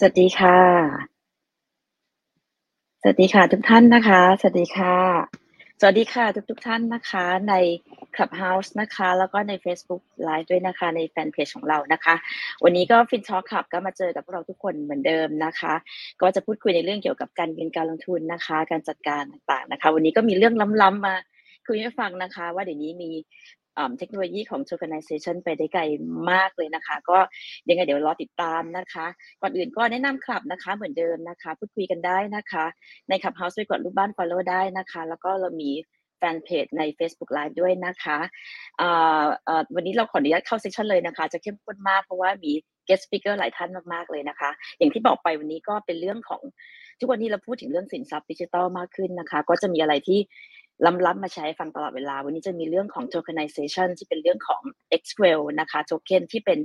สวัสดีค่ะ สวัสดีค่ะทุกท่านนะคะ สวัสดีค่ะ สวัสดีค่ะทุกทุกท่านนะคะใน Clubhouse นะคะ แล้วก็ใน Facebook Live ด้วยนะคะ ในแฟนเพจของเรานะคะ วันนี้ก็ฟินช็อคขับก็มาเจอกับพวกเราทุกคนเหมือนเดิมนะคะ ก็จะพูดคุยในเรื่องเกี่ยวกับการเงินการลงทุนนะคะ การจัดการต่างๆนะคะ วันนี้ก็มีเรื่องล้ำๆมาคุยให้ฟังนะคะ ว่าเดี๋ยวนี้มี เทคโนโลยีของ tokenization ไปได้ไกลมากเลยนะคะ ก็ยังไงเดี๋ยวรอติดตามนะคะ ก่อนอื่นก็แนะนำคลับนะคะเหมือนเดิมนะคะ พูดคุยกันได้นะคะ ในคลับเฮาส์ไปกดรูปบ้าน follow ได้นะคะ แล้วก็เรามีแฟนเพจใน Facebook Live ด้วยนะคะวันนี้เราขออนุญาตเข้าเซสชันเลยนะคะ จะเข้มข้นมากเพราะว่ามี guest speaker หลายท่านมากๆเลยนะคะ อย่างที่บอกไปวันนี้ก็เป็นเรื่องของทุกวันนี้เราพูดถึงเรื่องสินทรัพย์ดิจิทัลมากขึ้นนะคะ ก็จะมีอะไรที่ ล้ำๆมาใช้ฟังตลอดเวลา วันนี้จะมีเรื่องของ tokenization ที่เป็นเรื่องของ XWell นะคะโทเค็นที่เป็น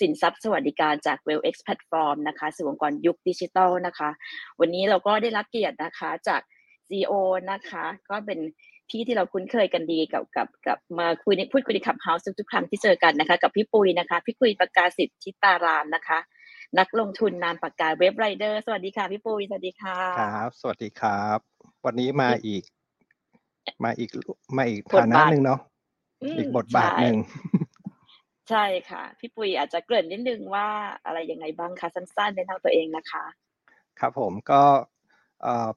สินทรัพย์สวัสดิการจาก WellX Platform นะคะสู่องค์กรยุคดิจิทัลนะคะ วันนี้เราก็ได้รับเกียรตินะคะจาก CEO นะคะ ก็เป็นพี่ที่เราคุ้นเคยกันดีกับกับกับมาคุยในพูดคุยในขับเฮาส์ทุกครั้งที่เจอกันนะคะกับพี่ปุยนะคะ พี่ปุยประกาศสิทธิ์ชิตารามนะคะ นักลงทุนนามปากกาเว็บไรเดอร์สวัสดีค่ะพี่ปุยสวัสดีค่ะครับ สวัสดีครับ วันนี้มาอีก มาอีกมาอีกฐานะหนึ่งเนาะอีกบทบาทหนึ่งใช่ค่ะ พี่ปุยอาจจะเกริ่นนิดนึงว่าอะไรยังไงบ้างคะสั้นๆในทางตัวเองนะคะ ครับผมก็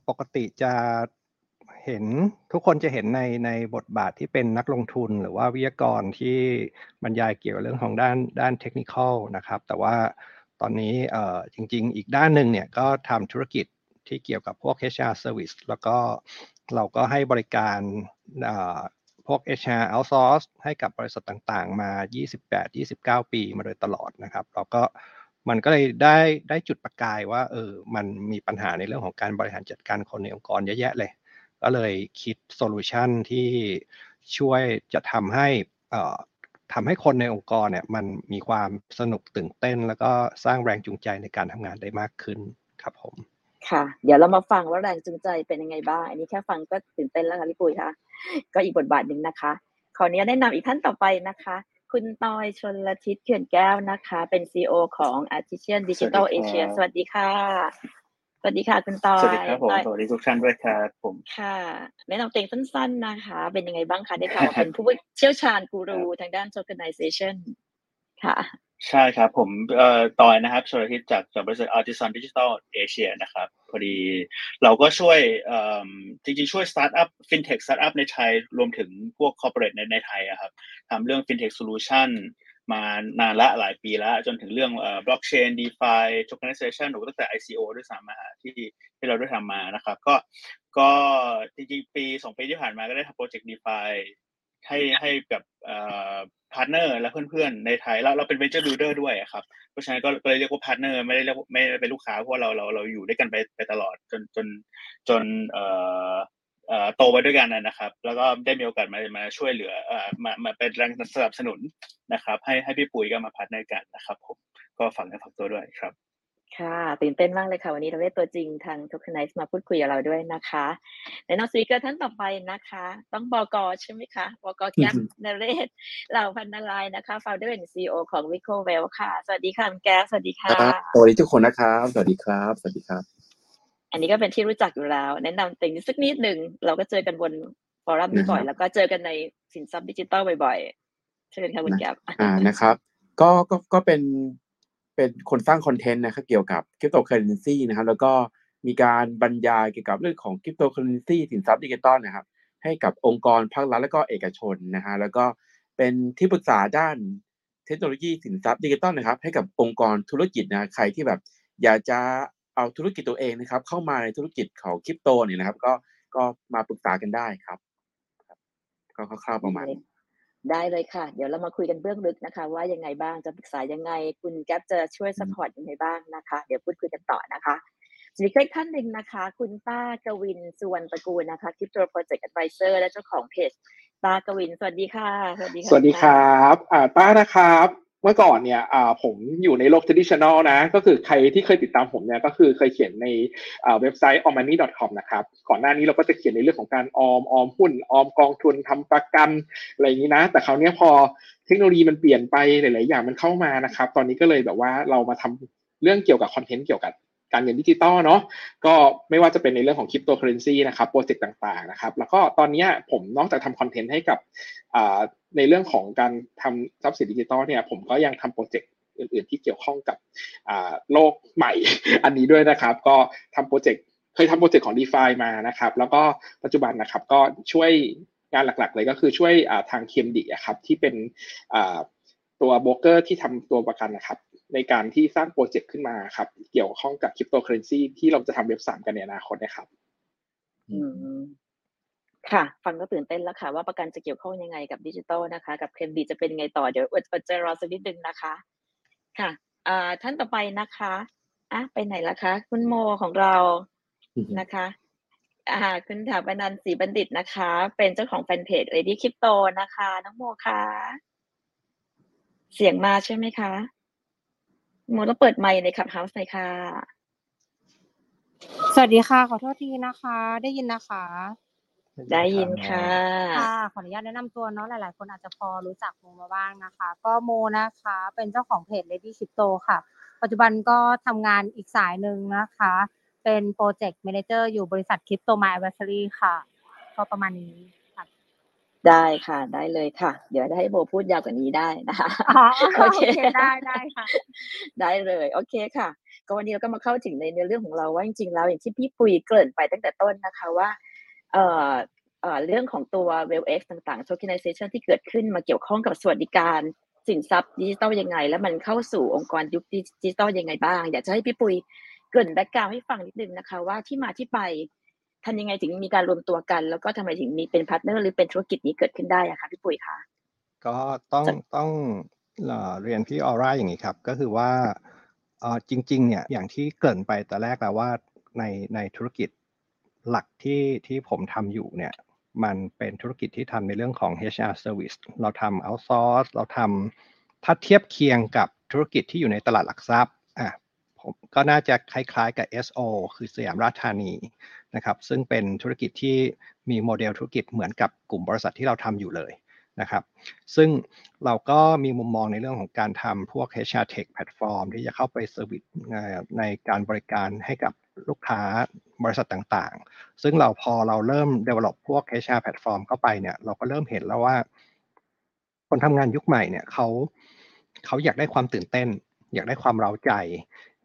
ปกติจะเห็นทุกคนจะเห็นในในบทบาทที่เป็นนักลงทุนหรือว่าวิทยากรที่บรรยายเกี่ยวกับเรื่องของด้านด้านเทคนิคนะครับ แต่ว่าตอนนี้จริง ๆ อีกด้านหนึ่งเนี่ยก็ทำธุรกิจที่เกี่ยวกับพวก HR service แล้วก็ เราก็ให้บริการพวก HR outsource ให้กับบริษัทต่างๆ มา 28-29 ปีมาโดยตลอดนะครับ เราก็มันก็เลยได้ได้จุดประกายว่าเออมันมีปัญหาในเรื่องของการบริหารจัดการคนในองค์กรเยอะแยะเลย ก็เลยคิด solution ที่ช่วยจะทำให้ทำให้คนในองค์กรเนี่ยมันมีความสนุกตื่นเต้น แล้วก็สร้างแรงจูงใจในการทำงานได้มากขึ้นครับผม ค่ะ เดี๋ยวเรามาฟังว่าแรงจูงใจเป็นยังไงบ้าง อันนี้แค่ฟังก็ตื่นเต้นแล้วค่ะพี่ปุ้ยค่ะก็อีกบทบาทหนึ่งนะคะขออนุญาตแนะนำอีกท่านต่อไปนะคะ คุณตอยชนลทิศเขื่อนแก้วนะคะ เป็น CEO ของ Artisan Digital Asia สวัสดีค่ะ สวัสดีค่ะ คุณตอย สวัสดีครับผม สวัสดีทุกท่านด้วยครับผมค่ะแนะนำตัวเองสั้นๆนะคะ เป็นยังไงบ้างคะได้ข่าวเป็นผู้เชี่ยวชาญกูรูทางด้าน tokenization ค่ะ ใช่ครับ ผมเอ่อตอยนะครับชลทิศจากจากบริษัท Artisan Digital Asia นะครับพอดีเราก็ช่วยเอ่อจริงๆ ช่วย startup fintech startup ในไทย รวมถึงพวก corporate ในในไทยครับทำเรื่อง fintech solution มานานละหลายปีแล้ว จนถึงเรื่องเอ่อบล็อกเชนดีฟาโทเคนไซชันหรือตั้งแต่ ICO ด้วยซ้ำมาที่ที่เราได้ทำมานะครับ ก็ก็จริงๆ ปีสองปีที่ผ่านมาก็ได้ทำ project DeFi ให้ให้กับ partner และเพื่อนๆในไทยแล้วเราเป็น venture builder ด้วยครับเพราะฉะนั้นก็เลยเรียกว่า partner ไม่ได้เรียกไม่ได้เป็นลูกค้าเพราะเราเราเราอยู่ด้วยกันไปไปตลอดจนจนจนเอ่อโตไปด้วยกันนะครับ แล้วก็ได้มีโอกาสมามาช่วยเหลือเอ่อมามาเป็นแรงสนับสนุนนะครับ ให้ให้พี่ปุ๋ยก็มา partner กันนะครับผมก็ฝังในฝักตัวด้วยครับ ค่ะ ตื่นเต้นมากเลยค่ะ วันนี้เราได้ตัวจริงทาง Tokenize มาพูดคุยกับเราด้วยนะคะในน้อง speaker ท่านต่อไปนะคะ ต้องบอกอใช่ไหมคะบอกอแก๊ปนเรศเหล่าพรรณรายนะคะ founder and CEO ของ Vico Well ค่ะ สวัสดีค่ะแก๊สวัสดีค่ะสวัสดีทุกคนนะครับ สวัสดีครับ สวัสดีครับ อันนี้ก็เป็นที่รู้จักอยู่แล้ว แนะนำตัวเองสักนิดหนึ่งเราก็เจอกันบนฟอรัมนี้บ่อยแล้วก็เจอกันในสินทรัพย์ดิจิตอลบ่อยๆเชิญค่ะคุณแก๊ปอ่านะครับ ก็ก็ก็เป็น เป็นคนสร้างคอนเทนต์นะครับเกี่ยวกับคริปโตเคอเรนซีนะครับ แล้วก็มีการบรรยายเกี่ยวกับเรื่องของคริปโตเคอเรนซีสินทรัพย์ดิจิตอลนะครับ ให้กับองค์กรภาครัฐและก็เอกชนนะฮะแล้วก็เป็นที่ปรึกษาด้านเทคโนโลยีสินทรัพย์ดิจิตอลนะครับ ให้กับองค์กรธุรกิจนะใครที่แบบอยากจะเอาธุรกิจตัวเองนะครับ เข้ามาในธุรกิจของคริปโตเนี่ยนะครับ ก็ก็มาปรึกษากันได้ครับ ก็คร่าวๆประมาณ ได้เลยค่ะ เดี๋ยวเรามาคุยกันเบื้องลึกนะคะ ว่ายังไงบ้างจะปรึกษายังไง คุณแก๊ปจะช่วย support ยังไงบ้างนะคะ เดี๋ยวพูดคุยกันต่อนะคะสวัสดีท่านหนึ่งนะคะ คุณป๋ากวินสุวรรณตระกูลนะคะ crypto project advisor และเจ้าของเพจป๋ากวิน สวัสดีค่ะ สวัสดีค่ะสวัสดีครับ อ่าป๋านะครับ เมื่อก่อนเนี่ยผมอยู่ในโลก traditional นะ ก็คือใครที่เคยติดตามผมเนี่ยก็คือเคยเขียนในเว็บไซต์ o m m o n e y c o m นะครับ ก่อนหน้านี้เราก็จะเขียนในเรื่องของการออม ออมหุ้น ออมกองทุนทำประกันอะไรอย่างนี้นะ แต่คราวนี้พอเทคโนโลยีมันเปลี่ยนไปหลาย ๆ อย่างมันเข้ามานะครับ ตอนนี้ก็เลยแบบว่าเรามาทำเรื่องเกี่ยวกับคอนเทนต์เกี่ยวกับการเงินดิจิตอลเนาะก็ไม่ว่าจะเป็นในเรื่องของคริปโตเคอเรนซีนะครับโปรเจกต์ต่าง ๆ นะครับ แล้วก็ตอนนี้ผมนอกจากทำคอนเทนต์ให้กับ ในเรื่องของการทำทรัพย์สินดิจิตอลเนี่ยผมก็ยังทำโปรเจกต์อื่น ๆ ที่เกี่ยวข้องกับโลกใหม่ อันนี้ด้วยนะครับ ก็ทำโปรเจกต์เคยทำโปรเจกต์ของ DeFi มานะครับ แล้วก็ปัจจุบันนะครับก็ช่วยงานหลักๆ เลยก็คือช่วยทางเคมดีครับที่เป็นตัวโบรกเกอร์ที่ทำตัวประกันนะครับในการที่สร้างโปรเจกต์ขึ้นมาครับ เกี่ยวข้องกับคริปโตเคอเรนซีที่เราจะทำเว็บสามกันในอนาคตนะครับ ค่ะ ฟังก็ตื่นเต้นแล้วค่ะ ว่าประกันจะเกี่ยวข้องยังไงกับดิจิตอลนะคะ กับเคมดีจะเป็นยังไงต่อเดี๋ยวอดอดใจรอสักนิดนึงนะคะ ค่ะอ่าท่านต่อไปนะคะอะไปไหนละคะ คุณโมของเรานะคะอ่าคุณถาปนันศรีบัณฑิตนะคะ เป็นเจ้าของแฟนเพจ Lady Crypto นะคะ น้องโมค่ะเสียงมาใช่ไหมคะโมต้องเปิดไมค์ในขับเฮาส์หน่อยค่ะ สวัสดีค่ะ ขอโทษทีนะคะ ได้ยินนะคะ ได้ยินค่ะค่ะ ขออนุญาตแนะนำตัวเนาะหลาย ๆ คนอาจจะพอรู้จักโมมาบ้างนะคะ ก็โมนะคะ เป็นเจ้าของเพจ Lady Crypto ค่ะ ปัจจุบันก็ทำงานอีกสายหนึ่งนะคะ เป็นโปรเจกต์ m ม n เจอร์อยู่บริษัท Crypto My Advisory ค่ะ ก็ประมาณนี้ค่ะได้ค่ะได้เลยค่ะ เดี๋ยวได้ให้โบพูดยาวกว่านี้ได้นะคะอ๋อโอโอเคเคได้ได้ค่ะ ได้เลยโอเคค่ะ ก็วันนี้เราก็มาเข้าถึงในเนื้อเรื่องของเราว่าจริงๆแล้วอย่างที่พี่ปุยเกริ่นไปตั้งแต่ต้นนะคะว่า เอ่อเรื่องของตัว w e l x ต่างๆ tokenization ที่เกิดขึ้นมาเกี่ยวข้องกับสวัสดิการสินทรัพย์ดิจิตอลยังไง แล้วมันเข้าสู่องค์กรยุคดิจิตอลยังไงบ้าง อยากจะให้พี่ปุยเกริ่น background ให้ฟังนิดนึงนะคะ ว่าที่มาที่ไปทำยังไงถึงมีการรวมตัวกัน แล้วก็ทำไมถึงมีเป็นพาร์ทเนอร์หรือเป็นธุรกิจนี้เกิดขึ้นได้อะคะพี่ปุยคะก็ต้องต้องเรียนพี่ออร่าอย่างนี้ครับ ก็คือว่าจริง ๆ เนี่ยอย่างที่เกริ่นไปแต่แรกแล้วว่าในในธุรกิจ หลักที่ที่ผมทำอยู่เนี่ย มันเป็นธุรกิจที่ทำในเรื่องของ HR service เราทำ outsource เราทำถ้าเทียบเคียงกับธุรกิจที่อยู่ในตลาดหลักทรัพย์อะผมก็น่าจะคล้ายๆกับ SO คือสยามราชธานีนะครับซึ่งเป็นธุรกิจที่มีโมเดลธุรกิจเหมือนกับกลุ่มบริษัทที่เราทำอยู่เลยนะครับ ซึ่งเราก็มีมุมมองในเรื่องของการทำพวก HR Tech Platform ที่จะเข้าไป service ในการบริการให้กับ ลูกค้าบริษัทต่างๆ ซึ่งเราพอเราเริ่ม develop พวก HR Platform เข้าไปเนี่ย เราก็เริ่มเห็นแล้วว่า คนทำงานยุคใหม่เนี่ยเขาเขาอยากได้ความตื่นเต้น อยากได้ความเร้าใจ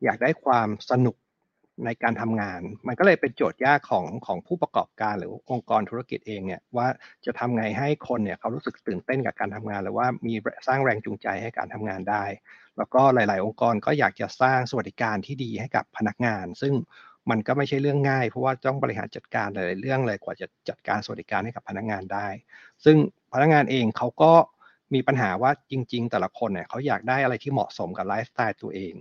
อยากได้ความสนุกในการทำงาน มันก็เลยเป็นโจทย์ยากของของผู้ประกอบการหรือองค์กรธุรกิจเองเนี่ยว่าจะทำไงให้คนเนี่ยเขารู้สึกตื่นเต้นกับการทำงาน หรือว่ามีสร้างแรงจูงใจให้การทำงานได้ แล้วก็หลาย ๆ องค์กรก็อยากจะสร้างสวัสดิการที่ดีให้กับพนักงาน ซึ่งมันก็ไม่ใช่เรื่องง่าย เพราะว่าต้องบริหารจัดการหลายๆเรื่องเลยกว่าจะจัดการสวัสดิการให้กับพนักงานได้ ซึ่งพนักงานเองเขาก็มีปัญหาว่าจริง ๆ แต่ละคนเนี่ยเขาอยากได้อะไรที่เหมาะสมกับไลฟ์สไตล์ตัวเอง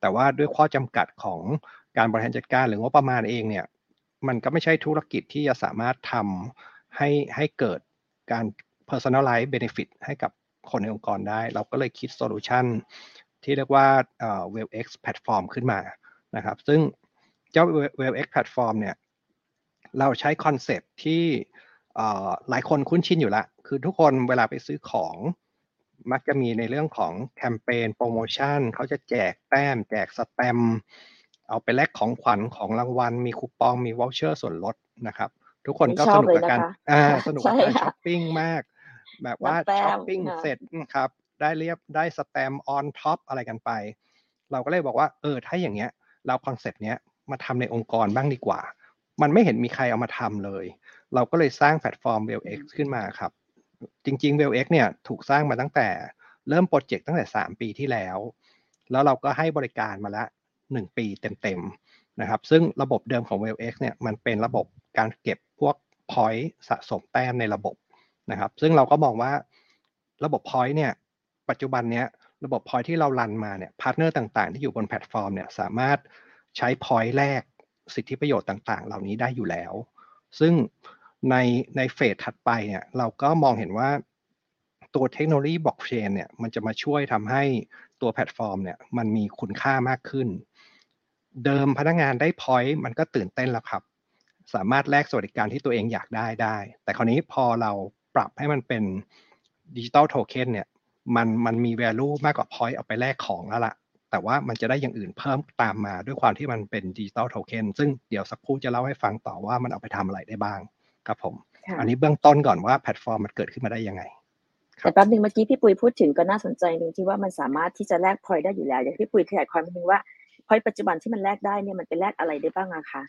แต่ว่าด้วยข้อจำกัดของการบริหารจัดการหรืองบประมาณเองเนี่ยมันก็ไม่ใช่ธุรกิจที่จะสามารถทำให้ให้เกิดการ personalize benefit ให้กับคนในองค์กรได้ เราก็เลยคิดโซลูชัน ที่เรียกว่าเอ่อ WellX Platform ขึ้นมานะครับ ซึ่งเจ้า WellX Platform เนี่ยเราใช้คอนเซปต์ที่เอ่อหลายคนคุ้นชินอยู่แล้วคือทุกคนเวลาไปซื้อของมักจะมีในเรื่องของแคมเปญโปรโมชั่นเขาจะแจกแต้ม แจกสแตมป์เอาไปแลกของขวัญของรางวัล มีคูปองมี voucher ส่วนลดนะครับ ทุกคนก็ชอบสนุกเลยกับการนะคะอ่าค่ะสนุกกับใช่การค่ะช้อปปิ้งมาก แบบว่ารับแต้มช้อปปิ้งค่ะเสร็จครับ ได้เรียบได้สแตมป์ on top อะไรกันไป เราก็เลยบอกว่าเออถ้าอย่างเงี้ย เราคอนเซปต์เนี้ยมาทำในองค์กรบ้างดีกว่า มันไม่เห็นมีใครเอามาทำเลย เราก็เลยสร้างแพลตฟอร์ม WellX ขึ้นมาครับ จริงๆ WellX เนี่ยถูกสร้างมาตั้งแต่เริ่มโปรเจกต์ตั้งแต่ 3 ปีที่แล้ว แล้วเราก็ให้บริการมาละ 1 ปีเต็มๆนะครับ ซึ่งระบบเดิมของ WellX เนี่ยมันเป็นระบบการเก็บพวก point สะสมแต้มในระบบนะครับ ซึ่งเราก็มองว่าระบบ point เนี่ย ปัจจุบันเนี้ยระบบ point ที่เรา run มาเนี่ยพาร์ทเนอร์ต่างๆ ที่อยู่บนแพลตฟอร์มเนี่ยสามารถใช้ point แลกสิทธิประโยชน์ต่างๆ เหล่านี้ได้อยู่แล้ว ซึ่งในในเฟสถัดไปเนี่ยเราก็มองเห็นว่าตัวเทคโนโลยีบล็อกเชนเนี่ยมันจะมาช่วยทำให้ตัวแพลตฟอร์มเนี่ยมันมีคุณค่ามากขึ้น เดิมพนักงานได้ point มันก็ตื่นเต้นแล้วครับ สามารถแลกสวัสดิการที่ตัวเองอยากได้ได้ แต่คราวนี้พอเราปรับให้มันเป็นดิจิตอลโทเค็นเนี่ย มันมันมี value มากกว่า point เอาไปแลกของแล้วล่ะ แต่ว่ามันจะได้อย่างอื่นเพิ่มตามมาด้วยความที่มันเป็นดิจิตอลโทเค็นซึ่งเดี๋ยวสักครู่จะเล่าให้ฟังต่อว่ามันเอาไปทำอะไรได้บ้างครับผมค่ะอันนี้เบื้องต้นก่อนว่าแพลตฟอร์มมันเกิดขึ้นมาได้ยังไงครับแต่แป๊บนึงเมื่อกี้พี่ปุยพูดถึงก็น่าสนใจหนึ่งที่ว่ามันสามารถที่จะแลกพอยได้อยู่แล้ว อยากให้พี่ปุยขยายความนิดนึงว่าพอยปัจจุบันที่มันแลกได้เนี่ยมันเป็นแลกอะไรได้บ้างอะคะ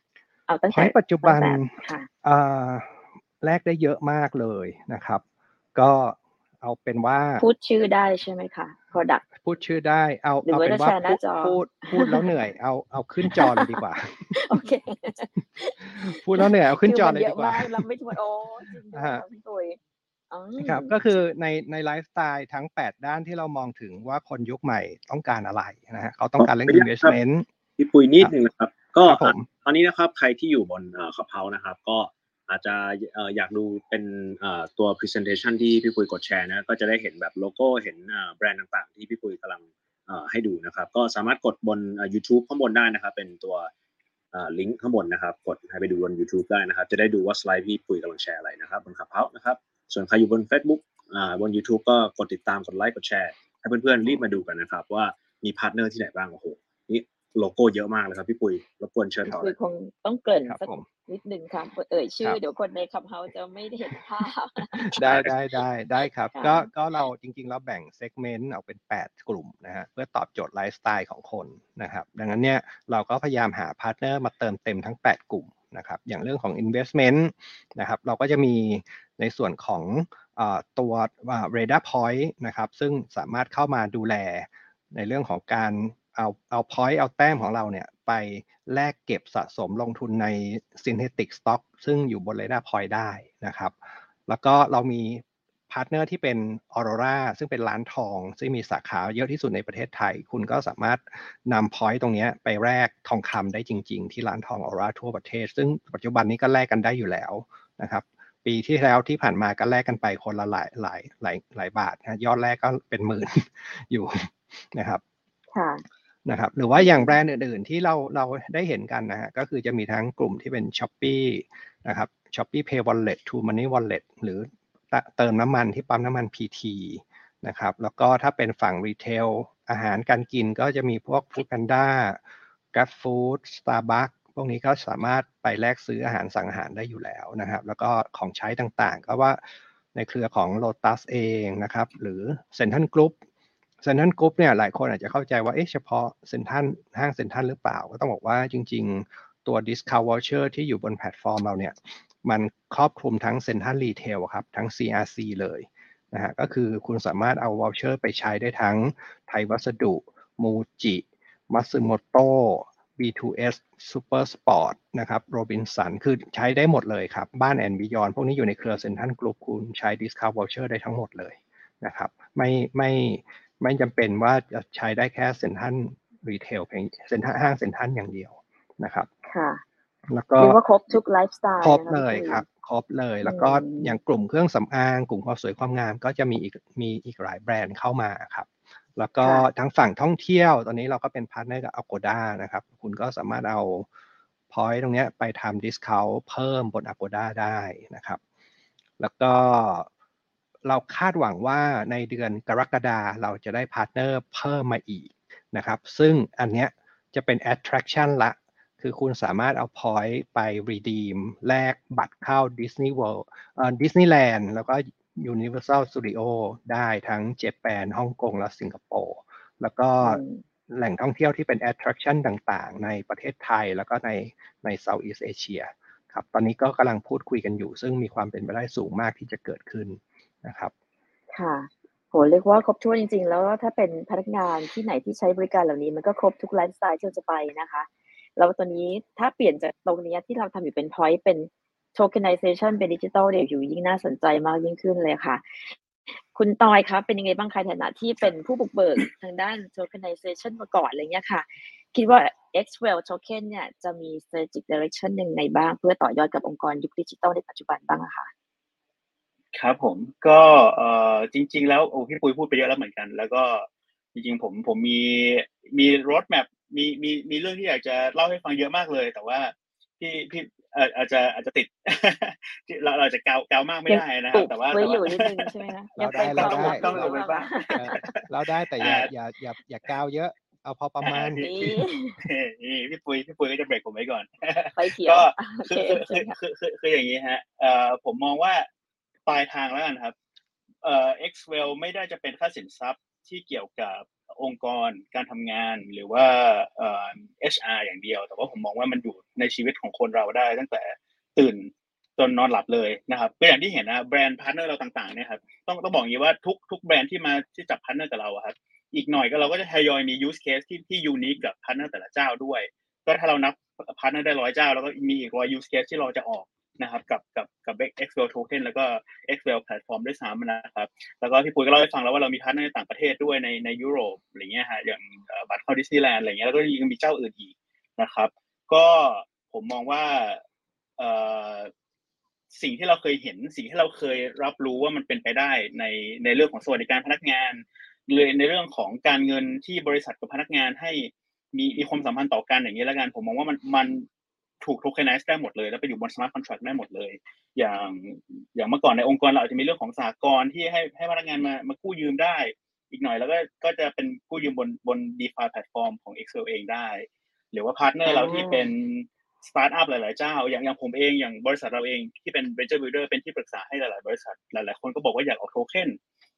เอาตั้งพแต่อยปัจจุบันตั้งแต่ค่ะอ่าแลกได้เยอะมากเลยนะครับ ก็ เอาเป็นว่า พูดชื่อได้ใช่ไหมคะ product พูดชื่อได้ เอาหรือเอาว่าเป็นจะว่าแชร์หน้าพูดจอพูดพูดแล้วเหนื่อย เอาเอาขึ้นจอเลยดีกว่า โอเค พูดแล้วเหนื่อยเอาขึ้นจอคืเลยมัดีกว่าเยอะมากเราไม่ทวนโอ้จริงด้วยฮะค่ะพี่ปุยอืมครับก็คือในในไลฟ์สไตล์ทั้ง 8 ด้านที่เรามองถึงว่าคนยุคใหม่ต้องการอะไรนะฮะเขาต้องการเรื่องขออนุญาตครับ investment พี่ปุยนิดนึงนะครับ ก็ครับผมตอนนี้นะครับใครที่อยู่บนขับเฮานะครับ ก็ อาจจะอยากดูเป็นตัว presentation ที่พี่ปุยกดแชร์นะก็จะได้เห็นแบบโลโก้เห็นแบรนด์ต่างๆ ที่พี่ปุยกำลังให้ดูนะครับ ก็สามารถกดบน YouTube ข้างบนได้นะครับ เป็นตัวลิงก์ข้างบนนะครับ กดให้ไปดูบน YouTube ได้นะครับ จะได้ดูว่าสไลด์พี่ปุยกำลังแชร์อะไรนะครับบน Clubhouse นะครับ ส่วนใครอยู่บน Facebook บน YouTube ก็กดติดตามกดไลค์กดแชร์ให้เพื่อนๆรีบมาดูกันนะครับ ว่ามีพาร์ทเนอร์ที่ไหนบ้างโอ้โหนี่ โลโก้เยอะมากเลยครับพี่ปุยรบกวนเชิญต่อคืเลอยคงต้องเกริ่นครับสักผมนิดหนึ่งค่ะเอ่ยชื่คอรับเดี๋ยวคนใน Clubhouse จะไม่ได้เห็นภาพ ได้ได้ได้ได้ครับค่ะก็ก็เราจริงๆเราแบ่ง segment ออกเป็น 8 กลุ่มนะฮะเพื่อตอบโจทย์ไลฟ์สไตล์ของคนนะครับดังนั้นเนี่ยเราก็พยายามหาพาร์ทเนอร์มาเติมเต็มทั้ง 8 กลุ่มนะครับอย่างเรื่องของ investment นะครับเราก็จะมีในส่วนของเอ่อตัว Radar Point นะครับซึ่งสามารถเข้ามาดูแลในเรื่องของการ เอาเอา point เอาแต้มของเราเนี่ยไปแลกเก็บสะสมลงทุนใน synthetic stock ซึ่งอยู่บน Radar Point ได้นะครับ แล้วก็เรามีพาร์ทเนอร์ที่เป็นออโรราซึ่งเป็นร้านทอง ซึ่งมีสาขาเยอะที่สุดในประเทศไทย คุณก็สามารถนำพอยต์ตรงเนี้ยไปแลกทองคำได้จริง ๆ ที่ร้านทองออโรราทั่วประเทศ ซึ่งปัจจุบันนี้ก็แลกกันได้อยู่แล้วนะครับปีที่แล้วที่ผ่านมาก็แลกกันไปคนละหลายหลายหลายหลายบาทนะยอดแรกก็เป็นหมื่นอยู่นะครับ ค่ะ นะครับหรือว่าอย่างแบรนด์อื่นๆที่เราเราได้เห็นกันนะฮะก็คือจะมีทั้งกลุ่มที่เป็น s h อ p e e นะครับ s h o p e e Pay Wallet True Money Wallet หรือเติมน้ำมันที่ปั๊มน้ำมัน PT นะครับแล้วก็ถ้าเป็นฝั่ง retail อาหารการกินก็จะมีพวก Food Panda Grab Food Starbucks พวกนี้ก็สามารถไปแลกซื้ออาหารสั่งอาหารได้อยู่แล้วนะครับ แล้วก็ของใช้ต่างๆ ก็ว่าในเครือของ Lotus เองนะครับ หรือ Central Group เซ็นทรัลกรุ๊ปเนี่ยหลายคนอาจจะเข้าใจว่าเอ๊ะเฉพาะเซ็นทรัลห้างเซ็นทรัลหรือเปล่า ก็ต้องบอกว่าจริง ๆ ตัว Discount Voucher ที่อยู่บนแพลตฟอร์มเราเนี่ยมันครอบคลุมทั้งเซ็นทรัลรีเทลครับทั้ง CRC เลยนะฮะก็คือคุณสามารถเอา voucher ไปใช้ได้ทั้งไทยวัสดุมูจิมัตสึโมโต B2S Super Sport นะครับโรบินสันคือใช้ได้หมดเลยครับ บ้าน and Beyond พวกนี้อยู่ในเครือเซ็นทรัลกรุ๊ปคุณใช้ Discount Voucher ได้ทั้งหมดเลยนะครับไม่ไม่ ไม่จำเป็นว่าจะใช้ได้แค่เซ็นทรัลรีเทลเพียงเซ็นทรัลห้างเซ็นทรัลอย่างเดียวนะครับ ค่ะ แล้วก็เรียกว่าครบทุกไลฟ์สไตล์นะคะ ครบเลยพี่ปุ้ยครับ ครบเลย แล้วก็อืมอย่างกลุ่มเครื่องสำอาง กลุ่มความสวยความงาม ก็จะมีอีกมีอีกหลายแบรนด์เข้ามาครับ แล้วก็ทั้งฝั่งท่องเที่ยว ตอนนี้เราก็เป็นพาร์ทเนอร์กับ Agoda นะครับ คุณก็สามารถเอา point ตรงเนี้ยไปทำ discount เพิ่มบน Agoda ได้นะครับ แล้วก็ เราคาดหวังว่าในเดือนกรกฎาเราจะได้พาร์ทเนอร์เพิ่มมาอีกนะครับ ซึ่งอันเนี้ยจะเป็น attraction ละ คือคุณสามารถเอา point ไป redeem แลกบัตรเข้า Disney World เอ่อ Disneyland แล้วก็ Universal Studio ได้ทั้งเจแปนฮ่องกงและสิงคโปร์ แล้วก็อืมแหล่งท่องเที่ยวที่เป็น attraction ต่างๆ ในประเทศไทยแล้วก็ในใน Southeast Asia ครับ ตอนนี้ก็กำลังพูดคุยกันอยู่ ซึ่งมีความเป็นไปได้สูงมากที่จะเกิดขึ้น นะครับ ค่ะโหเรียกว่าครบถ้วนจริง ๆ แล้วถ้าเป็นพนักงานที่ไหนที่ใช้บริการเหล่านี้มันก็ครบทุกไลฟ์สไตล์ที่เราจะไปนะคะ แล้วตอนนี้ถ้าเปลี่ยนจากตรงนี้ที่เราทำอยู่เป็น point เป็น tokenization เป็นดิจิทัลเดี๋ยวอยู่ยิ่งน่าสนใจมากยิ่งขึ้นเลยค่ะ คุณตอยครับเป็นยังไงบ้างคะในฐานะที่เป็นผู้บุกเบิกทางด้าน tokenization มาก่อนอะไรเงี้ยค่ะ คิดว่า Xwell token เนี่ยจะมี strategic direction ยังไงบ้าง เพื่อต่อยอดกับองค์กรยุคดิจิทัลในปัจจุบันบ้างอะคะ ครับผมก็เอ่อจริง ๆ แล้วโอ้พี่ปุ้ยพูดไปเยอะแล้วเหมือนกัน แล้วก็จริง ๆ ผมผมมีมีรถแมพมีมีมีเรื่องที่อยากจะเล่าให้ฟังเยอะมากเลย แต่ว่าพี่พี่เอ่ออาจจะอาจจะติดที่เราเราจะกาวกาวมากไม่ได้นะครับแต่ว่าไว้แต่อยู่ว่านิดนึงใช่ไหมคะเราได้ยังเราปได้ต่ต้องลงไปบ้างเออเราได้แต่อย่าอ่าอย่าอย่าอย่ากาวเยอะ เอาพอประมาณอ่นี่นี่พี่ปุ้ยพี่ปุ้ยก็จะเบรกผมไว้ก่อนไฟเขียวก็โอเคเชิญค่ะ คือคือเชิคือญค่ะคือคือคืออย่างนี้ฮะเอ่อผมมองว่า ปลายทางแล้วกันครับเอ่อ Xwell ไม่ได้จะเป็นแค่สินทรัพย์ที่เกี่ยวกับองค์กรการทำงานหรือว่าเอ่อ HR อย่างเดียว แต่ว่าผมมองว่ามันอยู่ในชีวิตของคนเราได้ ตั้งแต่ตื่นจนนอนหลับเลยนะครับก็อย่างที่เห็นนะแบรนด์พาร์ทเนอร์เราต่างๆเนี่ยครับต้องต้องบอกอย่างนี้ว่าทุกทุกแบรนด์ที่มาที่จับพาร์ทเนอร์กับเราอะครับอีกหน่อยก็เราก็จะทยอยมี use case ที่ที่ unique กับพาร์ทเนอร์แต่ละเจ้าด้วย ก็ถ้าเรานับพาร์ทเนอร์ได้ร้อยเจ้า แล้วก็มีอีกร้อย use case ที่เราจะออก นะครับกับกับกับ Xwell Token แล้วก็ Xwell Platform ด้วยซ้ำนะครับ แล้วก็พี่ปุ้ยก็เล่าให้ฟังแล้วว่าเรามีพาร์ทเนอร์ในต่างประเทศด้วยในในยุโรปอะไรเงี้ยฮะอย่างบัตรเข้าดิสนีย์แลนด์อะไรเงี้ยแล้วก็ยังมีเจ้าอื่นอีกนะครับ ก็ผมมองว่าเอ่อสิ่งที่เราเคยเห็นสิ่งที่เราเคยรับรู้ว่ามันเป็นไปได้ในในเรื่องของสวัสดิการพนักงานเลยในเรื่องของการเงินที่บริษัทกับพนักงานให้มีมีความสัมพันธ์ต่อกันอย่างนี้แล้วกันผมมองว่ามันมัน ถูก tokenize ได้หมดเลย แล้วไปอยู่บน smart contract ได้หมดเลย อย่างอย่างเมื่อก่อนในองค์กรเราอาจจะมีเรื่องของสหกรณ์ที่ให้ให้พนักงานมามากู้ยืมได้ อีกหน่อยแล้วก็ก็จะเป็นกู้ยืมบนบน DeFi แพลตฟอร์มของ Xwell เองได้ หรือว่าพาร์ทเนอร์เราที่เป็นสตาร์ทอัพหลาย ๆ เจ้า อย่างอย่างผมเองอย่างบริษัทเราเองที่เป็น Venture Builder เป็นที่ปรึกษาให้หลาย ๆ บริษัทหลาย ๆ คนก็บอกว่าอยากออกโทเค็น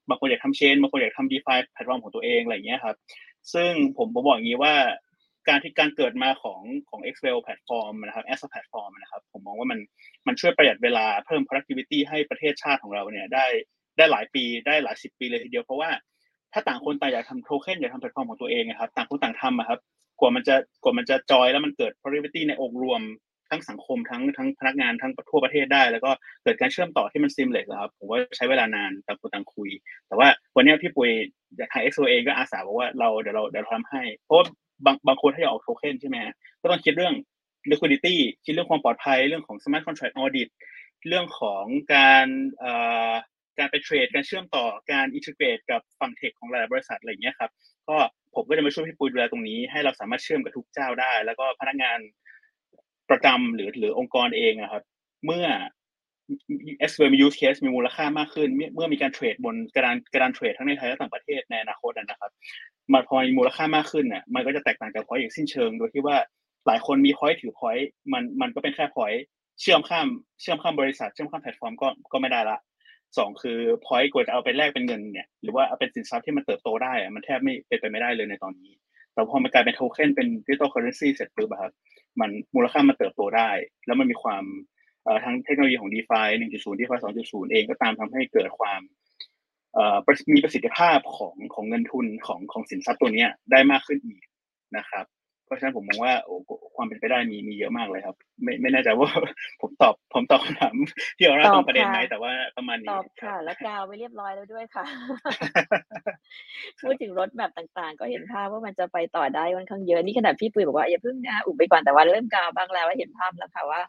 บางคนอยากทำ chain บางคนอยากทำ DeFi แพลตฟอร์มของตัวเองอะไรอย่างเงี้ยครับซึ่งผมผมบอกอย่างนี้ว่า การที่การเกิดมาของของ Xwell แพลตฟอร์มนะครับ as a platform นะครับ ผมมองว่ามันมันช่วยประหยัดเวลาเพิ่ม productivity ให้ประเทศชาติของเราเนี่ยได้ได้หลายปีได้หลายสิบปีเลยทีเดียวเพราะว่าถ้าต่างคนต่างอยากทำโทเค็นอยากทำแพลตฟอร์มของตัวเองนะครับ ต่างคนต่างทำอะครับกว่ามันจะกว่ามันจะจอยแล้วมันเกิด productivity ในองค์รวมทั้งสังคมทั้งทั้งพนักงานทั้งทั่วประเทศได้ แล้วก็เกิดการเชื่อมต่อที่มัน seamless ครับผมว่าใช้เวลานานต่างคนต่างคุย แต่ว่าวันนี้พี่ปุยจากทาง XO เองก็อาสาบอกว่าเราเดี๋ยวเราเดี๋ยวทำให้เพราะ บางบางคนถ้าอยากออกโทเค็นใช่ไหมก็ต้องคิดเรื่อง liquidity คิดเรื่องความปลอดภัยเรื่องของ smart contract audit เรื่องของการการไปเทรดการเชื่อมต่อการอินทิเกรตกับฝั่งเทคของหลายบริษัทอะไรอย่างเงี้ยครับก็ผมก็จะมาช่วยพี่ปุยดูแลตรงนี้ ให้เราสามารถเชื่อมกับทุกเจ้าได้ แล้วก็พนักงานประจำหรือหรือองค์กรเองอะครับ เมื่อ Xwell มี use case มีมูลค่ามากขึ้น เมื่อมีการเทรดบนกระดานกระดานเทรดทั้งในไทยและต่างประเทศในอนาคตนะครับ มันพอมีมูลค่ามากขึ้นเนี่ยมันก็จะแตกต่างจาก point อย่างสิ้นเชิง โดยที่ว่าหลายคนมี point ถือ point มันมันก็เป็นแค่ point เชื่อมข้ามเชื่อมข้ามบริษัท เชื่อมข้ามแพลตฟอร์มก็ก็ไม่ได้ละสองคือ point กว่าจะเอาไปแลกเป็นเงินเนี่ยหรือว่าเอาเป็นสินทรัพย์ที่มันเติบโตได้อะมันแทบไม่เป็นไปไม่ได้เลยในตอนนี้ แต่พอมันกลายเป็นโทเค็นเป็น digital currency เสร็จปุ๊บอะครับมันมูลค่ามันเติบโตได้ แล้วมันมีความเอ่อทั้งเทคโนโลยีของ DeFi 1.0 DeFi 2.0 เองก็ตามทำให้เกิดความเอ่อประ มีประสิทธิภาพของของเงินทุนของของสินทรัพย์ตัวเนี้ยได้มากขึ้นอีกนะครับ เพราะฉะนั้นผมมองว่าโอ้ความเป็นไปได้มีมีเยอะมากเลยครับ ไม่ไม่แน่ใจว่าผมตอบผมตอบคำถามที่เอาหน้าตรงประเด็นไหมแต่ว่าประมาณนี้ครับค่ะ แล้วกาวไว้เรียบร้อยแล้วด้วยค่ะพูดถึง roadmap ต่างๆ ก็เห็นภาพว่ามันจะไปต่อได้ค่อนข้างเยอะนี่ขนาดพี่ปุ้ยบอกว่าอย่าเพิ่งนะอุบไปก่อนแต่ว่าเริ่มกาวบ้างแล้วว่าเห็นภาพแล้วค่ะว่า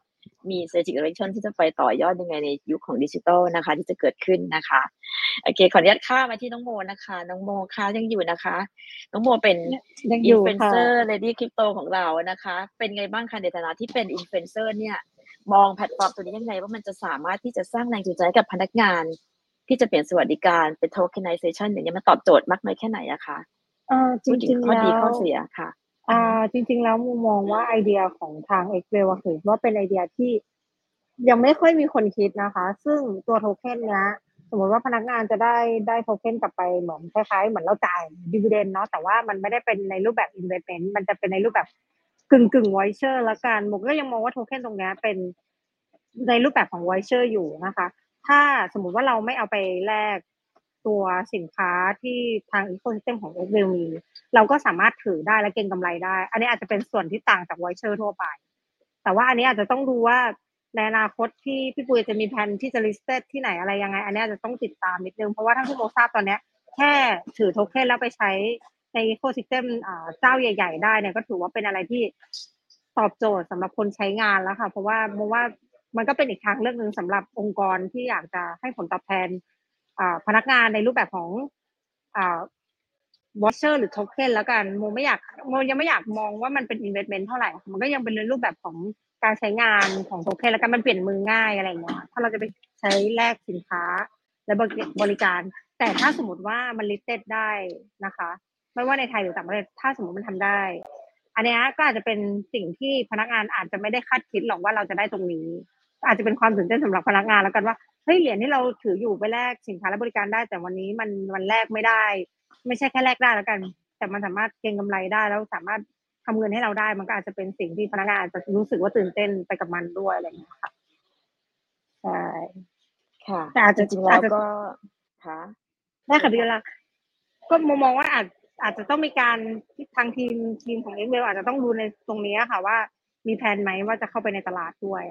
มี strategic direction ที่จะไปต่อยอดยังไงในยุคของดิจิทัลนะคะ ที่จะเกิดขึ้นนะคะโอเคขออนุญาตข้ามมาที่น้องโมนะคะ น้องโมค่ะยังอยู่นะคะ น้องโมเป็นอินยู่ฟลูเอนเซอร์ ยังอยู่ค่ะ Lady Crypto ของเรานะคะ เป็นไงบ้างคะในฐานะที่เป็นอินฟลูเอนเซอร์เนี่ยมองแพลตฟอร์มตัวนี้ยังไง ว่ามันจะสามารถที่จะสร้างแรงจูงใจให้กับพนักงาน ที่จะเปลี่ยนสวัสดิการเป็น tokenization อย่างนี้ยมันตอบโจทย์มากน้อยแค่ไหนอะคะเอ่อจริงๆ แล้ว พูดถึงข้อดีข้อเสียค่ะ อ่าจริง ๆ แล้วมุมมองว่าไอเดียของทาง x w e l อะคือว่าเป็นไอเดียที่ยังไม่ค่อยมีคนคิดนะคะ ซึ่งตัวโทเค็นเนี้ยสมมติว่าพนักงานจะได้ได้โทเค็นกลับไปเหมือนคล้ายๆ เหมือนเราจ่าย dividend เนาะแต่ว่ามันไม่ได้เป็นในรูปแบบ investment มันจะเป็นในรูปแบบกึ่งกึ่ง voucher ละกันผมก็ยังมองว่าโทเค็นตรงเนี้ยเป็นในรูปแบบของ voucher อยู่นะคะ ถ้าสมมุติว่าเราไม่เอาไปแลกตัวสินค้าที่ทางอีโค y ิสเต็มของ x w e l มี เราก็สามารถถือได้และเก็งกำไรได้ อันนี้อาจจะเป็นส่วนที่ต่างจาก voucher ทั่วไป แต่ว่าอันนี้อาจจะต้องดูว่าในอนาคตที่พี่ปุ้ยจะมีแผนที่จะ listed ที่ไหนอะไรยังไง อันนี้อาจจะต้องติดตามนิดนึง เพราะว่าทั้งที่โมทราบตอนนี้แค่ถือโทเค็นแล้วไปใช้ในอีโค y ิสเต็มเจ้าใหญ่ ๆ ได้เนี่ยก็ถือว่าเป็นอะไรที่ตอบโจทย์สำหรับคนใช้งานแล้วค่ะ เพราะว่าโมว่ามันก็เป็นอีกทางเลือกหนึ่งสำหรับองค์กรที่อยากจะให้ผลตอบแทนพนักงานในรูปแบบของ voucher หรือโทเค็นแล้วกันโมไม่อยากโมยังไม่อยากมองว่ามันเป็น investment เท่าไหร่ มันก็ยังเป็นในรูปแบบของการใช้งานของโทเค็นแล้วกันมันเปลี่ยนมือง่ายอะไรเงี้ยถ้าเราจะไปใช้แลกสินค้าและบริการ แต่ถ้าสมมติว่ามัน listed ได้นะคะ ไม่ว่าในไทยหรือต่างประเทศถ้าสมมติมันทำได้ อันนี้ก็อาจจะเป็นสิ่งที่พนักงานอาจจะไม่ได้คาดคิดหรอกว่าเราจะได้ตรงนี้ อาจจะเป็นความตื่นเต้นสำหรับพนักงานแล้วกันว่าเฮ้ยเหรียญที่เราถืออยู่ไปแลกสินค้าและบริการได้ แต่วันนี้มันมันแลกไม่ได้ ไม่ใช่แค่แลกได้แล้วกัน แต่มันสามารถเก็งกำไรได้แล้วสามารถทำเงินให้เราได้ มันก็อาจจะเป็นสิ่งที่พนักงานอาจจะรู้สึกว่าตื่นเต้นไปกับมันด้วยอะไรอย่างเงี้ยค่ะใช่ค่ะแต่อาจจะจริงๆแล้อาจจะก็ค่ะได้ค่ะพี่ละก็มองมองว่าอาจอาจจะต้องมีการทางทีมทีมของ XWell อาจจะต้องดูในตรงนี้ค่ะว่ามีแผนไหมว่าจะเข้าไปในตลาดด้วย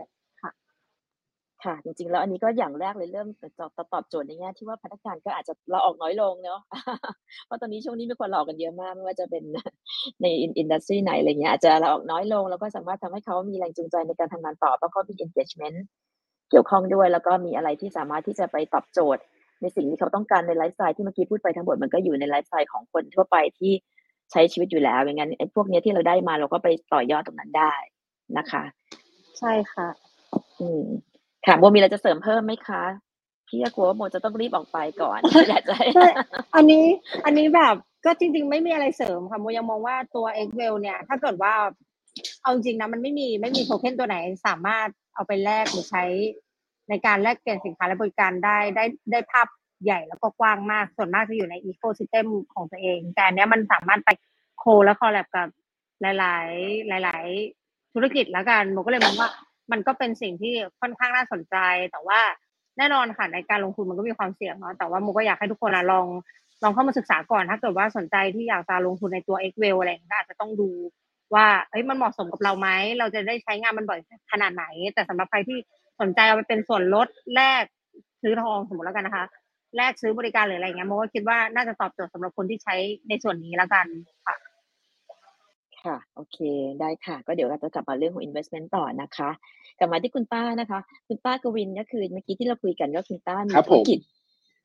ค่ะ จริงๆ แล้วอันนี้ก็อย่างแรกเลยเริ่มตอบตอบโจทย์ในแง่ที่ว่าพนักงานก็อาจจะลาออกน้อยลงเนาะ เพราะตอนนี้ช่วงนี้มีคนลาออกกันเยอะมากไม่ว่าจะเป็นใน industry ไหนอะไรเงี้ยอาจจะลาออกน้อยลง แล้วก็สามารถทำให้เขามีแรงจูงใจในการทำงานต่อแล้วก็มี engagement เกี่ยวข้องด้วย แล้วก็มีอะไรที่สามารถที่จะไปตอบโจทย์ ในสิ่งที่เขาต้องการในไลฟ์สไตล์ที่เมื่อกี้พูดไปทั้งหมดมันก็อยู่ในไลฟ์สไตล์ของคนทั่วไปที่ใช้ชีวิตอยู่แล้วอย่างนั้นไอ้พวกเนี้ยที่เราได้มาเราก็ไปต่อยอดตรงนั้นได้นะคะ ใช่ค่ะ อืม ค่ะโมมีอะไรจะเสริมเพิ่มไหมคะพี่ก็กลัวว่าโมจะต้องรีบออกไปก่อนอยากจะให้ใช่อันนี้อันนี้แบบก็จริง ๆ ไม่มีอะไรเสริมค่ะโมยังมองว่าตัว x w e l l เนี่ย ถ้าเกิดว่าเอาจริงนะมันไม่มีไม่มีโทเค็นตัวไหนสามารถเอาไปแลกหรือใช้ในการแลกเปลี่ยนสินค้าและบริการได้ได้ได้ภาพใหญ่แล้วก็กว้างมาก ส่วนมากจะอยู่ในอีโค y ิสเต็มของตัวเอง แต่อันเนี้ยมันสามารถไปโคและคอลแลบกับหลาย ๆ หลาย ๆ ธุรกิจแล้วกันโมก็เลยมองว่า มันก็เป็นสิ่งที่ค่อนข้างน่าสนใจ แต่ว่าแน่นอนค่ะในการลงทุนมันก็มีความเสี่ยงเนาะแต่ว่าโมก็อยากให้ทุกคนอะลองลองเข้ามาศึกษาก่อน ถ้าเกิดว่าสนใจที่อยากจะลงทุนในตัว x w e l l อะไรก็อาจจะต้องดูว่าเอ้ยมันเหมาะสมกับเราไหม เราจะได้ใช้งานมันบ่อยขนาดไหน แต่สำหรับใครที่สนใจเอาไปเป็นส่วนลดแลกซื้อทองสมมติแล้วกันนะคะแลกซื้อบริการหรืออะไรเงี้ยโมก็คิดว่าน่าจะตอบโจทย์สำหรับคนที่ใช้ในส่วนนี้แล้วกันค่ะ ค่ะ โอเค ได้ค่ะ ก็เดี๋ยวเราจะกลับมาเรื่องของ investment ต่อนะคะ กลับมาที่คุณป้านะคะ คุณป้ากวินก็คือเมื่อกี้ที่เราคุยกันก็คุณป้ามีครับธุผรม กิจ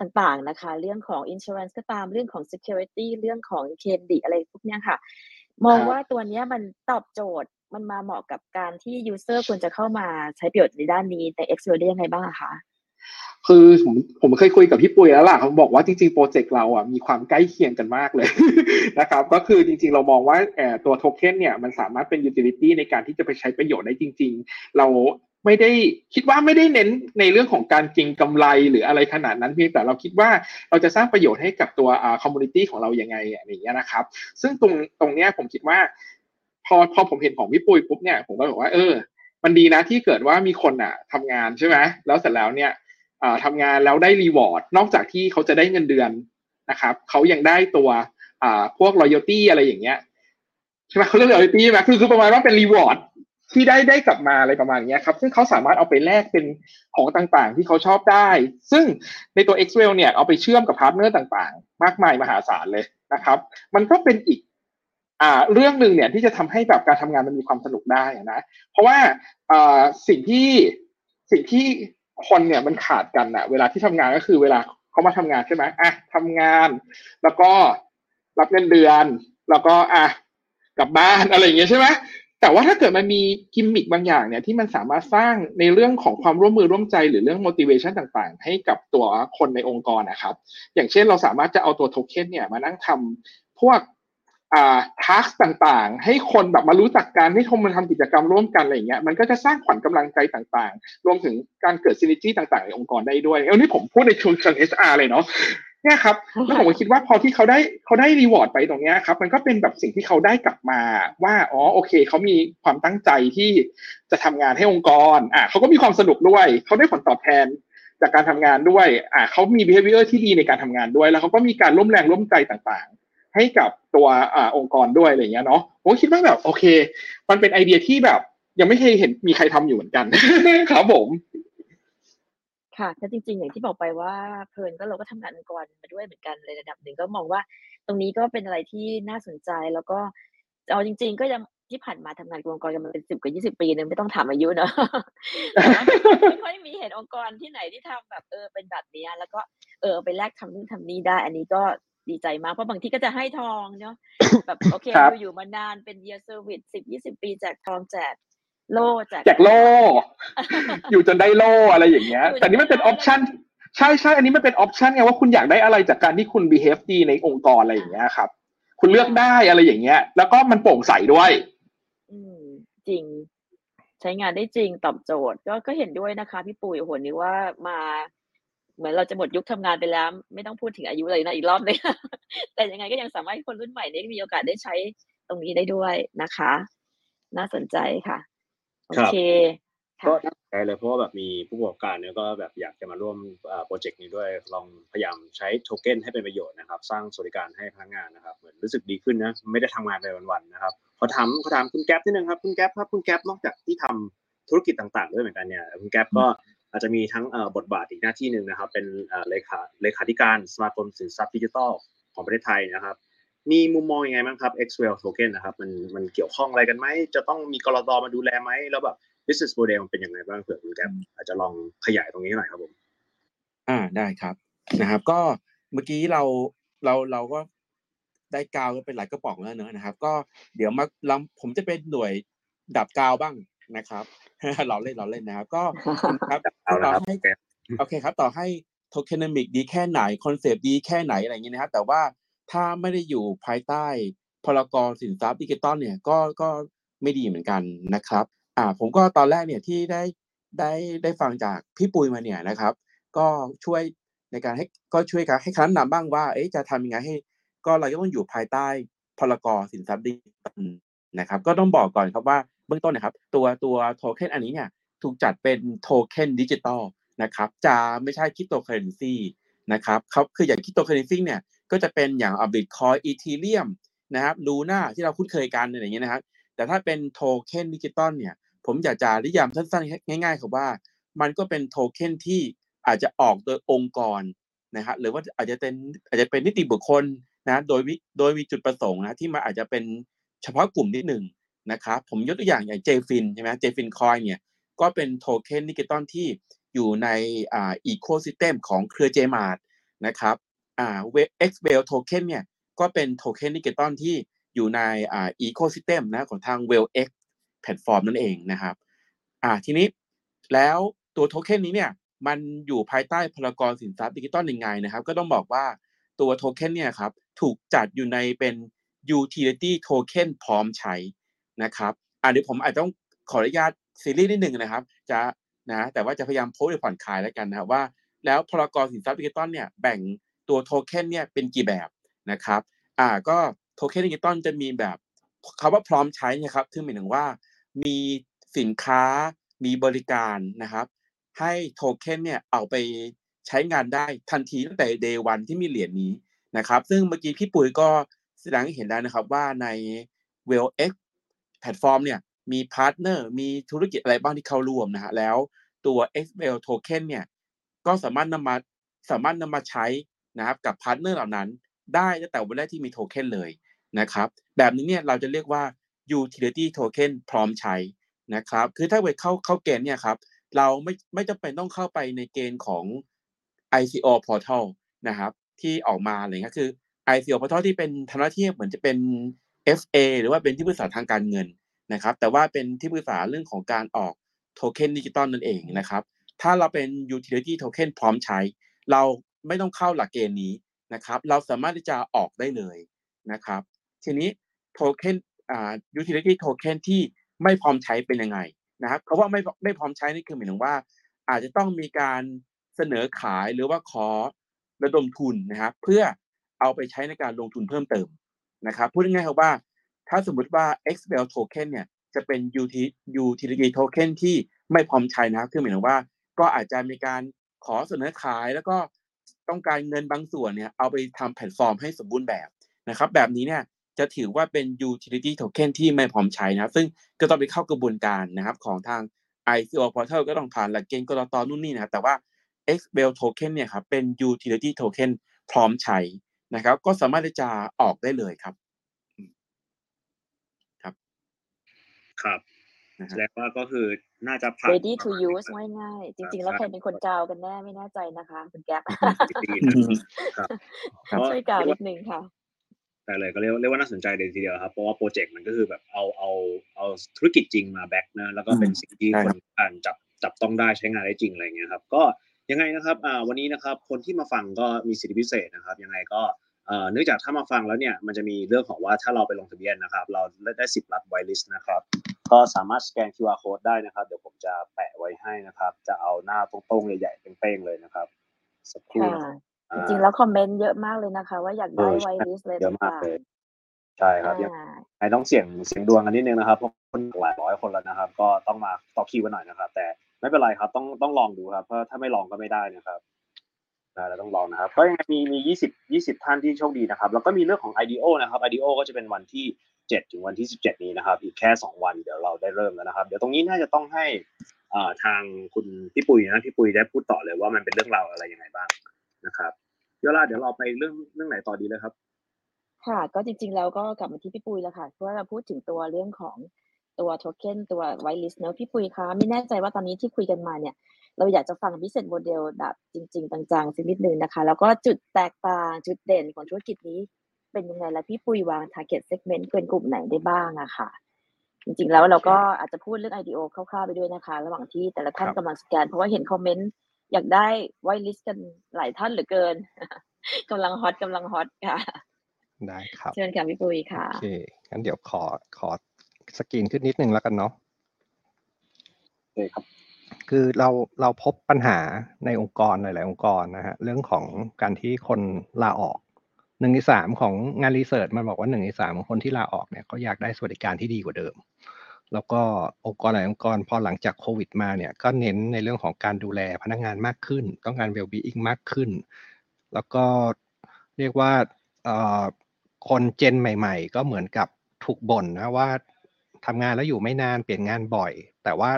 ต่างๆนะคะ เรื่องของ insurance ก็ตามเรื่องของ security เรื่องของเคมดิอะไรพวกเนี้ยค่ะมองว่าตัวเนี้ยมันตอบโจทย์มันมาเหมาะกับการที่ user ควรจะเข้ามาใช้ประโยชน์ในด้านนี้ใน XWell ได้ยังไงบ้างอะคะ คือผมผมเคยคุยกับพี่ปุ้ยแล้วล่ะเขาบอกว่าจริงๆโปรเจกต์เราอะมีความใกล้เคียงกันมากเลยนะครับก็คือจริงๆเรามองว่าเอ่อตัวโทเค็นเนี่ยมันสามารถเป็น utility ในการที่จะไปใช้ประโยชน์ได้จริง ๆ เราไม่ได้คิดว่าไม่ได้เน้นในเรื่องของการเก็งกำไรหรืออะไรขนาดนั้นเพียงแต่เราคิดว่าเราจะสร้างประโยชน์ให้กับตัว community ของเรายังไงอย่างเงี้ยนะครับ ซึ่งตรงตรงเนี้ยผมคิดว่า พอพอผมเห็นของพี่ปุ้ยปุ๊บเนี่ยผมก็บอกว่าเออ มันดีนะที่เกิดว่ามีคนอะทำงานใช่ไหมแล้วเสร็จแล้วเนี่ย ทำงานแล้วได้ reward นอกจากที่เขาจะได้เงินเดือนนะครับเขายังได้ตัวพวก loyalty อะไรอย่างเงี้ยใช่ไหมเขาเรียก loyalty ไหมคือคือประมาณว่าเป็น reward ที่ได้ได้กลับมาอะไรประมาณเนี้ยครับ ซึ่งเขาสามารถเอาไปแลกเป็นของต่างๆ ที่เขาชอบได้ ซึ่งในตัว x w e l เนี่ยเอาไปเชื่อมกับพาร์ทเนอร์ต่างๆ มากมายมหาศาลเลยนะครับ มันก็เป็นอีกอ่าเรื่องหนึ่งเนี่ยที่จะทำให้แบบการทำงานมันมีความสนุกได้นะ เพราะว่าอ่าสิ่งที่สิ่งที่ คนเนี่ยมันขาดกันอะเวลาที่ทำงานก็คือเวลาเขามาทำงานใช่ไหมอะทำงาน แล้วก็รับเงินเดือน แล้วก็อะกลับบ้านอะไรอย่างเงี้ยใช่ไหมแต่ว่าถ้าเกิดมันมีกิมมิคบางอย่างเนี่ยที่มันสามารถสร้างในเรื่องของความร่วมมือร่วมใจหรือเรื่อง motivation ต่างๆ ให้กับตัวคนในองค์กรนะครับ อย่างเช่นเราสามารถจะเอาตัวโทเค็นเนี่ยมานั่งทำพวก อ่าทักต่างๆ ให้คนแบบมารู้จักกันให้คนมาทำกิจกรรมร่วมกันอะไรอย่างเงี้ยมันก็จะสร้างขวัญกำลังใจต่างๆ รวมถึงการเกิดซินิจี้ต่างๆ ในองค์กรได้ด้วยเอานี่ผมพูดในเชิงเชิง HR เลยเนาะเนี่ยครับแล้วผมก็คิดว่าพอที่เขาได้เขาได้รีวอร์ดไปตรงเนี้ยครับ มันก็เป็นแบบสิ่งที่เขาได้กลับมาว่าอ๋อโอเคเขามีความตั้งใจที่จะทำงานให้องค์กรอ่าเขาก็มีความสนุกด้วย เขาได้ผลตอบแทนจากการทำงานด้วยอ่าเขามี behavior ที่ดีในการทำงานด้วย แล้วเขาก็มีการร่วมแรงร่วมใจต่างๆ ให้กับตัวอ่าองค์กรด้วยอะไรเงี้ยเนาะผมคิดว่าแบบโอเค มันเป็นไอเดียที่แบบ ยังไม่เคยเห็นมีใครทำอยู่เหมือนกันครับผม ค่ะแต่จริง ๆ อย่างที่บอกไปว่าเพลินก็เราก็ทำงานองค์กรมาด้วยเหมือนกันในระดับหนึ่งก็มองว่า ตรงนี้ก็เป็นอะไรที่น่าสนใจแล้วก็เอาจริง ๆ ก็ยังที่ผ่านมาทำงานกับองค์กรกันมาเป็นสิบกว่ายี่สิบปีนึงไม่ต้องถามอายุเนอะไม่ค่อยมีเห็นองค์กรที่ไหนที่ทำแบบเออเป็นแบบเนี้ยแล้วก็เออไปแลกทำนู่นทำนี่ได้ อันนี้ก็ ดีใจมาก เพราะบางที่ก็จะให้ทองเนาะแบบโอเคครับเราอยู่มานานเป็น year service สิบยี่สิบปีแจกทองแจกโล่แจกแจกโล่ อยู่จนได้โล่อะไรอย่างเงี้ยอยู่จนแต่นี่มันเป็นได้ออปชันใช่ใช่อันนี้มันเป็นออปชันไงว่าคุณอยากได้อะไรจากการที่คุณ behave ดีในองค์กรอะไรอย่างเงี้ยครับ คุณเลือกได้อะไรอย่างเงี้ย แล้วก็มันโปร่งใสด้วย อืมจริง ใช้งานได้จริงตอบโจทย์ ก็ก็เห็นด้วยนะคะ พี่ปุ๋ยโอ้โหนี่ว่ามา เหมือนเราจะหมดยุคทำงานไปแล้ว ไม่ต้องพูดถึงอายุเลยนะอีกรอบเลยแต่ยังไงก็ยังสามารถให้คนรุ่นใหม่ได้มีโอกาสได้ใช้ตรงนี้ได้ด้วยนะคะ น่าสนใจค่ะ โอครับเคก็ค่ะน่าสนใจเลยเพราะว่าแบบมีผู้ประกอบการเนี่ยก็แบบอยากจะมาร่วมโปรเจกต์นี้ด้วยลองพยายามใช้โทเก้นให้เป็นประโยชน์นะครับ สร้างสวัสดิการให้พนักงานนะครับ เหมือนรู้สึกดีขึ้นนะไม่ได้ทำงานไปวันๆนะครับขอถามขอถามคุณแก๊ปนิดนึงครับคุณแก๊ปครับคุณแก๊ปนอกจากที่ทำธุรกิจต่างๆด้วยเหมือนกันเนี่ยคุณแก๊ปก็ อาจจะมีทั้งเอ่อบทบาทอีกหน้าที่หนึ่งนะครับ เป็นเอ่อเลขาเลขาธิการสมาคมสินทรัพย์ดิจิทัลของประเทศไทยนะครับ มีมุมมองยังไงบ้างครับ XWell Token นะครับมันมันเกี่ยวข้องอะไรกันไหม จะต้องมีกรตมาดูแลไหม แล้วแบบ business model มันเป็นยังไงบ้างเผื่อคุณแก๊ปอาจจะลองขยายตรงนี้หน่อยครับผมอ่าได้ครับนะครับ ก็เมื่อกี้เราเราเราก็ได้กาวกันเป็นหลายกระป๋องแล้วเนอะนะครับ ก็เดี๋ยวมาลองผมจะเป็นหน่วยดับกาวบ้าง นะครับเราเล่นเราเล่นนะครับ ก็ครับเอาละต่อครับให้แก๊ปโอเคครับ ต่อให้ tokenomics ดีแค่ไหนคอนเซปต์ดีแค่ไหนอะไรอย่างเงี้ยนะครับแต่ว่าถ้าไม่ได้อยู่ภายใต้พรกสินทรัพย์ดิจิตอลเนี่ยก็ก็ไม่ดีเหมือนกันนะครับ อ่า ผมก็ตอนแรกเนี่ยที่ได้ได้ได้ฟังจากพี่ปุ้ยมาเนี่ยนะครับ ก็ช่วยในการให้ก็ช่วยกันให้คำแนะนำบ้างว่า เอ๊ะจะทำยังไงให้ ก็เราก็ต้องอยู่ภายใต้พรกสินทรัพย์ดิจิทัลนะครับ ก็ต้องบอกก่อนครับว่า เบื้องต้นนะครับ ตัวตัวโทเค็นอันนี้เนี่ยถูกจัดเป็นโทเค็นดิจิตอลนะครับจะไม่ใช่คริปโตเคอเรนซีนะครับเขาคืออย่างคริปโตเคอเรนซีเนี่ยก็จะเป็นอย่างอ่าบิตคอยน์ Ethereum นะครับลูน่าที่เราคุ้นเคยกันอะไรอย่างเงี้ยนะครับแต่ถ้าเป็นโทเค็นดิจิตอลเนี่ยผมอยากจะนิยามสั้นๆ ง่ายๆครับว่า มันก็เป็นโทเค็นที่อาจจะออกโดยองค์กรนะฮะหรือว่าอาจจะเป็นอาจจะเป็นนิติบุคคลนะโดยโดยมีจุดประสงค์นะที่มันอาจจะเป็นเฉพาะกลุ่มนิดหนึ่ง นะครับผมยกตัวอย่างอย่าง JFIN ใช่ไหม JFIN Coin เนี่ยก็เป็นโทเค็นดิจิตอลที่อยู่ในอ่า ecosystem ของเครือ JMart นะครับอ่า XWell Token เนี่ยก็เป็นโทเค็นดิจิตอลที่อยู่ในอ่า ecosystem นะของทาง WellX แพลตฟอร์มนั่นเองนะครับอ่าทีนี้แล้วตัวโทเค็นนี้เนี่ยมันอยู่ภายใต้พรกสินทรัพย์ดิจิตอลยังไงนะครับ ก็ต้องบอกว่าตัวโทเค็นเนี่ยครับถูกจัดอยู่ในเป็น utility token พร้อมใช้ นะครับอ่าเดี๋ยวผมอาจจะต้องขออนุญาตซีเรียสนิดหนึ่งนะครับ จะนะแต่ว่าจะพยายามโพสต์ให้ผ่อนคลายแล้วกันนะครับว่า แล้วพรกสินทรัพย์ดิจิตอลเนี่ยแบ่งตัวโทเค็นเนี่ยเป็นกี่แบบนะครับอ่าก็โทเค็นดิจิตอลจะมีแบบคำว่าพร้อมใช้นะครับซึ่งหมายถึงว่ามีสินค้ามีบริการนะครับ ให้โทเค็นเนี่ยเอาไปใช้งานได้ทันทีตั้งแต่ day one ที่มีเหรียญนี้นะครับ ซึ่งเมื่อกี้พี่ปุ้ยก็แสดงให้เห็นแล้วนะครับว่าใน w e l x แพลตฟอร์มเนี่ยมีพาร์ทเนอร์มีธุรกิจอะไรบ้างที่เข้าร่วมนะฮะแล้วตัว XWell Token เนี่ยก็สามารถนำมาสามารถนำมาใช้นะครับกับพาร์ทเนอร์เหล่านั้น ได้ตั้งแต่วันแรกที่มีโทเค็นเลยนะครับแบบนี้เนี่ยเราจะเรียกว่า utility token พร้อมใช้นะครับคือถ้าเกิดเข้าเข้าเกณฑ์เนี่ยครับเราไม่ไม่จำเป็นต้องเข้าไปในเกณฑ์ของ ICO portal นะครับที่ออกมาอะไรเงี้ยคือ ICO portal ที่เป็นทำหน้าที่เหมือนจะเป็น FA หรือว่าเป็นที่ปรึกษาทางการเงินนะครับ แต่ว่าเป็นที่ปรึกษาเรื่องของการออกโทเค็นดิจิตอลนั่นเองนะครับ ถ้าเราเป็น utility token พร้อมใช้ เราไม่ต้องเข้าหลักเกณฑ์นี้นะครับ เราสามารถที่จะออกได้เลยนะครับ ทีนี้โทเค็นอ่า utility token ที่ไม่พร้อมใช้เป็นยังไงนะครับเขาว่าไม่ไม่พร้อมใช้นี่คือหมายถึงว่า อาจจะต้องมีการเสนอขายหรือว่าขอระดมทุนนะครับ เพื่อเอาไปใช้ในการลงทุนเพิ่มเติม นะครับพูดง่ายๆครับว่าถ้าสมมุติว่า XBL token เนี่ยจะเป็น utility token ที่ไม่พร้อมใช้นะครับคือหมายถึงว่า ก็อาจจะมีการขอเสนอขายแล้วก็ต้องการเงินบางส่วนเนี่ยเอาไปทำแพลตฟอร์มให้สมบูรณ์แบบนะครับ แบบนี้เนี่ยจะถือว่าเป็น utility token ที่ไม่พร้อมใช้นะครับ ซึ่งก็ต้องไปเข้ากระบวนการนะครับของทาง ICO portal ก็ต้องผ่านหลักเกณฑ์กรตนู่นนี่นะครับแต่ว่า XBL token เนี่ยครับเป็น utility token พร้อมใช้ นะครับ ก็สามารถที่จะออกได้เลยครับ ครับนะแสฮะดงว่าก็คือน่าจะผ่าน ready to ประมาณ use ง่ายๆจริงๆ แล้วใครเป็นคนกาวกันแน่ไม่แน่ใจนะคะคุณแก๊ปดีนะครับครับช่วยกาวนิดนึงค่ะแต่เลยก็เรียกว่าเรียกว่าน่าสนใจเลยทีเดียวครับเพราะว่าโปรเจกต์มันก็คือแบบเอาเอาเอาธุรกิจจริงมา back นะแล้วก็เป็นสิ่งที่ใช่ครับคนอ่าจับจับต้องได้ใช้งานได้จริงอะไรเงี้ยครับ ก็ ยังไงนะครับอ่าวันนี้นะครับคนที่มาฟังก็มีสิทธิพิเศษนะครับ ยังไงก็เอ่อเนื่องจากถ้ามาฟังแล้วเนี่ยมันจะมีเรื่องของว่าถ้าเราไปลงทะเบียนนะครับ เราได้สิทธิ์รับ whitelist นะครับ ก็สามารถสแกน QR code ได้นะครับ เดี๋ยวผมจะแปะไว้ให้นะครับ จะเอาหน้าตรงๆใหญ่ๆเป้งๆเลยนะครับสักครู่ค่ะนะจริงๆแล้วคอมเมนต์เยอะมากเลยนะคะ ว่าอยากได้ไวลิสเลยเยอะมากต่างเลยใช่ครับยังอ่าไงต้องเสี่ยงเสี่ยงดวงกันนิดนึงนะครับเพราะคนหลายร้อยคนแล้วนะครับ ก็ต้องมาต่อคิวกันหน่อยนะครับ แต่ ไม่เป็นไรครับ ต้องต้องลองดูครับเพราะถ้าไม่ลองก็ไม่ได้นะครับได้แล้วต้องลองนะครับก็ยังมีมียี่สิบยี่สิบท่านที่โชคดีนะครับ แล้วก็มีเรื่องของ IDO นะครับ IDO ก็จะเป็นวันที่เจ็ดถึงวันที่สิบเจ็ดนี้นะครับ อีกแค่สองวันเดี๋ยวเราได้เริ่มแล้วนะครับ เดี๋ยวตรงนี้น่าจะต้องให้อ่าทางคุณพี่ปุยนะพี่ปุยได้พูดต่อเลยว่ามันเป็นเรื่องราวอะไรยังไงบ้างนะครับเดี๋ยวเราเดี๋ยวเราไปเรื่องเรื่องไหนต่อดีเลยครับ ค่ะ ก็จริงๆแล้วก็กลับมาที่พี่ปุยแล้วค่ะเพราะเราพูดถึงตัวเรื่องของ ตัวโทเค็นตัวไวลิสเนอะพี่ปุยคะไม่แน่ใจว่าตอนนี้ที่คุยกันมาเนี่ย เราอยากจะฟัง business model แบบจริงๆจังๆสักนิดนึงนะคะ แล้วก็จุดแตกต่างจุดเด่นของธุรกิจนี้เป็นยังไงและพี่ปุยวาง target segment เป็นกลุ่มไหนได้บ้างอะค่ะ จริงๆแล้วเราก็อาจจะพูดเรื่อง IDO คร่าวๆไปด้วยนะคะ ระหว่างที่แต่ละท่านครับกำลังสแกน เพราะว่าเห็นคอมเมนต์อยากได้ไวลิสกันหลายท่านเหลือเกินกำลังฮอตกำลังฮอตค่ะได้ครับเชิญค่ะพี่ปุยค่ะโอเคงั้นเดี๋ยวขอขอ สกรีนขึ้นนิดนึงแล้วกันเนาะโอเคครับ คือเราเราพบปัญหาในองค์กรหลาย ๆ องค์กรนะฮะเรื่องของการที่คนลาออกหนึ่งในสามของงานรีเสิร์ชมันบอกว่าหนึ่งในสามของคนที่ลาออกเนี่ยเขาอยากได้สวัสดิการที่ดีกว่าเดิม แล้วก็องค์กรหลายองค์กรพอหลังจากโควิดมาเนี่ยก็เน้นในเรื่องของการดูแลพนักงานมากขึ้น ต้องการ well-being มากขึ้น แล้วก็เรียกว่าเอ่อคนเจนใหม่ ๆ ก็เหมือนกับถูกบ่นนะว่า ทำงานแล้วอยู่ไม่นานเปลี่ยนงานบ่อย แต่ว่า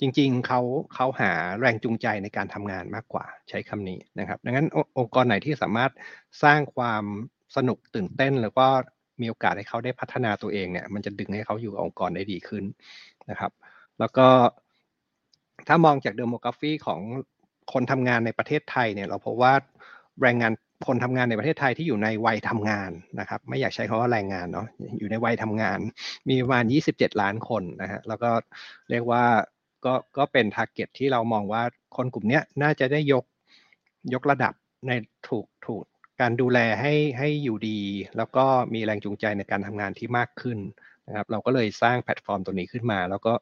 จริง ๆเขาเขาหาแรงจูงใจในการทำงานมากกว่าใช้คำนี้นะครับ ดังนั้นององค์กรไหนที่สามารถสร้างความสนุกตื่นเต้น แล้วก็มีโอกาสให้เขาได้พัฒนาตัวเองเนี่ย มันจะดึงให้เขาอยู่กับองค์กรได้ดีขึ้นนะครับ แล้วก็ถ้ามองจากเดโมกราฟีของคนทำงานในประเทศไทยเนี่ย เราพบว่าแรงงาน คนทำงานในประเทศไทยที่อยู่ในวัยทำงานนะครับ ไม่อยากใช้คำว่าแรงงานเนาะอยู่ในวัยทำงาน มีประมาณ 27 ล้านคนนะฮะแล้วก็เรียกว่าก็ก็เป็น target ที่เรามองว่าคนกลุ่มนี้น่าจะได้ยกยกระดับในถูกถูกการดูแลให้ให้อยู่ดี แล้วก็มีแรงจูงใจในการทำงานที่มากขึ้นนะครับ เราก็เลยสร้างแพลตฟอร์มตัวนี้ขึ้นมา แล้วก็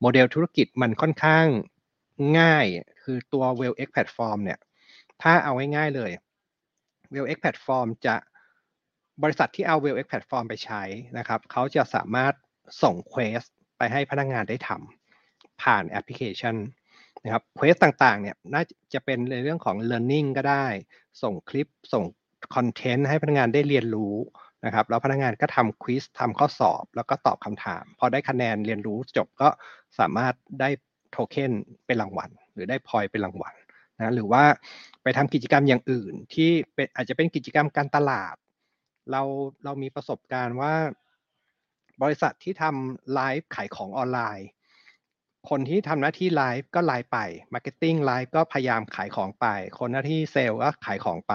โมเดลธุรกิจมันค่อนข้างง่าย คือตัว WellX Platform เนี่ย ถ้าเอาง่ายๆเลย WellX Platform จะบริษัทที่เอา WellX Platform ไปใช้นะครับเขาจะสามารถส่ง quest ไปให้พนักงานได้ทำผ่านแอปพลิเคชันนะครับ quest ต่างๆเนี่ยน่าจะเป็นในเรื่องของ learning ก็ได้ ส่งคลิปส่งคอนเทนต์ให้พนักงานได้เรียนรู้นะครับแล้วพนักงานก็ทำ quiz ทำข้อสอบ แล้วก็ตอบคำถาม พอได้คะแนนเรียนรู้จบก็สามารถได้โทเค็นเป็นรางวัล หรือได้พอยเป็นรางวัล นะหรือว่าไปทำกิจกรรมอย่างอื่น ที่เป็นอาจจะเป็นกิจกรรมการตลาด เราเรามีประสบการณ์ว่า บริษัทที่ทำไลฟ์ขายของออนไลน์ คนที่ทำหน้าที่ไลฟ์ก็ไลฟ์ไป marketing ไลฟ์ก็พยายามขายของไป คนหน้าที่เซลล์ก็ขายของไป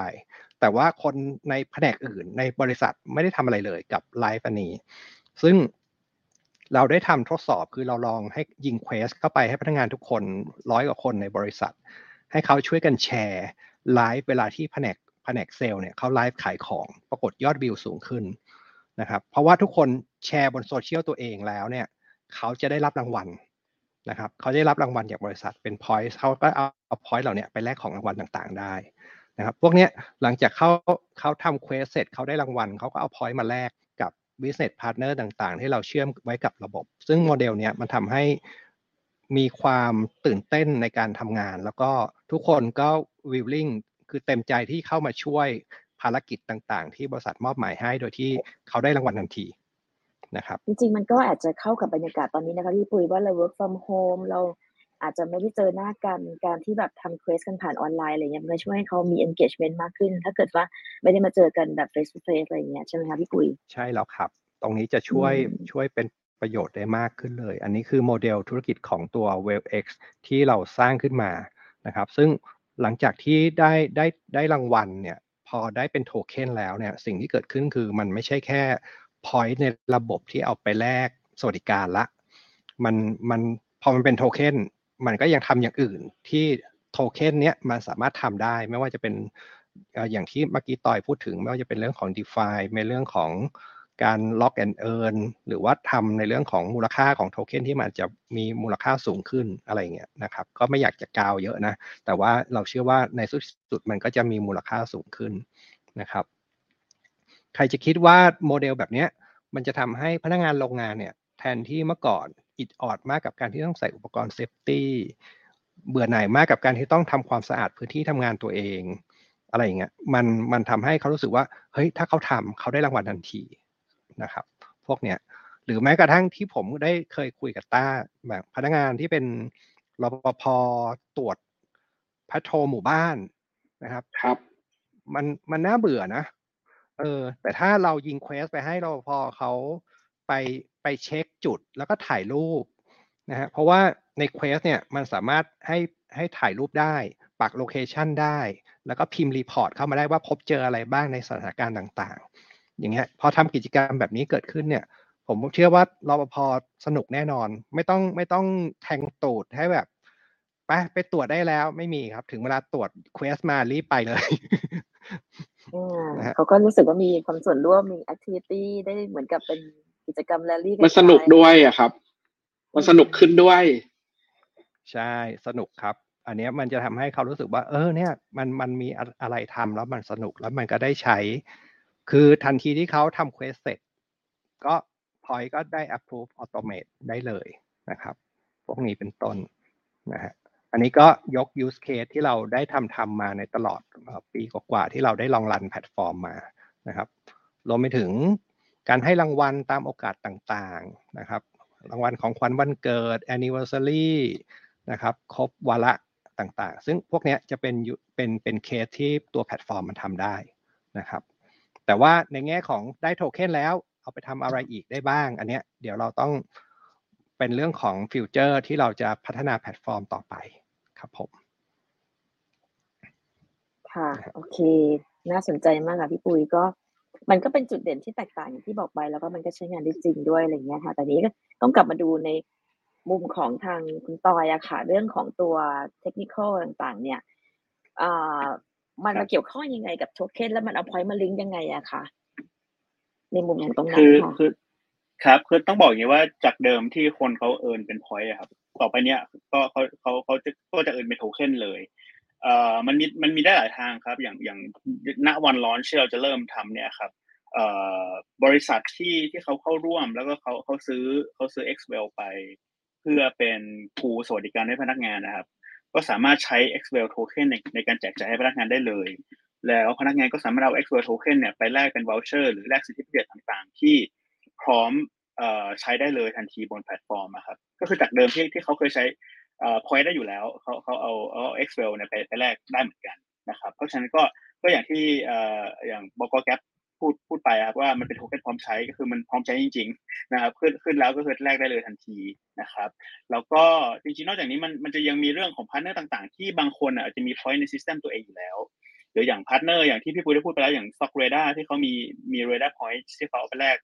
แต่ว่าคนในแผนกอื่นในบริษัทไม่ได้ทำอะไรเลยกับไลฟ์อันนี้ ซึ่งเราได้ทำทดสอบคือเราลองให้ยิง quest เข้าไปให้พนักงานทุกคนร้อยกว่าคนในบริษัท ให้เขาช่วยกันแชร์ไลฟ์เวลาที่แผนกแผนกเซลล์เนี่ยเขาไลฟ์ขายของปรากฏยอดวิวสูงขึ้นนะครับ เพราะว่าทุกคนแชร์บนโซเชียลตัวเองแล้วเนี่ยเขาจะได้รับรางวัลนะครับเขาได้รับรางวัลจากบริษัทเป็น point เขาก็เอาเอา point เหล่านี้ไปแลกของรางวัลต่างๆ ได้นะครับพวกนี้หลังจากเขาเขาทำ quest เสร็จเขาได้รางวัลเขาก็เอา point มาแลกกับ business partner ต่างๆ ที่เราเชื่อมไว้กับระบบ ซึ่งโมเดลเนี้ยมันทำให้ มีความตื่นเต้นในการทำงาน แล้วก็ทุกคนก็ willing คือเต็มใจที่เข้ามาช่วยภารกิจต่างๆ ที่บริษัทมอบหมายให้โดยที่เขาได้รางวัลทันทีนะครับ จริงๆ มันก็อาจจะเข้ากับบรรยากาศตอนนี้นะคะพี่ปุ้ยว่าเรา work from home เราอาจจะไม่ได้เจอหน้ากันการที่แบบทำเควสกันผ่านออนไลน์อะไรเงี้ยมันก็ช่วยให้เขามี engagement มากขึ้น ถ้าเกิดว่าไม่ได้มาเจอกันแบบ face to face อะไรเงี้ยใช่ไหมคะพี่ปุ้ยใช่แล้วครับ ตรงนี้จะช่วยอืมช่วยเป็น ประโยชน์ได้มากขึ้นเลย อันนี้คือโมเดลธุรกิจของตัว WebX ที่เราสร้างขึ้นมานะครับ ซึ่งหลังจากที่ได้ได้ได้รางวัลเนี่ยพอได้เป็นโทเค็นแล้วเนี่ยสิ่งที่เกิดขึ้นคือมันไม่ใช่แค่ point ในระบบที่เอาไปแลกสวัสดิการละ มันมันพอมันเป็นโทเค็นมันก็ยังทำอย่างอื่นที่โทเค็นเนี้ยมันสามารถทำได้ไม่ว่าจะเป็นอย่างที่เมื่อกี้ต่อยพูดถึงไม่ว่าจะเป็นเรื่องของ d e f i ในเรื่องของ การ lock and earn หรือว่าทำในเรื่องของมูลค่าของโทเค็นที่มันจะมีมูลค่าสูงขึ้นอะไรเงี้ยนะครับ ก็ไม่อยากจะกาวเยอะนะ แต่ว่าเราเชื่อว่าในสุดมันก็จะมีมูลค่าสูงขึ้นนะครับ ใครจะคิดว่าโมเดลแบบนี้มันจะทำให้พนักงานโรงงานเนี่ยแทนที่เมื่อก่อนอิดออดมากกับการที่ต้องใส่อุปกรณ์ safetyเบื่อหน่ายมากกับการที่ต้องทำความสะอาดพื้นที่ทำงานตัวเอง อะไรอย่างเงี้ยมันมันทำให้เขารู้สึกว่าเฮ้ยถ้าเขาทำเขาได้รางวัลทันที นะครับ พวกเนี้ยหรือแม้กระทั่งที่ผมได้เคยคุยกับต้าแบบพนักงานที่เป็นรปภตรวจพัทโทหมู่บ้านนะครับครับ มันมันน่าเบื่อนะเออ แต่ถ้าเรายิงเควสไปให้รปภเขาไปไปเช็คจุดแล้วก็ถ่ายรูปนะฮะเพราะว่าใน quest เนี่ยมันสามารถให้ให้ถ่ายรูปได้ปัก location ได้ แล้วก็พิมพ์ report เข้ามาได้ว่าพบเจออะไรบ้างในสถานการณ์ต่างๆ อย่างเงี้ยพอทำกิจกรรมแบบนี้เกิดขึ้นเนี่ยผมเชื่อว่ารปภสนุกแน่นอน ไม่ต้องไม่ต้องแทงตูดให้แบบไปไปตรวจได้แล้วไม่มีครับ ถึงเวลาตรวจ quest มารีบไปเลยเขาก็รู้สึกว่ามีความส่วนร่วมมี activity ได้เหมือนกับเป็นกิจกรรมแรลลี่มันสนุกด้วยอะครับ มันสนุกขึ้นด้วย ใช่สนุกครับ อันนี้มันจะทำให้เขารู้สึกว่า เออ เนี่ย มันมันมีอะไรทำแล้วมันสนุกแล้วมันก็ได้ใช้ คือทันทีที่เขาทำ quest เสร็จ ก็พอยก็ได้ approve automate ได้เลยนะครับ พวกนี้เป็นต้นนะฮะอันนี้ก็ยก use case ที่เราได้ทำทำมาในตลอดปีกว่าๆที่เราได้ลอง run แพลตฟอร์มมานะครับรวมไปถึงการให้รางวัลตามโอกาสต่างๆนะครับ รางวัลของขวัญวันเกิด anniversary นะครับครบวาระต่างๆ ซึ่งพวกนี้จะเป็นเป็นเป็นเคสที่ตัวแพลตฟอร์มมันทำได้นะครับ แต่ว่าในแง่ของได้โทเค็นแล้วเอาไปทำอะไรอีกได้บ้าง อันเนี้ยเดี๋ยวเราต้องเป็นเรื่องของ future ที่เราจะพัฒนาแพลตฟอร์มต่อไปครับผมค่ะโอเค น่าสนใจมากค่ะพี่ปุ้ยก็มันก็เป็นจุดเด่นที่แตกต่างอย่างที่บอกไปแล้วก็มันก็ใช้งานได้จริงด้วยอะไรเงี้ยค่ะ แต่นี้ก็ต้องกลับมาดูในมุมของทางคุณตอยอะค่ะ เรื่องของตัวเทคนิคต่างๆ เนี่ยอ่า มันมาเกี่ยวข้องยังไงกับโทเค็นแล้วมันเอา point มาลิงก์ยังไงอะคะในมุมของตรงนั้นค่ะคือครับคือต้องบอกอย่างนี้ว่าจากเดิมที่คนเขา earn เป็น point ครับ ต่อไปเนี้ยก็เขาเขาเขาจะก็จะเอินเป็นโทเค็นเลยเอ่อมันมีมันมีได้หลายทางครับ อย่างอย่างณวันร้อนที่เราจะเริ่มทำเนี่ยครับเอ่อบริษัทที่ที่เขาเข้าร่วมแล้วก็เขาเขาซื้อเขาซื้อ x w e l l ไป เพื่อเป็นผูสวัสดิการให้พนักงานนะครับ ก็สามารถใช้ x w e l token ในในการแจกจ่ายให้พนักงานได้เลย แล้วพนักงานก็สามารถเอา x w e l token เนี่ยไปแลกเป็น voucher หรือแลกสิทธิพิเศษต่างๆ ที่พร้อมใช้ได้เลยทันทีบนแพลตฟอร์มครับก็คือจากเดิมที่ที่เขาเคยใช้ point ได้อยู่แล้วเขาเขาเอาเอา Excel เนี่ยไปไปแลกได้เหมือนกันนะครับ เพราะฉะนั้นก็ก็อย่างที่อย่างบกแกป พูดพูดไปครับว่ามันเป็นโทเค็นพร้อมใช้ก็คือมันพร้อมใช้จริง ๆ นะครับ ขึ้นขึ้นแล้วก็คือแลกได้เลยทันทีนะครับ แล้วก็จริงๆนอกจากนี้มันมันจะยังมีเรื่องของ partner ต่างๆ ที่บางคนอาจจะมี point ใน system ตัวเองอยู่แล้วหรืออย่าง partner อย่างที่พี่ปุ้ยได้พูดไปแล้วอย่าง Stock Radar ที่เขามีมี Radar Point ที่เขาเอาไปแลก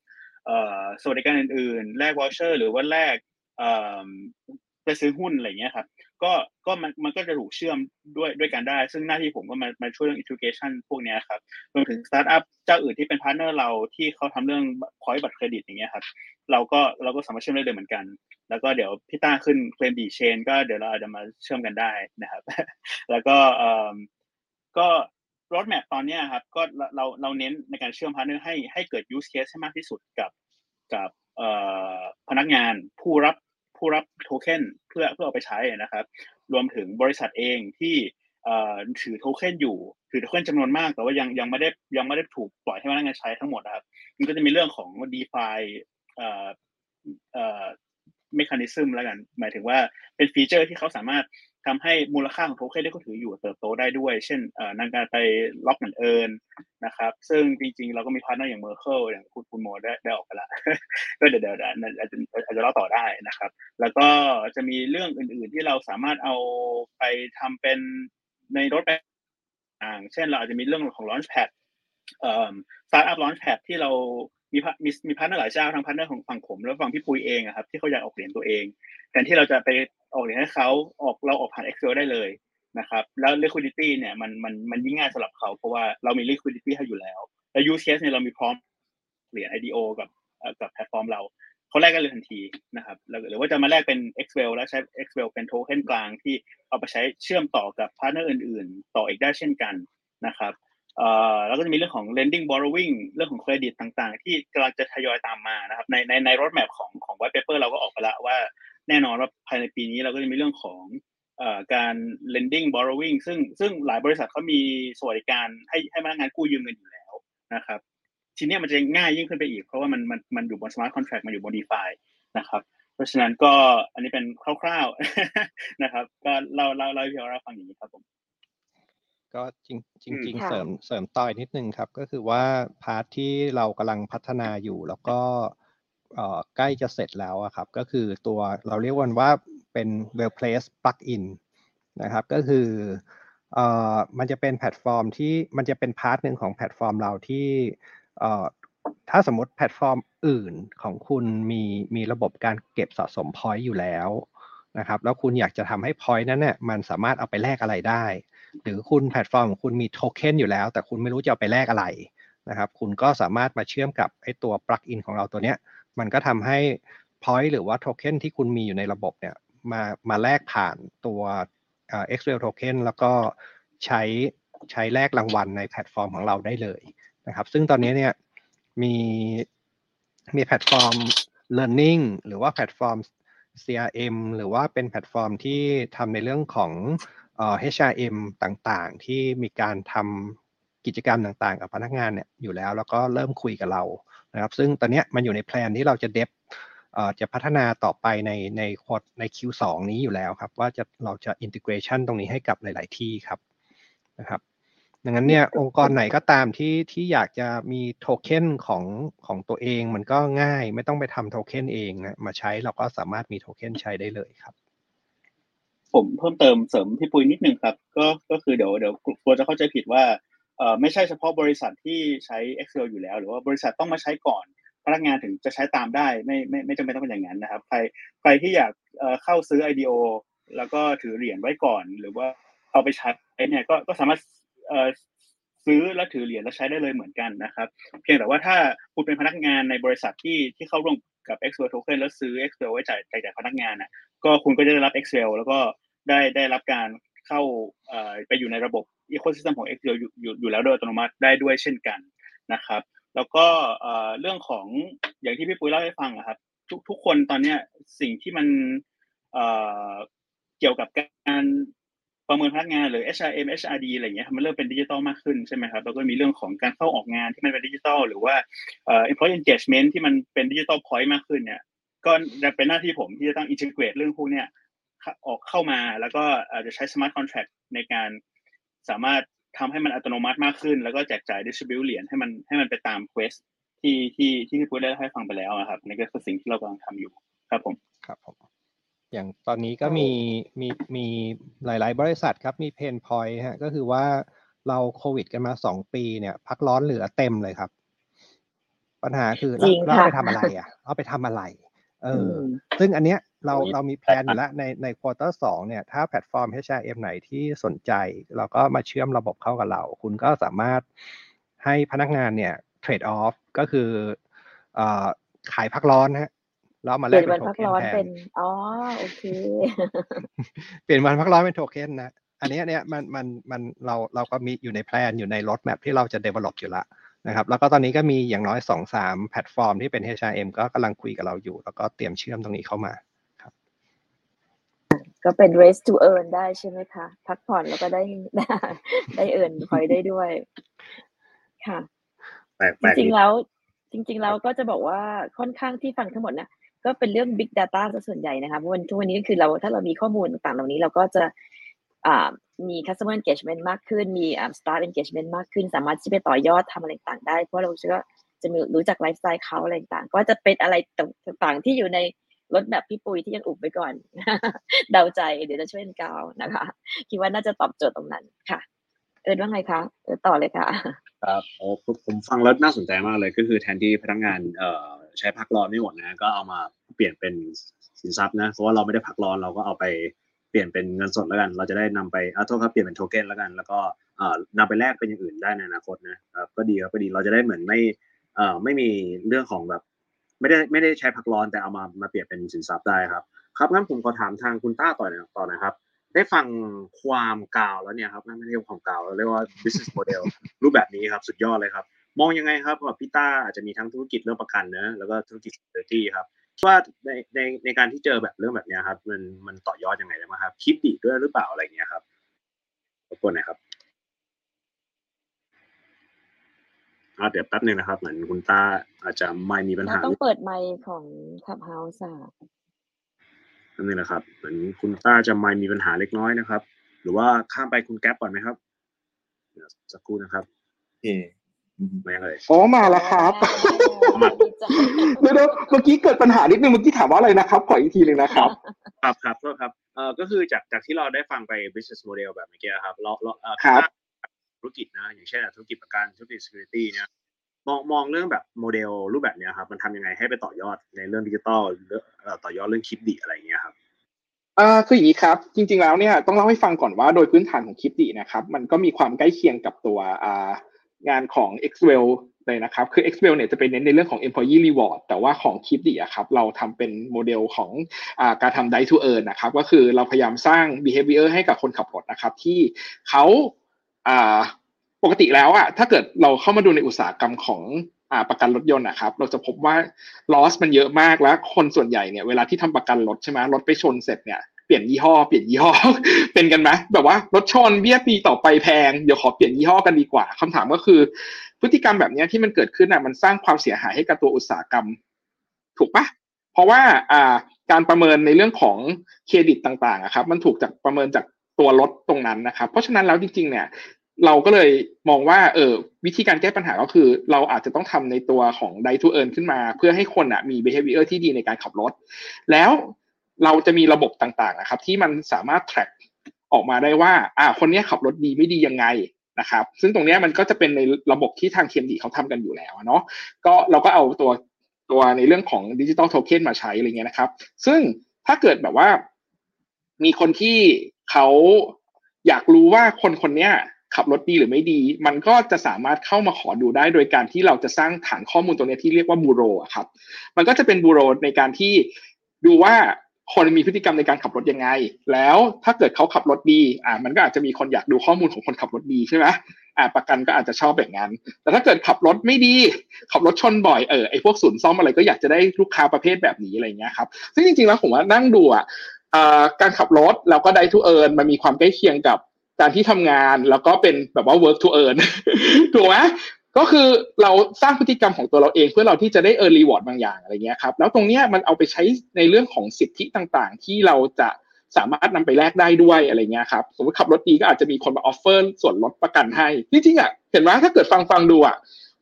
สวัสดิการอื่นๆ แลก voucher หรือว่าแลกไปซื้อหุ้นอะไรเงี้ยครับ ก็ก็มันมันก็จะถูกเชื่อมด้วยด้วยกันได้ ซึ่งหน้าที่ผมก็มามาช่วยเรื่อง integration พวกนี้ครับรวมถึงสตาร์ทอัพเจ้าอื่นที่เป็น partner เราที่เขาทำเรื่อง point บัตรเครดิตอย่างเงี้ยครับเราก็เราก็สามารถเชื่อมได้เลยเหมือนกัน แล้วก็เดี๋ยวพี่ต้าขึ้นเคลมบีเชนก็เดี๋ยวเราอาจจะมาเชื่อมกันได้นะครับ แล้วก็เอ่อก็ roadmap ตอนนี้ครับก็เราเราเน้นในการเชื่อม partner ให้ให้เกิด use case ให้มากที่สุดกับกับพนักงานผู้รับ ผู้รับโทเค็นเพื่อเพื่อเอาไปใช้นะครับ รวมถึงบริษัทเองที่ถือโทเค็นอยู่ ถือโทเค็นจำนวนมาก แต่ว่ายังยังไม่ได้ยังไม่ได้ถูกปล่อยให้พนักงานใช้ทั้งหมดนะครับ มันก็จะมีเรื่องของ d e f าเอ่อเอ่อเมคานิซึมแล้วกัน หมายถึงว่าเป็นฟีเจอร์ที่เขาสามารถ ทำให้มูลค่าของโทเค็นที่เขาถืออยู่เติบโตได้ด้วย เช่นอย่างการไปล็อกเหมือนเอิญนะครับ ซึ่งจริงๆ เราก็มีพาร์ทเนอร์อย่างเมอร์เคิลอย่างคุณคุณโมได้ได้ออกไปละก็เดี๋ยวเดี๋ยวอาจจะอาจจะเล่าต่อได้นะครับ แล้วก็จะมีเรื่องอื่นๆที่เราสามารถเอาไปทำเป็นใน roadmap อย่างเช่นเราอาจจะมีเรื่องของ Launchpad เอ่อ Startup Launchpad ที่เรา มีมีมีพาร์ทเนอร์หลายเจ้าทั้งพาร์ทเนอร์ของฝั่งผมแล้วฝั่งพี่ปุยเองครับที่เขาอยากออกเหรียญตัวเองแทนที่เราจะไปออกเหรียญให้เขาออกเราออกผ่าน Excel ได้เลยนะครับแล้ว liquidity เนี่ยมันมันมันยิ่งง่ายสำหรับเขาเพราะว่าเรามี liquidity ให้อยู่แล้วแล้ว use case เนี่ยเรามีพร้อมเหรียญ IDO กับกับแพลตฟอร์มเราเขาแลกกันเลยทันทีนะครับหรือว่าจะมาแลกเป็น Excel แล้วใช้ Excel เป็นโทเค็นกลางที่เอาไปใช้เชื่อมต่อกับพาร์ทเนอร์อื่น ๆ ต่ออีกได้เช่นกันนะครับ แล้วก็จะมีเรื่องของ lending borrowing เรื่องของเครดิตต่างๆ ที่กำลังจะทยอยตามมานะครับ ในในใน roadmap ของของ white paper เราก็ออกไปแล้วว่าแน่นอนว่าภายในปีนี้เราก็จะมีเรื่องของอการ lending borrowing ซึ่งซึ่งหลายบริษัทเขามีสวัสดิการให้ให้พนักงานกู้ยืมเงินอยู่แล้วนะครับ ทีนี้มันจะง่ายยิ่งขึ้นไปอีก เพราะว่ามันมันมันอยู่บน smart contract มันอยู่บน DeFi นะครับเพราะฉะนั้นก็อันนี้เป็นคร่าวๆนะครับ ก็เราเราเราเพียงเราฟังอย่างนี้ครับผม ก็จริงจริงๆเสริมเสริมต่อยนิดนึงครับ ก็คือว่าพาร์ทที่เรากำลังพัฒนาอยู่แล้วก็ใกล้จะเสร็จแล้วครับ ก็คือตัวเราเรียกมันว่าเป็น well placed plugin นะครับ ก็คือเอ่อมันจะเป็นแพลตฟอร์มที่มันจะเป็น part หนึ่งของแพลตฟอร์มเราที่เอ่อถ้าสมมติแพลตฟอร์มอื่นของคุณมีมีระบบการเก็บสะสม point อยู่แล้วนะครับ แล้วคุณอยากจะทำให้ point นั้นเนี่ยมันสามารถเอาไปแลกอะไรได้ หรือคุณแพลตฟอร์มของคุณมีโทเค็นอยู่แล้ว แต่คุณไม่รู้จะเอาไปแลกอะไรนะครับคุณก็สามารถมาเชื่อมกับไอ้ตัว plugin ของเราตัวเนี้ยมันก็ทำให้ point หรือว่าโทเค็นที่คุณมีอยู่ในระบบเนี่ยมามาแลกผ่านตัวเอ่อ XREL token แล้วก็ใช้ใช้แลกรางวัลในแพลตฟอร์มของเราได้เลยนะครับ ซึ่งตอนนี้เนี่ยมีมีแพลตฟอร์ม learning หรือว่าแพลตฟอร์ม CRM หรือว่าเป็นแพลตฟอร์มที่ทำในเรื่องของ HRM ต่างๆ ที่มีการทำกิจกรรมต่างๆ กับพนักงานเนี่ยอยู่แล้ว แล้วก็เริ่มคุยกับเรานะครับ ซึ่งตอนนี้มันอยู่ในแพลนที่เราจะเดฟจะพัฒนาต่อไปในในควอใน Q2 นี้อยู่แล้วครับ ว่าจะเราจะอินทิเกรชันตรงนี้ให้กับหลาย ๆ ที่ครับนะครับดังนั้นเนี่ยองค์กรไหนก็ตามที่ที่อยากจะมีโทเค็นของของตัวเองมันก็ง่าย ไม่ต้องไปทำโทเค็นเองนะมาใช้เราก็สามารถมีโทเค็นใช้ได้เลยครับ ผมเพิ่มเติมเสริมพี่ปุ้ยนิดนึงครับ ก็ก็คือเดี๋ยวเดี๋ยวกลัวจะเข้าใจผิดว่าเอ่อไม่ใช่เฉพาะบริษัทที่ใช้ Excel อยู่แล้ว หรือว่าบริษัทต้องมาใช้ก่อนพนักงานถึงจะใช้ตามได้ไม่ไม่ไม่จำเป็นต้องเป็นอย่างนั้นนะครับ ใครใครที่อยากเข้าซื้อ IDO แล้วก็ถือเหรียญไว้ก่อน หรือว่าเอาไปใช้เนี่ยก็ก็สามารถเออ ซื้อและถือเหรียญแล้วใช้ได้เลยเหมือนกันนะครับ เพียงแต่ว่าถ้าคุณเป็นพนักงานในบริษัทที่ที่เข้าร่วมกับ Excel Token แล้วซื้อ Excel ไว้จ่ายจ่ายพนักงานน่ะก็คุณก็จะได้รับ Excel แล้วก็ได้ได้รับการเข้าไปอยู่ในระบบ ecosystem ของ Excel อยู่อยู่อยู่แล้วโดยอัตโนมัติได้ด้วยเช่นกันนะครับ แล้วก็เรื่องของอย่างที่พี่ปุ้ยเล่าให้ฟังอะครับ ทุกทุกคนตอนเนี้ยสิ่งที่มันเกี่ยวกับ ประเมินพนักงานหรือ HRM HRD อะไรเงี้ยมันเริ่มเป็นดิจิตอลมากขึ้นใช่ไหมครับแล้วก็มีเรื่องของการเข้าออกงานที่มันเป็นดิจิตอลหรือว่า employee engagement ที่มันเป็น digital point มากขึ้นเนี่ยก็จะเป็นหน้าที่ผมที่จะต้อง integrate เรื่องพวกเนี้ยออกเข้ามาแล้วก็อาจจะใช้ smart contract ในการสามารถทำให้มันอัตโนมัติมากขึ้น แล้วก็แจกจ่าย distribute เหรียญให้มันให้มันไปตาม quest ที่ที่ที่พี่ปุ้ยได้ให้ฟังไปแล้วครับนี่ก็คือสิ่งที่เรากำลังทำอยู่ครับผมครับผม อย่างตอนนี้ก็มีมีมีหลาย ๆ บริษัทครับมี pain point ฮะก็คือว่าเราโควิดกันมาสองปีเนี่ย พักร้อนเหลือเต็มเลยครับ ปัญหาคือเราเราไปทำอะไรอะเอาไปทำอะไร เออ ซึ่งอันเนี้ยเราเรามี plan อยู่แล้วในใน quarter สองเนี่ย ถ้าแพลตฟอร์ม HRM ไหนที่สนใจ เราก็มาเชื่อมระบบเข้ากับเรา คุณก็สามารถให้พนักงานเนี่ย trade off ก็คือเอ่อขายพักร้อนฮะ แล้วมาแลกเป็นโทเค็นแทนอ๋อโอเคเปลี่ยนวันพักร้อนเป็นโทเค็นนะอันนี้เนี่ยมันมันมันเราเราก็มีอยู่ใน plan อยู่ใน roadmap ที่เราจะ develop อยู่ละนะครับ แล้วก็ตอนนี้ก็มีอย่างน้อยสองสามแพลตฟอร์มที่เป็น HRM ก็กำลังคุยกับเราอยู่ แล้วก็เตรียมเชื่อมตรงนี้เข้ามาครับ ก็เป็น rest to earn ได้ใช่ไหมคะ พักผ่อนแล้วก็ได้ได้ได้ earn พอยได้ด้วย ค่ะจริงๆแล้วจริง ๆ แล้วก็จะบอกว่าค่อนข้างที่ฟังทั้งหมดนะ ก็เป็นเรื่อง big data ซะส่วนใหญ่นะคะเพราะวันทุกวันนี้ก็คือเราถ้าเรามีข้อมูลต่างๆเหล่านี้เราก็จะมี customer engagement มากขึ้น มี staff engagement มากขึ้น สามารถที่ไปต่อยอดทำอะไรต่างได้ เพราะเราเชื่อจะมีรู้จักไลฟ์สไตล์เขาอะไรต่างก็จะเป็นอะไรต่างๆที่อยู่ในรถแบบพี่ปุยที่ยังอุบไปก่อน เดาใจเดี๋ยวจะช่วยกาวนะคะ คิดว่าน่าจะตอบโจทย์ตรงนั้นค่ะ เอินว่าไงคะเออต่อเลยค่ะ ครับผมฟังแล้วน่าสนใจมากเลยก็คือแทนที่พนักงานเอ่อ ใช้พักร้อนไม่หมดนะก็เอามาเปลี่ยนเป็นสินทรัพย์นะเพราะว่าเราไม่ได้พักร้อนเราก็เอาไปเปลี่ยนเป็นเงินสดแล้วกัน เราจะได้นำไปอ่าโทษครับเปลี่ยนเป็นโทเค็นแล้วกัน แล้วก็เอ่อนำไปแลกเป็นอย่างอื่นได้ในอนาคตนะครับก็ดีครับก็ดีเราจะได้เหมือนไม่เอ่อไม่มีเรื่องของแบบไม่ได้ไม่ได้ใช้พักร้อนแต่เอามามาเปลี่ยนเป็นสินทรัพย์ได้ครับ ครับงั้นผมขอถามทางคุณต้าต่อนะต่อนะครับ ได้ฟังความกาวแล้วเนี่ยครับไม่เรียกว่ความกาวเราเรียกว่า business model รูปแบบนี้ครับสุดยอดเลยครับ มองยังไงครับว่าพี่ต้าอาจจะมีทั้งธุรกิจเรื่องประกันนะแล้วก็ธุรกิจ security ครับว่าในในในการที่เจอแบบเรื่องแบบเนี้ยครับ มันมันต่อยอดยังไงได้ไหมครับคิดดีด้วยหรือเปล่าอะไรเงี้ยครับรบกวนหน่อยครับอ่าเดี๋ยวแป๊บนึงนะครับ เหมือนคุณต้าอาจจะไม่มีปัญเราหาต้องเปิดไมค์ของ Clubhouse อะนั่นเองนะครับ เหมือนคุณต้าจะไม่มีปัญหาเล็กน้อยนะครับ หรือว่าข้ามไปคุณแก๊ปก่อนไหมครับเดี๋ยวสักครู่นะครับโอเค อืมมายังเลยอ๋อมาแล้วครับดีใจเดี๋ยวๆเมื่อกี้เกิดปัญหานิดนึงเมื่อกี้ถามว่าอะไรนะครับขออีกทีหนึ่งนะครับ ครับครับโทษครับเอ่อก็คือจากจากที่เราได้ฟังไป business model แบบเมื่อกี้ครับเราเราเอ่อครับธุรกิจนะ อย่างเช่นธุรกิจประกันธุรกิจ security เนี่ยมองมองเรื่องแบบโมเดลรูปแบบเนี้ยครับ มันทำยังไงให้ไปต่อยอดในเรื่องดิจิตอลเรื่องเอ่อต่อยอดเรื่องคลิปดีอะไรอย่างเงี้ยครับอ่าคืออย่างนี้ครับ จริง ๆแล้วเนี่ยต้องเล่าให้ฟังก่อนว่าโดยพื้นฐานของคลิปดีนะครับ มันก็มีความใกล้เคียงกับตัวอ่า งานของ Xwell เลยนะครับ คือ Xwell เนี่ยจะเป็นเน้นในเรื่องของ employee reward แต่ว่าของคลิปดีอะครับ เราทำเป็นโมเดลของอการทำ die to earn นะครับ ก็คือเราพยายามสร้าง behavior ให้กับคนขับรถนะครับ ที่เขาปกติแล้วอะถ้าเกิดเราเข้ามาดูในอุตสาหกรรมของอประกันรถยนต์นะครับ เราจะพบว่า loss มันเยอะมากแล้วคนส่วนใหญ่เนี่ยเวลาที่ทำประกันรถใช่ไหมรถไปชนเสร็จเนี่ย เปลี่ยนยี่ห้อเปลี่ยนยี่ห้อ เป็นกันไหมแบบว่ารถชนเบี้ยปีต่อไปแพงเดี๋ยวขอเปลี่ยนยี่ห้อกันดีกว่าคำถามก็คือ พฤติกรรมแบบนี้ที่มันเกิดขึ้นอะมันสร้างความเสียหายให้กับตัวอุตสาหกรรม ถูกปะเพราะว่าอ่าการประเมินในเรื่องของเครดิตต่างๆครับ มันถูกจากประเมินจากตัวรถตรงนั้นนะครับ เพราะฉะนั้นแล้วจริง ๆ เนี่ย เราก็เลยมองว่าเออวิธีการแก้ปัญหาก็คือ เราอาจจะต้องทำในตัวของ die to earn ขึ้นมา เพื่อให้คนอะมี behavior ที่ดีในการขับรถ แล้ว เราจะมีระบบต่างๆนะครับ ที่มันสามารถ track ออกมาได้ว่า อ่า คนนี้ขับรถดีไม่ดียังไงนะครับ ซึ่งตรงนี้มันก็จะเป็นในระบบที่ทางเคมดีเขาทำกันอยู่แล้วเนาะก็เราก็เอาตัวตัวในเรื่องของดิจิ t a ลโทเค็นมาใช้อะไรเงี้ยนะครับ ซึ่งถ้าเกิดแบบว่า มีคนที่เขาอยากรู้ว่าคนคนนี้ขับรถดีหรือไม่ดี มันก็จะสามารถเข้ามาขอดูได้โดยการที่เราจะสร้างฐานข้อมูลตัวนี้ที่เรียกว่าบูโรครับ มันก็จะเป็นบูโรในการที่ดูว่า คนมีพฤติกรรมในการขับรถยังไง แล้วถ้าเกิดเขาขับรถดีอ่ามันก็อาจจะมีคนอยากดูข้อมูลของคนขับรถดีใช่ไหมอ่าประกันก็อาจจะชอบแบบนั้น แต่ถ้าเกิดขับรถไม่ดี ขับรถชนบ่อยเออไอพวกศูนย์ซ่อมอะไรก็อยากจะได้ลูกค้าประเภทแบบนี้อะไรเงี้ยครับซึ่งจริงๆแล้วผมว่านั่งดูอะการขับรถแล้วก็ drive to earn มันมีความใกล้เคียงกับการที่ทำงานแล้วก็เป็นแบบว่า work to earn ถูกไหม ก็คือเราสร้างพฤติกรรมของตัวเราเองเพื่อเราที่จะได้ earn reward บางอย่างอะไรเงี้ยครับแล้วตรงเนี้ยมันเอาไปใช้ในเรื่องของสิทธิต่างๆ ที่เราจะสามารถนำไปแลกได้ด้วยอะไรเงี้ยครับสมมติขับรถดีก็อาจจะมีคนมา offer ส่วนลดประกันให้จริงๆอะเห็นไหมถ้าเกิดฟังฟังดูอะ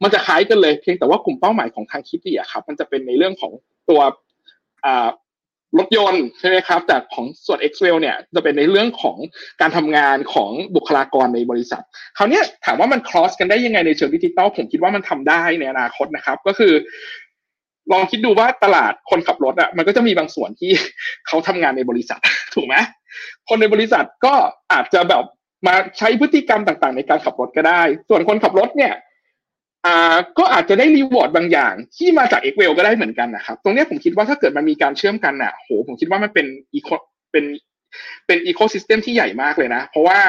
มันจะคล้ายกันเลยเพียงแต่ว่ากลุ่มเป้าหมายของทางคิดดีอะครับ มันจะเป็นในเรื่องของตัวอ่า รถยนต์ใช่ไหมครับแต่ของส่วน Excel เนี่ยจะเป็นในเรื่องของการทำงานของบุคลากรในบริษัท คราวนี้ถามว่ามัน cross กันได้ยังไงในเชิงดิจิตอลผมคิดว่ามันทำได้ในอนาคตนะครับ ก็คือ ลองคิดดูว่าตลาดคนขับรถอะมันก็จะมีบางส่วนที่เขาทำงานในบริษัท ถูกไหมคนในบริษัทก็อาจจะแบบมาใช้พฤติกรรมต่างๆ ในการขับรถก็ได้ ส่วนคนขับรถเนี่ย อ่าก็อาจจะได้ reward บางอย่าง ที่มาจาก Excel ก็ได้เหมือนกันนะครับ ตรงนี้ผมคิดว่าถ้าเกิดมันมีการเชื่อมกันอะโหผมคิดว่ามันเป็น eco เป็นเป็น ecosystem ที่ใหญ่มากเลยนะ เพราะว่า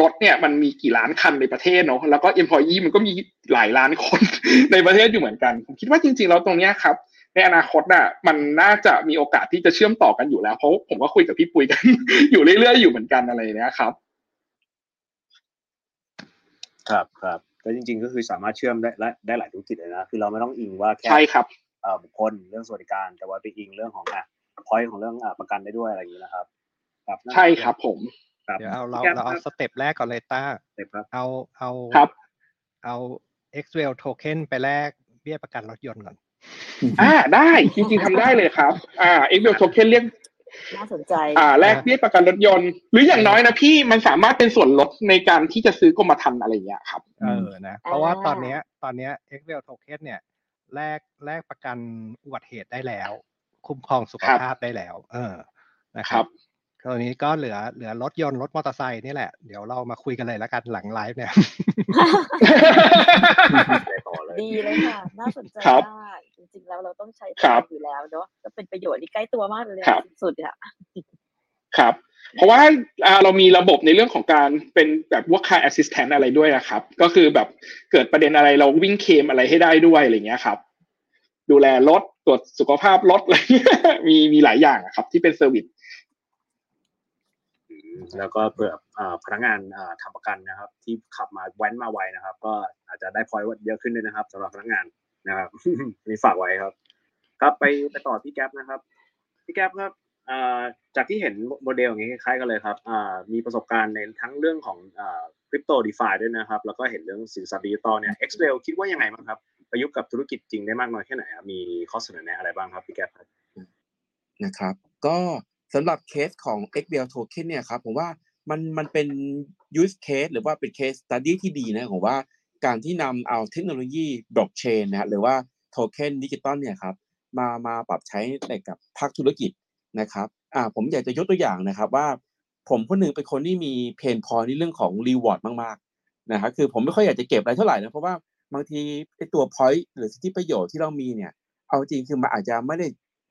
รถเนี่ยมันมีกี่ล้านคันในประเทศเนาะแล้วก็ employee มันก็มีหลายล้านคนในประเทศอยู่เหมือนกัน ผมคิดว่าจริงๆแล้วตรงนี้ครับในอนาคตน่ะมันน่าจะมีโอกาสที่จะเชื่อมต่อกันอยู่แล้ว เพราะผมก็คุยกับพี่ปุ้ยกัน อยู่เรื่อยๆอยู่เหมือนกันอะไรเนี้ยครับ ครับครับ ก็จริง ๆ ก็คือสามารถเชื่อมได้ได้ได้หลายธุรกิจเลยนะคือเราไม่ต้องอิงว่าแค่ใช่ครับเอ่อบุคคลเรื่องสวัสดิการ แต่ว่าไปอิงเรื่องของอะพอยของเรื่องอะประกันได้ด้วยอะไรอย่างนี้นะครับครับนั่นใช่ครับผมครับเดี๋ยวเอาเราแก้มเราเอาครับสเต็ปแรกก่อนเลยต้าเต็มครับเอาเอาครับ เอา Xwell Token ไปแลกเบี้ยประกันรถยนต์ก่อนอ่าได้จริงๆทำได้เลยครับ อ่า Excel Token เรียก น่าสนใจ อ่า แลกเบี้ยประกันรถยนต์ หรืออย่างน้อยนะพี่มันสามารถเป็นส่วนลดในการที่จะซื้อกรมธรรม์อะไรอย่างเงี้ยครับ เออนะ เพราะว่าตอนเนี้ยตอนเนี้ย Xwell Token เนี่ยแลกแลกประกันอุบัติเหตุได้แล้ว คุ้มครองสุขภาพได้แล้ว เออนะคครัรับ บตอนนี้ก็เหลือเหลือรถยนต์รถมอเตอร์ไซค์นี่แหละ เดี๋ยวเรามาคุยกันเลยแล้วกันหลังไลฟ์เนี่ยไปต่อเลยดีเลยค่ะ น่าสนใจครับมากจริงๆแล้วเราต้องใช้ครับอยู่แล้วเนาะก็เป็นประโยชน์ที่ใกล้ตัวมากเลยครับสุดๆอะครับ เพราะว่าอ่าเรามีระบบในเรื่องของการเป็นแบบว่า car assistant อะไรด้วยอะครับ ก็คือแบบเกิดประเด็นอะไรเราวิ่งเคลมอะไรให้ได้ด้วยอะไรเงี้ยครับ ดูแลรถตรวจสุขภาพรถอะไรเงี้ยมีมีหลายอย่างอะครับ ที่เป็น service อืม แล้วก็เผื่อพนักงานเอ่อทำประกันนะครับ ที่ขับมาแว้นมาไวนะครับ ก็อาจจะได้ point เยอะขึ้นด้วยนะครับสำหรับพนักงานนะครับนี่ฝากไว้ครับ ครับไปไปต่อที่แก๊ปนะครับพี่แก๊ปครับจากที่เห็นโมเดลอย่างนี้คล้ายกันเลยครับมีประสบการณ์ในทั้งเรื่องของคริปโต DeFi ด้วยนะครับ แล้วก็เห็นเรื่องสินทรัพย์ดิจิตอลเนี่ย x r a i l คิดว่ายังไงบ้างครับ ประยุกต์กับธุรกิจจริงได้มากน้อยแค่ไหนมีข้อเสนอแนะอะไรบ้างครับพี่แก๊ปครับนะครับ ก็ สำหรับเคสของ XBL Token เนี่ยครับผมว่ามันมันเป็น use case หรือว่าเป็น case study ที่ดีนะผมว่าการที่นำเอาเทคโนโลยี blockchain นะฮะหรือว่าโทเค็นดิจิตอลเนี่ยครับมามาปรับใช้ในกับภาคธุรกิจนะครับอ่าผมอยากจะยกตัวอย่างนะครับว่าผมคนหนึ่งเป็นคนที่มีเพนพอในเรื่องของ reward มากๆนะครับคือผมไม่ค่อยอยากจะเก็บอะไรเท่าไหร่นะเพราะว่าบางทีไอตัว point หรือสิทธิประโยชน์ที่เรามีเนี่ยเอาจริงคือมันอาจจะไม่ได้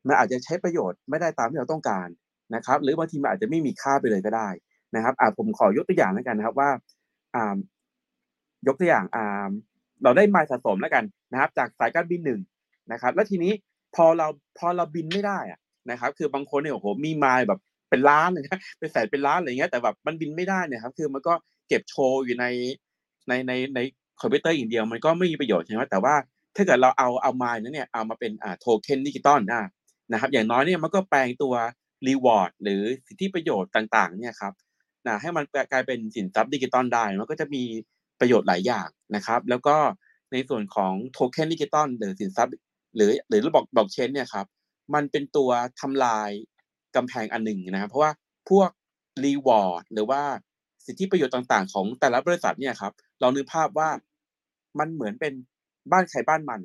มันอาจจะใช้ประโยชน์ไม่ได้ตามที่เราต้องการ นะครับหรือบางทีมันอาจจะไม่มีค่าไปเลยก็ได้นะครับอ่าผมขอยกตัวอย่างแล้วกันนะครับว่าอ่ายกตัวอย่างอ่าเราได้ไมล์สะสมแล้วกันนะครับ จากสายการบินหนึ่งนะครับ แล้วทีนี้พอเราพอเราบินไม่ได้อะนะครับ คือบางคนเนี่ยโอ้โหมีไมล์แบบเป็นล้านเลยนะเป็นแสนเป็นล้านอะไรเงี้ยแต่แบบมันบินไม่ได้เนี่ยครับคือมันก็เก็บโชว์อยู่ในในในในคอมพิวเตอร์อย่างเดียวมันก็ไม่มีประโยชน์ใช่ไหมแต่ว่าถ้าเกิดเราเอาเอาไมล์นั้นเนี่ยเอามาเป็นอ่าโทเค็นดิจิตอลอ่านะครับ อย่างน้อยเนี่ยมันก็แปลงตัว reward หรือสิทธิประโยชน์ต่างๆเนี่ยครับนะให้มันกลายเป็นสินทรัพย์ดิจิตอลได้มันก็จะมีประโยชน์หลายอย่างนะครับ แล้วก็ในส่วนของโทเค็นดิจิตอลหรือสินทรัพย์ หรือหรือระบบบล็อกเชนเนี่ยครับมันเป็นตัวทำลายกำแพงอันหนึ่งนะครับ เพราะว่าพวก reward หรือว่าสิทธิประโยชน์ต่างๆ ของแต่ละบริษัทเนี่ยครับเรานึกภาพว่ามันเหมือนเป็นบ้านใครบ้านมัน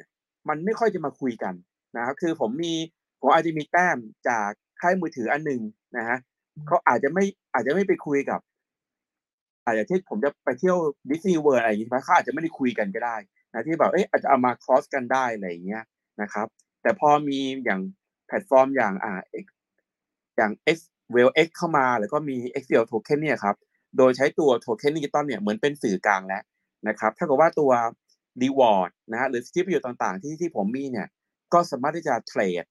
มันไม่ค่อยจะมาคุยกันนะครับ คือผมมีผมอาจจะมีแต้มจาก ค่ายมือถืออันหนึ่งนะฮะเขาอาจจะไม่อาจจะไม่ไปคุยกับ อาจจะที่ผมจะไปเที่ยว Disney World อะไรอย่างนี้ใช่ไหมเขาอาจจะไม่ได้คุยกันก็ได้นะที่แบบเอ๊ะอาจจะเอามา cross กันได้อะไรอย่างเงี้ยนะครับ แต่พอมีอย่างแพลตฟอร์มอย่างอ่า X อย่าง X w e l X เข้ามาแล้วก็มี XL Token เนี่ยครับ โดยใช้ตัวโทเค็นดิจิตอลเนี่ยเหมือนเป็นสื่อกลางแล้วนะครับถ้ากับว่าตัว reward นะฮะหรือสิทธิประโยชน์ต่างๆ ที่ที่ผมมีเนี่ย ก็สามารถที่จะเทรด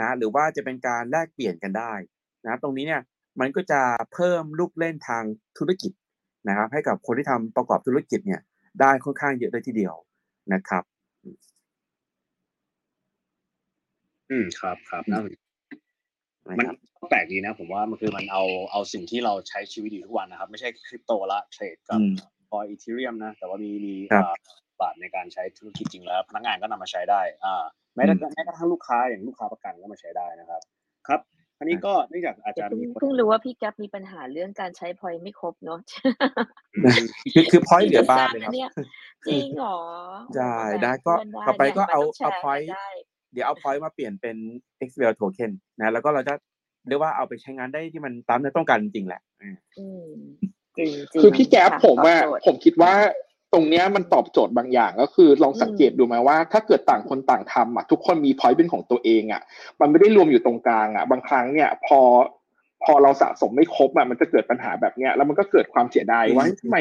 นะหรือว่าจะเป็นการแลกเปลี่ยนกันได้นะตรงนี้เนี่ยมันก็จะเพิ่มลูกเล่นทางธุรกิจนะครับ ให้กับคนที่ทำประกอบธุรกิจเนี่ยได้ค่อนข้างเยอะเลยทีเดียวนะครับ อืมครับครับน่าสนใจนะมันครับก็แปลกดีนะ ผมว่ามันคือมันเอาเอาสิ่งที่เราใช้ชีวิตอยู่ทุกวันนะครับ ไม่ใช่คริปโตละเทรดกับอืมพออีเทเรียมนะ แต่ว่ามีมีครับอ่าบาทในการใช้ธุรกิจจริงแล้ว พนักงานก็นำมาใช้ได้ อ่า แม้แต่แม้กระทั่งลูกค้าอย่างลูกค้าประกันก็มาใช้ได้นะครับ ครับอันนี้ก็เนื่องจากอาจแต่จะเพิ่งมีคนเพิ่งรู้ว่าพี่แก๊ปมีปัญหาเรื่องการใช้พอยไม่ครบเนาะอืมคือคือพอยต์เหลือบ้างเลยครับเนี่ยจริงเหรอใช่โอ้ได้แบ่งก็เพื่นได้ต่อไปก็นี่ยเอามันต้งเอาแชร์ point กันได้เดี๋ยวเอาพอยต์มาเปลี่ยนเป็น XBL token นะแล้วก็เราจะเรียกว่าเอาไปใช้งานได้ที่มันตามที่ต้องการจริงๆแหละอืมอืมจริงจริงคือพี่แก๊ปค่ะผมอะตอบโจทย์ผมคิดว่า ตรงเนี้ยมันตอบโจทย์บางอย่างก็คือลองสังเกตดูไหมว่า ถ้าเกิดต่างคนต่างทำอะทุกคนมี point เป็นของตัวเองอะมันไม่ได้รวมอยู่ตรงกลางอะบางครั้งเนี่ยพอพอเราสะสมไม่ครบอะมันจะเกิดปัญหาแบบเนี้ยแล้วมันก็เกิดความเสียดายว่าทำไม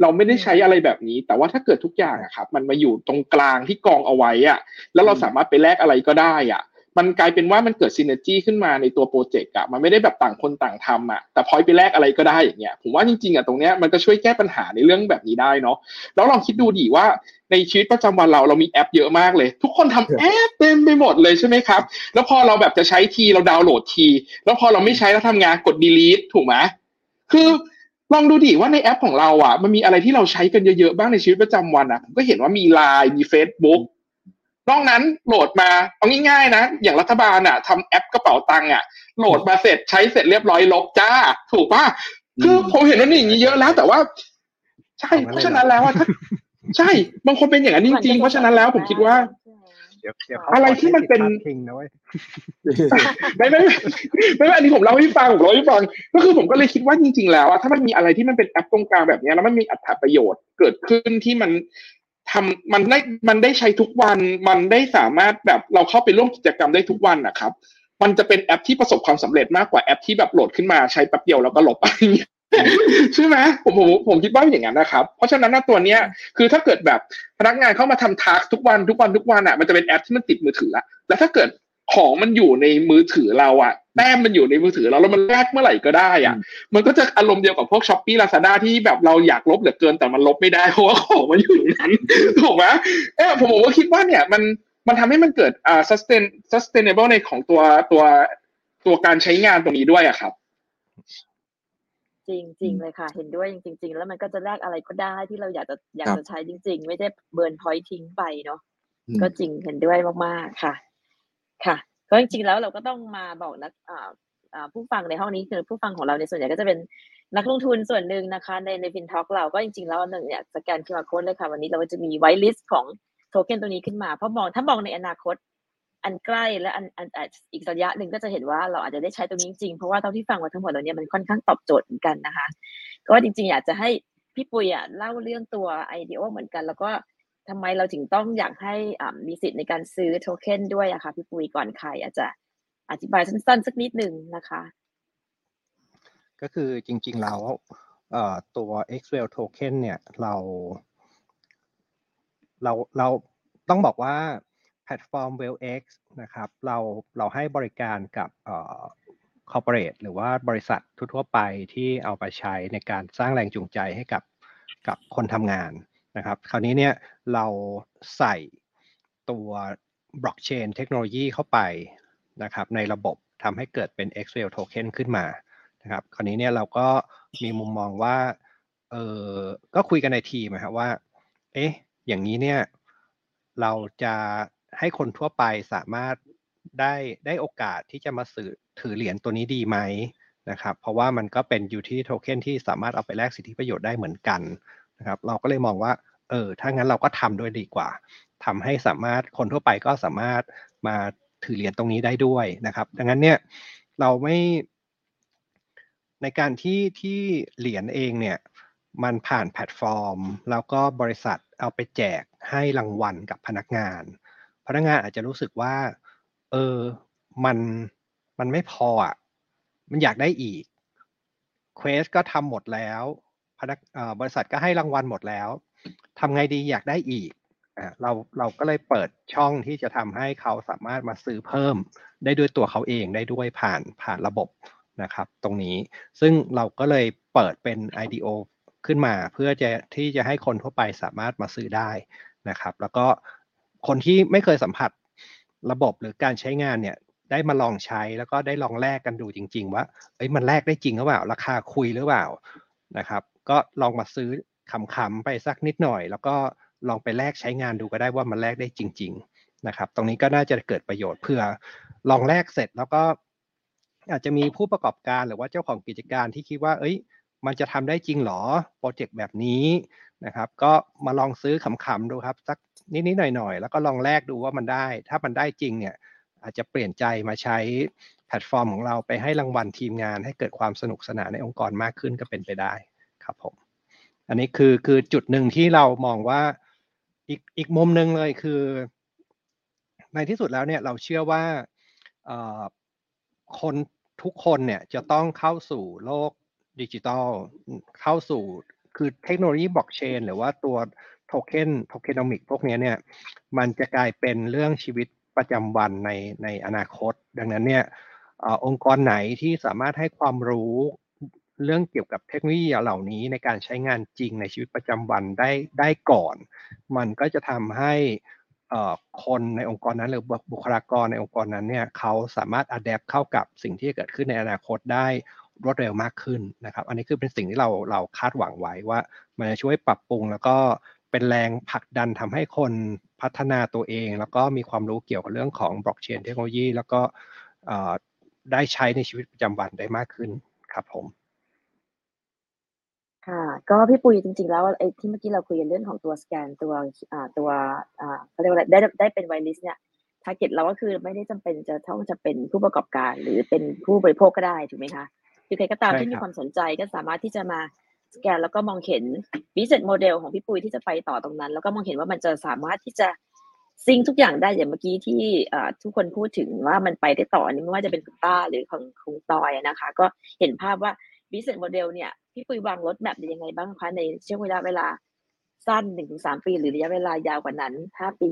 เราไม่ได้ใช้อะไรแบบนี้ แต่ว่าถ้าเกิดทุกอย่างอะครับ มันมาอยู่ตรงกลางที่กองเอาไว้อะแล้วเราสามารถไปแลกอะไรก็ได้อะ มันกลายเป็นว่ามันเกิด synergy ขึ้นมาในตัวโปรเจกต์อะมันไม่ได้แบบต่างคนต่างทำอะแต่พอยไปแลกอะไรก็ได้อย่างเงี้ยผมว่าจริงๆอะตรงเนี้ยมันก็ช่วยแก้ปัญหาในเรื่องแบบนี้ได้เนาะแล้วลองคิดดูดิว่าในชีวิตประจำวันเราเรามีแอปเยอะมากเลย ทุกคนทำแอปเต็มไปหมดเลยใช่ไหมครับ แล้วพอเราแบบจะใช้ทีเราดาวน์โหลดที แล้วพอเราไม่ใช้แล้วทำไงกด delete ถูกไหมคือลองดูดิว่าในแอปของเราอะมันมีอะไรที่เราใช้กันเยอะๆบ้างในชีวิตประจำวันอะผมก็เห็นว่ามี Line มี Facebook นอกนั้นโหลดมาเอาง่ายๆนะ อย่างรัฐบาลอะทำแอปกระเป๋าตังค์อะโหลดมาเสร็จใช้เสร็จเรียบร้อยลบจ้า ถูกป่ะคือผมเห็นว่านี่อย่างนี้เยอะแล้วแต่ว่า ใช่เพราะฉะนั้นแล้วว่าถ้าใช่ บางคนเป็นอย่างนั้นจริงๆเพราะฉะนั้นแล้วผมคิดว่าเดี๋ยวเดี๋ยวเขาอะไรที่มันเป็นขอใช้สิทธิ์พาดพิงนะเว้ยไม่ไม่ไม่ไม่ไม่อันนี้ผมเล่าให้ฟังผมเล่าให้ฟัง ก็คือผมก็เลยคิดว่าจริง ๆ แล้วอะถ้ามันมีอะไรที่มันเป็นแอปตรงกลางแบบเนี้ยแล้วมันมีอัตราประโยชน์เกิดขึ้นที่มัน ทำมันได้มันได้ใช้ทุกวัน มันได้สามารถแบบเราเข้าไปร่วมกิจกรรมได้ทุกวันนะครับ มันจะเป็นแอปที่ประสบความสำเร็จมากกว่าแอปที่แบบโหลดขึ้นมาใช้แป๊บเดียวแล้วก็ลบไปใช่ไหมผมผมผมคิดว่าอย่างนั้นนะครับ เพราะฉะนั้นหน้าตัวเนี้ยคือถ้าเกิดแบบพนักงานเข้ามาทำ task ทุกวันทุกวันทุกวันอะมันจะเป็นแอปที่มันติดมือถือละแล้วถ้าเกิด ของมันอยู่ในมือถือเราอะแต้มมันอยู่ในมือถือเราแล้วมันแลกเมื่อไหร่ก็ได้อะมันก็จะอารมณ์เดียวกับพวก Shopee Lazada ที่แบบเราอยากลบเหลือเกินแต่มันลบไม่ได้เพราะว่าของมันอยู่ในนั้นถูกไหมเออผมผมก็คิดว่าเนี่ยมันมันทำให้มันเกิดอ่า sustain sustainable ในของตัวตัวตัวการใช้งานตรงนี้ด้วยอะครับ จริงจริงเลยค่ะ เห็นด้วยจริง ๆ แล้วมันก็จะแลกอะไรก็ได้ที่เราอยากจะอยากครับจะใช้จริง ๆ ไม่ได้ burn point ทิ้งไปเนาะอืมก็จริงเห็นด้วยมากๆค่ะ ค่ะก็จริงๆแล้วเราก็ต้องมาบอกนักผู้ฟังในห้องนี้คือผู้ฟังของเราในส่วนใหญ่ก็จะเป็นนักลงทุนส่วนหนึ่งนะคะในใน FinTalk เราก็จริงๆแล้วหนึ่งเนี่ยสแกน QR code เลยค่ะวันนี้เราจะมี whitelist ของโทเค็นตัวนี้ขึ้นมา เพราะมองถ้ามองในอนาคตอันใกล้และอันอันอีกระยะหนึ่งก็จะเห็นว่าเราอาจจะได้ใช้ตรงนี้จริงๆเพราะว่าเท่าที่ฟังมาทั้งหมดแล้วเนี่ยมันค่อนข้างตอบโจทย์เหมือนกันนะคะ ก็จริงๆอยากจะให้พี่ปุยอะเล่าเรื่องตัว IDO เหมือนกัน แล้วก็ ทำไมเราถึงต้องอยากให้มีสิทธิ์ในการซื้อโทเค็นด้วยอะคะพี่ปุยก่อนใครอาจจะอธิบายสั้นๆสักนิดหนึ่งนะคะ ก็คือจริงๆแล้วเอ่อตัว XWell Token เนี่ยเราเราเราต้องบอกว่าแพลตฟอร์ม WellX นะครับเราเราให้บริการกับเอ่อ corporate หรือว่าบริษัททั่วๆไปที่เอาไปใช้ในการสร้างแรงจูงใจให้กับกับคนทำงาน นะครับ คราวนี้เนี่ยเราใส่ตัวบล็อกเชนเทคโนโลยีเข้าไปนะครับในระบบทำให้เกิดเป็น XWell Token ขึ้นมานะครับคราวนี้เนี่ยเราก็มีมุมมองว่าเออก็คุยกันในทีมนะครับว่า เอ๊ะ อย่างนี้เนี่ย เราจะให้คนทั่วไปสามารถได้ได้โอกาสที่จะมาสื่อถือเหรียญตัวนี้ดีไหมนะครับ เพราะว่ามันก็เป็น utility token ที่สามารถเอาไปแลกสิทธิประโยชน์ได้เหมือนกัน นะครับ เราก็เลยมองว่า เออ ถ้างั้นเราก็ทำด้วยดีกว่าทำให้สามารถคนทั่วไปก็สามารถมาถือเหรียญตรงนี้ได้ด้วยนะครับ ดังนั้นเนี่ยเราไม่ในการที่ที่เหรียญเองเนี่ยมันผ่านแพลตฟอร์ม แล้วก็บริษัทเอาไปแจกให้รางวัลกับพนักงาน พนักงานอาจจะรู้สึกว่าเออมันมันไม่พออะมันอยากได้อีก quest ก็ทำหมดแล้ว พนักบริษัทก็ให้รางวัลหมดแล้วทำไงดีอยากได้อีกเราเราก็เลยเปิดช่องที่จะทำให้เขาสามารถมาซื้อเพิ่ม ได้ด้วยตัวเขาเองได้ด้วยผ่านผ่านระบบนะครับ ตรงนี้ซึ่งเราก็เลยเปิดเป็น IDO ขึ้นมาเพื่อจะที่จะให้คนทั่วไปสามารถมาซื้อได้นะครับ แล้วก็คนที่ไม่เคยสัมผัสระบบหรือการใช้งานเนี่ยได้มาลองใช้แล้วก็ได้ลองแลกกันดูจริง ๆ ว่าเอ้ยมันแลกได้จริงหรือเปล่า ราคาคุยหรือเปล่านะครับ ก็ลองมาซื้อขำๆไปสักนิดหน่อย แล้วก็ลองไปแลกใช้งานดูก็ได้ว่ามันแลกได้จริง ๆนะครับ ตรงนี้ก็น่าจะเกิดประโยชน์เพื่อลองแลกเสร็จแล้วก็อาจจะมีผู้ประกอบการหรือว่าเจ้าของกิจการที่คิดว่า เอ้ย มันจะทำได้จริงหรอโปรเจกต์แบบนี้นะครับ ก็มาลองซื้อขำๆดูครับสักนิดๆหน่อยๆ แล้วก็ลองแลกดูว่ามันได้ ถ้ามันได้จริงเนี่ย อาจจะเปลี่ยนใจมาใช้แพลตฟอร์มของเราไปให้รางวัลทีมงานให้เกิดความสนุกสนานในองค์กรมากขึ้นก็เป็นไปได้ ครับผม อันนี้คือคือจุดหนึ่งที่เรามองว่าอีกอีกมุมหนึ่งเลยคือ ในที่สุดแล้วเนี่ยเราเชื่อว่าคนทุกคนเนี่ยจะต้องเข้าสู่โลกดิจิทัลเข้าสู่คือเทคโนโลยีบล็อกเชนหรือว่าตัวโทเค็น tokenomic พวกนี้เนี่ยมันจะกลายเป็นเรื่องชีวิตประจำวันในในอนาคต ดังนั้นเนี่ยอองค์กรไหนที่สามารถให้ความรู้ เรื่องเกี่ยวกับเทคโนโลยีเหล่านี้ในการใช้งานจริงในชีวิตประจำวันได้ได้ก่อน มันก็จะทำให้คนในองค์กรนั้นหรือบุคลากรในองค์กรนั้นเนี่ยเขาสามารถอัดแอปเข้ากับสิ่งที่จะเกิดขึ้นในอนาคตได้รวดเร็วมากขึ้นนะครับ อันนี้คือเป็นสิ่งที่เราเราคาดหวังไว้ว่า มันจะช่วยปรับปรุง แล้วก็เป็นแรงผลักดันทำให้คนพัฒนาตัวเอง แล้วก็มีความรู้เกี่ยวกับเรื่องของบล็อกเชนเทคโนโลยีแล้วก็ได้ใช้ในชีวิตประจำวันได้มากขึ้นครับผม ค่ะ ก็พี่ปุยจริง ๆ แล้วไอ้ที่เมื่อกี้เราคุยกันเรื่องของตัวสแกนตัวอ่าตัวอ่าเขาเรียกว่าอะไรได้ได้เป็น whitelist เนี่ย target เราก็คือไม่ได้จำเป็นจะต้องจะเป็นผู้ประกอบการหรือเป็นผู้บริโภคก็ได้ถูกไหมคะคือใครก็ตามใช่ที่มีครับความสนใจก็สามารถที่จะมาสแกนแล้วก็มองเห็น business model ของพี่ปุ้ยที่จะไปต่อตรงนั้น แล้วก็มองเห็นว่ามันจะสามารถที่จะซิงค์ทุกอย่างได้อย่างเมื่อกี้ที่เอ่อทุกคนพูดถึงว่ามันไปได้ต่ออันนี้ไม่ว่าจะเป็นคุณป้าหรือของคุณตอยอะนะคะ ก็เห็นภาพว่า business model เนี่ยพี่ปุ้ยวางรถแมพยังไงบ้างคะในช่วงเวลาเวลาสั้นหนึ่งถึงสามปี หรือระยะเวลายาวกว่านั้นห้าปี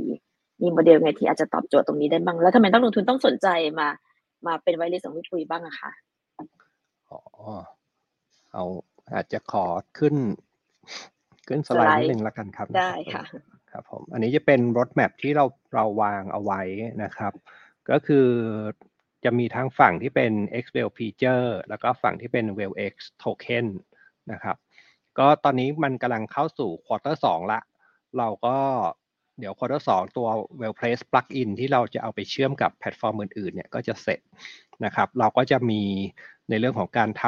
มีโมเดลไงที่อาจจะตอบโจทย์ตรงนี้ได้บ้าง แล้วทำไมต้องลงทุนต้องสนใจมา มาเป็นไวเลสของพี่ปุ้ยบ้างอะคะอ๋อเอาอาจจะขอขึ้น ขึ้นสไลสไลด์ด์นิดนึงแล้วกันครับ ได้ค่ะ ครับผม อันนี้จะเป็นรถแมพที่เราเราวางเอาไว้นะครับ ก็คือ จะมีทั้งฝั่งที่เป็น XWell Feature แล้วก็ฝั่งที่เป็น WellX Token นะครับ ก็ตอนนี้มันกำลังเข้าสู่ควอเตอร์สองละ เราก็เดี๋ยว quarter สองตัว WellPlace Plugin ที่เราจะเอาไปเชื่อมกับแพลตฟอร์มอื่นๆเนี่ยก็จะเสร็จนะครับ เราก็จะมีในเรื่องของการท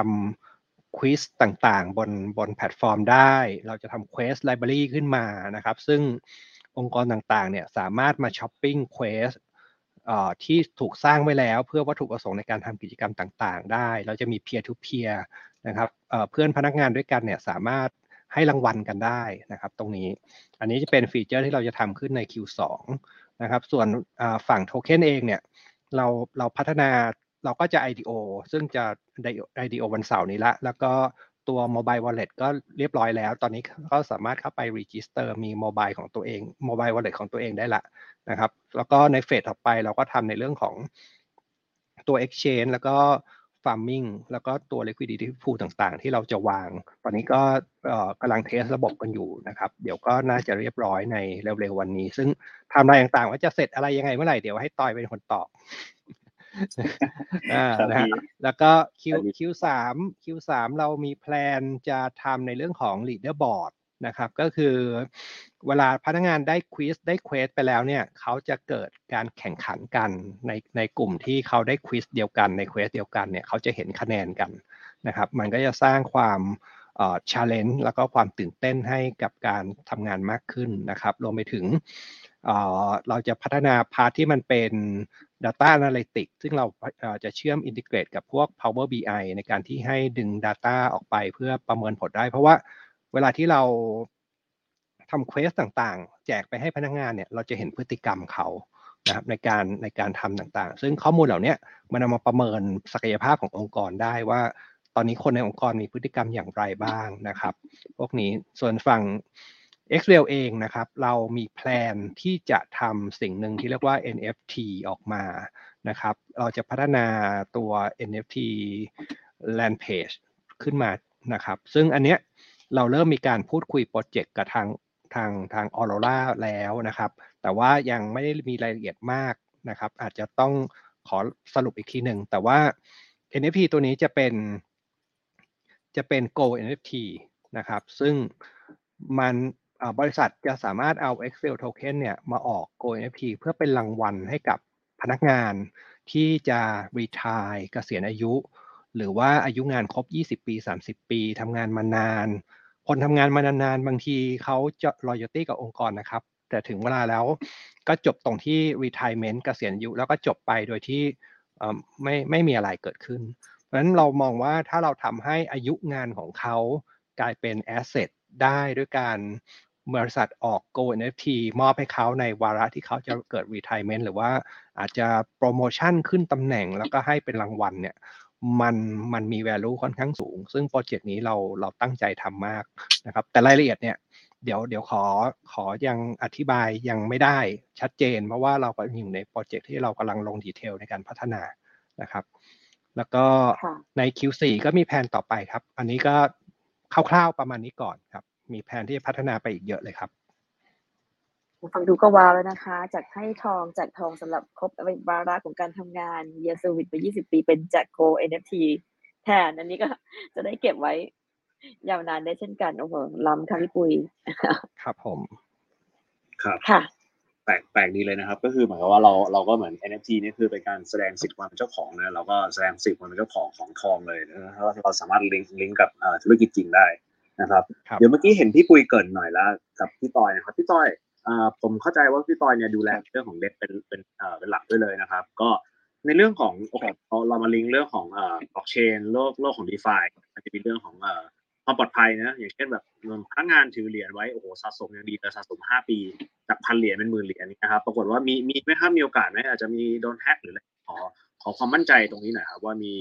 ำ quest ต่างๆ บนบนแพลตฟอร์มได้ เราจะทำ Quest Library ขึ้นมานะครับ ซึ่งองค์กรต่างๆเนี่ยสามารถมาช้อปปิ้ง Quest เอ่อ ที่ถูกสร้างไว้แล้ว เพื่อวัตถุประสงค์ในการทำกิจกรรมต่างๆ ได้ เราจะมี peer to peer นะครับเพื่อนพนักงานด้วยกันเนี่ยสามารถให้รางวัลกันได้นะครับ ตรงนี้ อันนี้จะเป็นฟีเจอร์ที่เราจะทำขึ้นใน Q2 นะครับ ส่วนฝั่งโทเค็นเองเนี่ยเราเราพัฒนาเราก็จะ IDO ซึ่งจะ IDO วันเสาร์นี้ละ แล้วก็ ตัว Mobile Wallet ก็เรียบร้อยแล้ว ตอนนี้ก็สามารถเข้าไป Register มี Mobile ของตัวเอง Mobile Wallet ของตัวเองได้ละนะครับ แล้วก็ในเฟสต่อไปเราก็ทำในเรื่องของตัว Exchange แล้วก็ Farming แล้วก็ตัว Liquidity Pool ต่างๆ ที่เราจะวาง ตอนนี้ก็กำลังเทสระบบกันอยู่นะครับ เดี๋ยวก็น่าจะเรียบร้อยในเร็วๆวันนี้ ซึ่งทำอะไรต่างๆ ว่าจะเสร็จอะไรยังไงเมื่อไหร่ เดี๋ยวให้ตอยเป็นคนตอบ อ่าครับนะฮะพี่แล้วก็ Q ครับพี่ Q3 Q3 เรามีแพลนจะทำในเรื่องของ leaderboard นะครับ ก็คือเวลาพนักงานได้ควิสได้เควสไปแล้วเนี่ยเขาจะเกิดการแข่งขันกันในในกลุ่มที่เขาได้ quest เดียวกันใน quest เดียวกันเนี่ยเขาจะเห็นคะแนนกันนะครับ มันก็จะสร้างความเอ่อ challenge แล้วก็ความตื่นเต้นให้กับการทำงานมากขึ้นนะครับ รวมไปถึง เราจะพัฒนา part ที่มันเป็น Data Analytics ซึ่งเราจะเชื่อม Integrate กับพวก Power BI ในการที่ให้ดึง Data ออกไปเพื่อประเมินผลได้ เพราะว่าเวลาที่เราทำ quest ต่างๆ แจกไปให้พนักงานเนี่ยเราจะเห็นพฤติกรรมเขานะครับในการในการทำต่างๆ ซึ่งข้อมูลเหล่านี้มันเอามาประเมินศักยภาพขององค์กรได้ว่า ตอนนี้คนในองค์กรมีพฤติกรรมอย่างไรบ้างนะครับ พวกนี้ส่วนฝั่ง Xwell เองนะครับ เรามี plan ที่จะทำสิ่งหนึ่งที่เรียกว่า NFT ออกมานะครับ เราจะพัฒนาตัว NFT land page ขึ้นมานะครับ ซึ่งอันเนี้ยเราเริ่มมีการพูดคุยโปรเจกต์กับทางทางทางออโรราแล้วนะครับ แต่ว่ายังไม่ได้มีรายละเอียดมากนะครับ อาจจะต้องขอสรุปอีกทีหนึ่ง แต่ว่า NFT ตัวนี้จะเป็นจะเป็น Go NFT นะครับ ซึ่งมัน บริษัทจะสามารถเอา Excel Token เนี่ยมาออก Go NFT เพื่อเป็นรางวัลให้กับพนักงานที่จะ retire เกษียณอายุ หรือว่าอายุงานครบ 20 ปี 30 ปีทำงานมานาน คนทำงานมานานๆ บางทีเขาจะ loyalty กับองค์กรนะครับ แต่ถึงเวลาแล้วก็จบตรงที่ retirement เกษียณอายุ แล้วก็จบไปโดยที่ไม่ไม่มีอะไรเกิดขึ้น เพราะฉะนั้นเรามองว่าถ้าเราทำให้อายุงานของเขากลายเป็น asset ได้ด้วยการ บริษัทออก Go NFT มอบให้เขาในวาระที่เขาจะเกิด retirement หรือว่าอาจจะโปรโมชั่นขึ้นตำแหน่งแล้วก็ให้เป็นรางวัลเนี่ยมันมันมี value ค่อนข้างสูง ซึ่งโปรเจกต์นี้เราเราตั้งใจทำมากนะครับ แต่รายละเอียดเนี่ยเดี๋ยวเดี๋ยวขอขอยังอธิบายยังไม่ได้ชัดเจน เพราะว่าเราก็อยู่ในโปรเจกต์ที่เรากำลังลง detail ในการพัฒนานะครับ แล้วก็ค่ะใน Q4 ก็มีแผนต่อไปครับ อันนี้ก็คร่าวๆประมาณนี้ก่อนครับ มีแผนที่จะพัฒนาไปอีกเยอะเลยครับฟังดูก็ว้าวแล้วนะคะ จากให้ทองจากทองสำหรับครบวาระของการทำงาน year service ไป 20 ปีเป็นจากโก NFT แทนอันนี้ก็จะได้เก็บไว้ยาวนานได้เช่นกันโอ้โหล้ำค่ะพี่ปุยครับผม ครับค่ะ แปลกแปลกดีเลยนะครับ ก็คือเหมือนกับว่าเราเราก็เหมือน NFT นี่คือเป็นการแสดงสิทธิ์ความเป็นเจ้าของนะเราก็แสดงสิทธิ์ความเป็นเจ้าของของทองเลยนะครับเราสามารถลิงก์ลิงก์กับเอ่อธุรกิจจริงได้ นะครับครับเดี๋ยวเมื่อกี้เห็นพี่ปุยเกริ่นหน่อยแล้วกับพี่ต้อยนะครับพี่ต้อยผมเข้าใจว่าพี่ตอยเนี่ยดูแลเรื่องของเด็เป็นเป็นเป็นหลักด้วยเลยนะครับ ก็ในเรื่องของโอเคเรามาลิงก์เรื่องของอ่าบล็อกเชนโลกโลกของดีฟามันจะมีเรื่องของอ่าความปลอดภัยนะ อย่างเช่นแบบพนักงานถือเหรียญไว้โอ้โหสะสมอย่างดีแต่สะสมห้าปีจากพันเหรียญเป็นหมื่นเหรียญนะครับ ปรากฏว่ามีมีไม่ค่ามีโอกาสไหมอาจจะมีโดนแฮกหรืออะไรขอขอความมั่นใจตรงนี้หน่อยครับว่ามี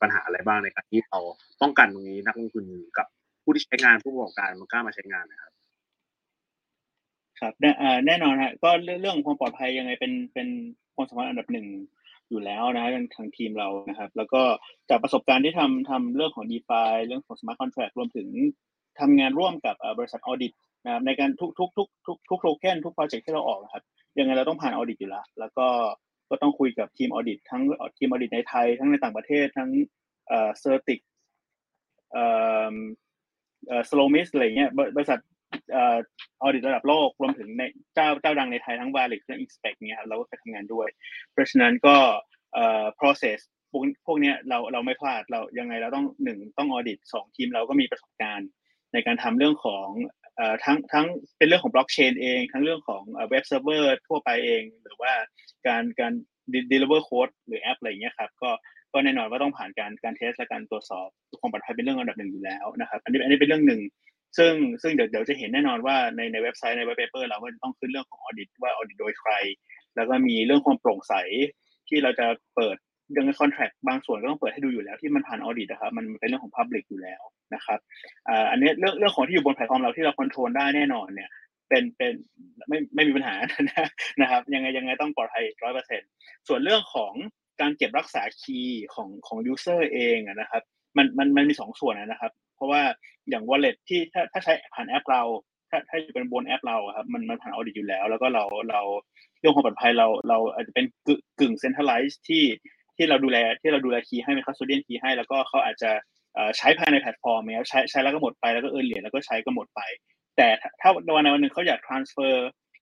ปัญหาอะไรบ้างในการที่เราป้องกันตรงนี้นักลงทุนกับ ผู้ที่ใช้งานผู้ประกอบการมันกล้ามาใช้งานนะครับ ครับแน่นอนฮะก็เรื่องความปลอดภัยยังไงเป็นเป็นความสำคัญอันดับหนึ่งอยู่แล้วนะทางทีมเรานะครับ แล้วก็จากประสบการณ์ที่ทำทำเรื่องของ d e f าเรื่องของ smart contract รวมถึงทำงานร่วมกับบริษัท audit นะครับในการทุกทุกทุกทุกทุกโทเค็นทุกโปรเจกต์ที่เราออกครับยังไงเราต้องผ่าน audit อยู่แล้ว แล้วก็ก็ต้องคุยกับทีม audit ทั้งทีม audit ในไทย ทั้งในต่างประเทศทั้งเอ่อ CertiK เอ่อ เอ่อ SlowMist อะไรเงี้ยบริษัทเอ่อ audit ระดับโลกรวมถึงในเจ้าเจ้าดังในไทยทั้งวาลิกและ Inspex เนี่ยครับเราก็ไปทำงานด้วย เพราะฉะนั้นก็เอ่อ process พวกพวกนี้เราเราไม่พลาดเรายังไงเราต้องหนึ่งต้อง audit สองทีมเราก็มีประสบการณ์ในการทำเรื่องของเอ่อทั้งทั้งเป็นเรื่องของบล็อกเชนเอง ทั้งเรื่องของเว็บเซิร์ฟเวอร์ทั่วไปเอง หรือว่าการการ deliver code หรือแอปอะไรเงี้ยครับก็ ก็แน่นอนว่าต้องผ่านการการ test และการตรวจสอบความปลอดภัยเป็นเรื่องอันดับหนึ่งอยู่แล้วนะครับอันนี้อันนี้เป็นเรื่องหนึ่งซึ่งซึ่งเดี๋ยวเดี๋ยวจะเห็นแน่นอนว่าในในเว็บไซต์ใน white paper เราก็ต้องขึ้นเรื่องของ audit ว่า audit โดยใคร แล้วก็มีเรื่องความโปร่งใสที่เราจะเปิดเรื่อง contract บางส่วนก็ต้องเปิดให้ดูอยู่แล้วที่มันผ่าน audit นะครับมันเป็นเรื่องของ public อยู่แล้วนะครับอันนี้เรื่องเรื่องของที่อยู่บนแพลตฟอร์มเราที่เรา control ได้แน่นอนเนี่ยเป็นเป็นไม่ไม่มีปัญหานะครับยังไงยังไงต้องปลอดภัยร้อยเปอร์เซ็นส่วนเรื่องของ การเก็บรักษา key ของของ user เองนะครับมันมันมันมีสองส่วนนะครับ เพราะว่าอย่าง wallet ที่ถ้าถ้าใช้ผ่านแอปเรา ถ้าถ้าอยู่เป็นบนแอปเราครับมันมันผ่าน audit อยู่แล้ว แล้วก็เราเราเรื่องความปลอดภัยเราเราอาจจะเป็นกึ่ง centralized ที่ที่เราดูแลที่เราดูแล key ให้เป็น custodian key ให้ แล้วก็เขาอาจจะใช้ภายในแพลตฟอร์มแล้วใช้ใช้แล้วก็หมดไปแล้วก็เออเหรียญแล้วก็ใช้ก็หมดไป แต่ถ้าวันวันหนึ่งเขาอยาก transfer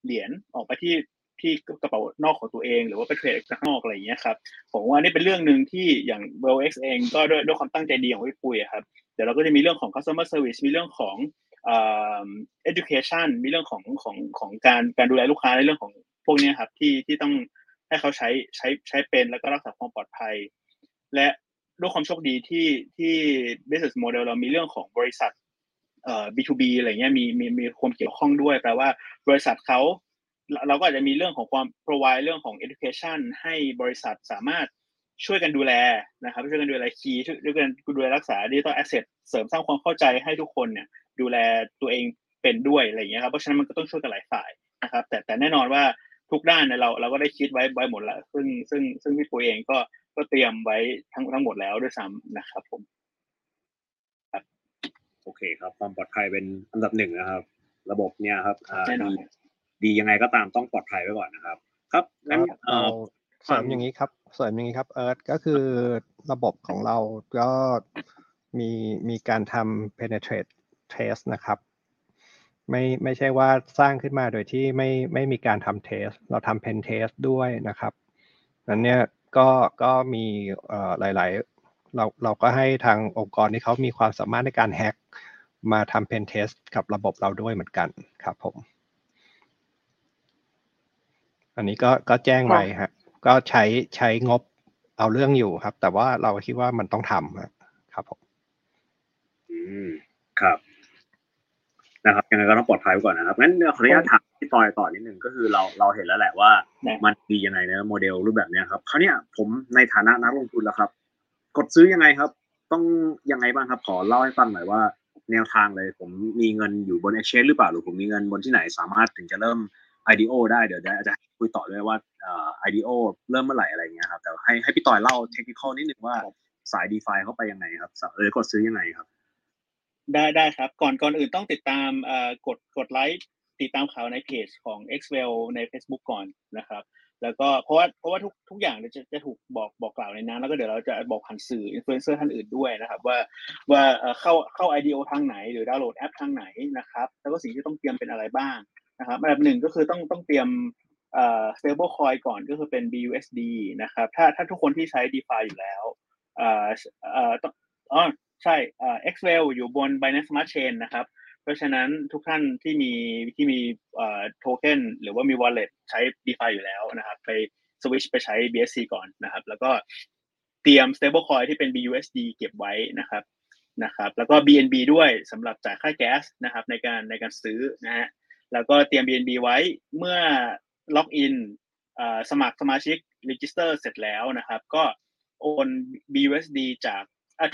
เหรียญออกไปที่ ที่กระเป๋านอกของตัวเอง หรือว่าไปเทรดข้างนอกอะไรอย่างเงี้ยครับผมว่านี่เป็นเรื่องหนึ่งที่อย่าง w e l x เองก็ด้วยด้วยความตั้งใจดีของพี่ปุ้ยครับเดี๋ยวเราก็จะมีเรื่องของ customer service มีเรื่องของ education มีเรื่องของของของการการดูแลลูกค้าในเรื่องของพวกนี้ครับที่ที่ต้องให้เขาใช้ใช้ใช้เป็นแล้วก็รักษาความปลอดภัย และด้วยความโชคดีที่ที่ business model เรามีเรื่องของบริษัทเอ่อ B2B อะไรเงี้ยมีมีมีความเกี่ยวข้องด้วยแปลว่าบริษัทเขา เราก็อาจจะมีเรื่องของความ provide เรื่องของ education ให้บริษัทสามารถช่วยกันดูแลนะครับ ช่วยกันดูแล key ช่วยกันดูแลรักษา digital asset เสริมสร้างความเข้าใจให้ทุกคนเนี่ยดูแลตัวเองเป็นด้วยอะไรอย่างเงี้ยครับเพราะฉะนั้นมันก็ต้องช่วยกันหลายฝ่ายนะครับ แต่แต่แน่นอนว่าทุกด้านเนี่ยเราเราก็ได้คิดไว้ไว้หมดแล้วซึ่งซึ่งซึ่งพี่ปุ้ยเองก็ก็เตรียมไว้ทั้งทั้งหมดแล้วด้วยซ้ำนะครับผมครับโอเคครับ ความปลอดภัยเป็นอันดับหนึ่งนะครับ ระบบเนี่ยครับแน่นอน ดียังไงก็ตามต้องปลอดภัยไว้ก่อนนะครับ ครับงั้นเออเสริมอย่างนี้ครับเสริมอย่างนี้ครับเอิร์ธก็คือระบบของเราก็มีมีการทำ penetrate test นะครับ ไม่ไม่ใช่ว่าสร้างขึ้นมาโดยที่ไม่ไม่มีการทำเทสเราทำ pen test ด้วยนะครับนั้นเนี่ยก็ก็มีเอ่อหลายๆเราเราก็ให้ทางองค์กรที่เขามีความสามารถในการแฮ็กมาทำ pen test กับระบบเราด้วยเหมือนกันครับผม อันนี้ก็ก็แจ้งไว้ฮะ ก็ใช้ใช้งบเอาเรื่องอยู่ครับ แต่ว่าเราคิดว่ามันต้องทำครับผมอืมครับนะครับยังไงก็ต้องปลอดภัยไว้ก่อนนะครับงั้นขออนุญาตถามพี่ตอยต่อนิดนึงก็คือเราเราเห็นแล้วแหละว่า มันดียังไงนะโมเดลรูปแบบนี้ครับเขาเนี่ยผมในฐานะนักลงทุนแล้วครับ กดซื้อยังไงครับ ต้องยังไงบ้างครับ ขอเล่าให้ฟังหน่อยว่า แนวทางเลย ผมมีเงินอยู่บน exchange หรือเปล่าหรือผมมีเงินบนที่ไหนสามารถถึงจะเริ่ม IDO ได้เดี๋ยวจะจะคุยต่อด้วยว่าเอ่อ IDO เริ่มเมื่อไหร่อะไรเงี้ยครับแต่ให้ให้พี่ต่อยเล่าเทคนิคนิดนึงว่าสาย DeFi เข้าไปยังไงครับหรือกดซื้อยังไงครับ ได้ได้ครับ ก่อนก่อนอื่นต้องติดตามเอ่อกดกดไลค์ติดตามข่าวในเพจของ x w e l l ใน Facebook ก่อนนะครับ แล้วก็เพราะว่าเพราะว่าทุกทุกอย่างจะจะถูกบอกบอกกล่าวในนั้นแล้วก็เดี๋ยวเราจะบอกผ่านสื่ออินฟลูเอนเซอร์ท่านอื่นด้วยนะครับ ว่าว่าเข้าเข้า IDO ทางไหน หรือดาวน์โหลดแอปทางไหนนะครับ แล้วก็สิ่งที่ต้องเตรียมเป็นอะไรบ้าง นะครับอันดับหนึ่งก็คือต้องต้องเตรียมเอ่อ stable coin ก่อนก็คือเป็น BUSD นะครับ ถ้าถ้าทุกคนที่ใช้ DeFi อยู่แล้วเอ่อเอ่ออ๋อใช่เอ่อ XWell อยู่บน Binance Smart Chain นะครับ เพราะฉะนั้นทุกท่านที่มีที่มีโทเค็นหรือว่ามี wallet ใช้ DeFi อยู่แล้วนะครับ ไปสวิชไปใช้ BSC ก่อนนะครับ แล้วก็เตรียม stablecoin ที่เป็น BUSD เก็บไว้นะครับนะครับ แล้วก็ BNB ด้วยสำหรับจ่ายค่าแก๊สนะครับในการในการซื้อนะฮะ แล้วก็เตรียม BNB ไว้เมื่อล็อกอินสมัครสมาชิก register เสร็จแล้วนะครับ ก็โอน BUSD จาก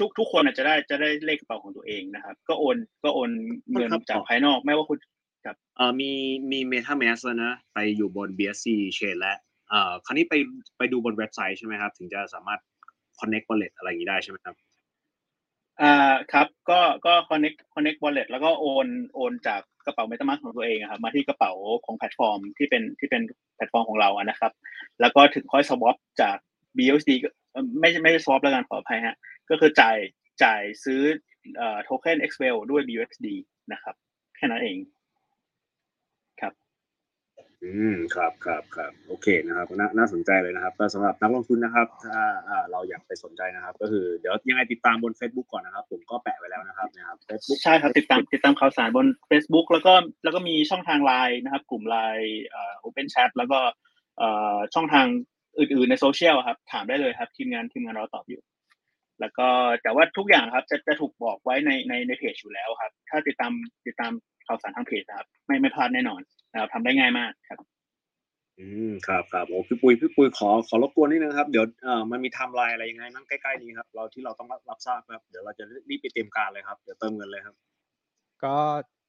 ทุกทุกคนจะได้จะได้เลขกระเป๋าของตัวเองนะครับ ก็โอนก็โอนเงินจากภายนอกไม่ว่าคุณครับเอ่อมีมี MetaMask แล้วนะ ไปอยู่บน BSC Chain และเอ่อคราวนี้ไปไปดูบนเว็บไซต์ใช่ไหมครับ ถึงจะสามารถ connect wallet อะไรอย่างนี้ได้ใช่ไหมครับอ่าครับก็ก็ connect connect wallet แล้วก็โอนโอนจาก กระเป๋า MetaMask ของตัวเองครับมาที่กระเป๋าของแพลตฟอร์มที่เป็นที่เป็นแพลตฟอร์มของเราอะนะครับ แล้วก็ถึงค่อย swap จาก BUSD ไม่ไม่ใช่ swap แล้วกันขออภัยฮะก็คือจ่ายจ่ายซื้อโทเค็น XWell ด้วย BUSD นะครับแค่นั้นเอง อืมครับครับครับโอเคนะครับน่าน่าสนใจเลยนะครับก็สำหรับนักลงทุนนะครับ ถ้าเราอยากไปสนใจนะครับ ก็คือเดี๋ยวยังไงติดตามบน Facebook ก่อนนะครับ ผมก็แปะไว้แล้วนะครับนะครับ Facebook ใช่ครับติดตามติดตามข่าวสารบน Facebook แล้วก็แล้วก็มีช่องทางไลน์นะครับ กลุ่มไลน์เอ่อ Open Chat แล้วก็เอ่อช่องทางอื่นๆในโซเชียลครับ ถามได้เลยครับ ทีมงานทีมงานเราตอบอยู่ แล้วก็แต่ว่าทุกอย่างครับจะจะถูกบอกไว้ในในในเพจอยู่แล้วครับ ถ้าติดตามติดตาม ข่าวสารทางเพจครับ ไม่ไม่พลาดแน่นอนนะครับทำได้ง่ายมากครับ อืมครับครับโอ้พี่ปุยพี่ปุยขอขอรบกวนนิดนึงครับเดี๋ยวเอ่อมันมีไทม์ไลน์อะไรยังไงนั่งใกล้ๆนี้ครับ เราที่เราต้องรับทราบครับเดี๋ยวเราจะรีบไปเตรียมการเลยครับเดี๋ยวเติมเงินเลยครับ ก็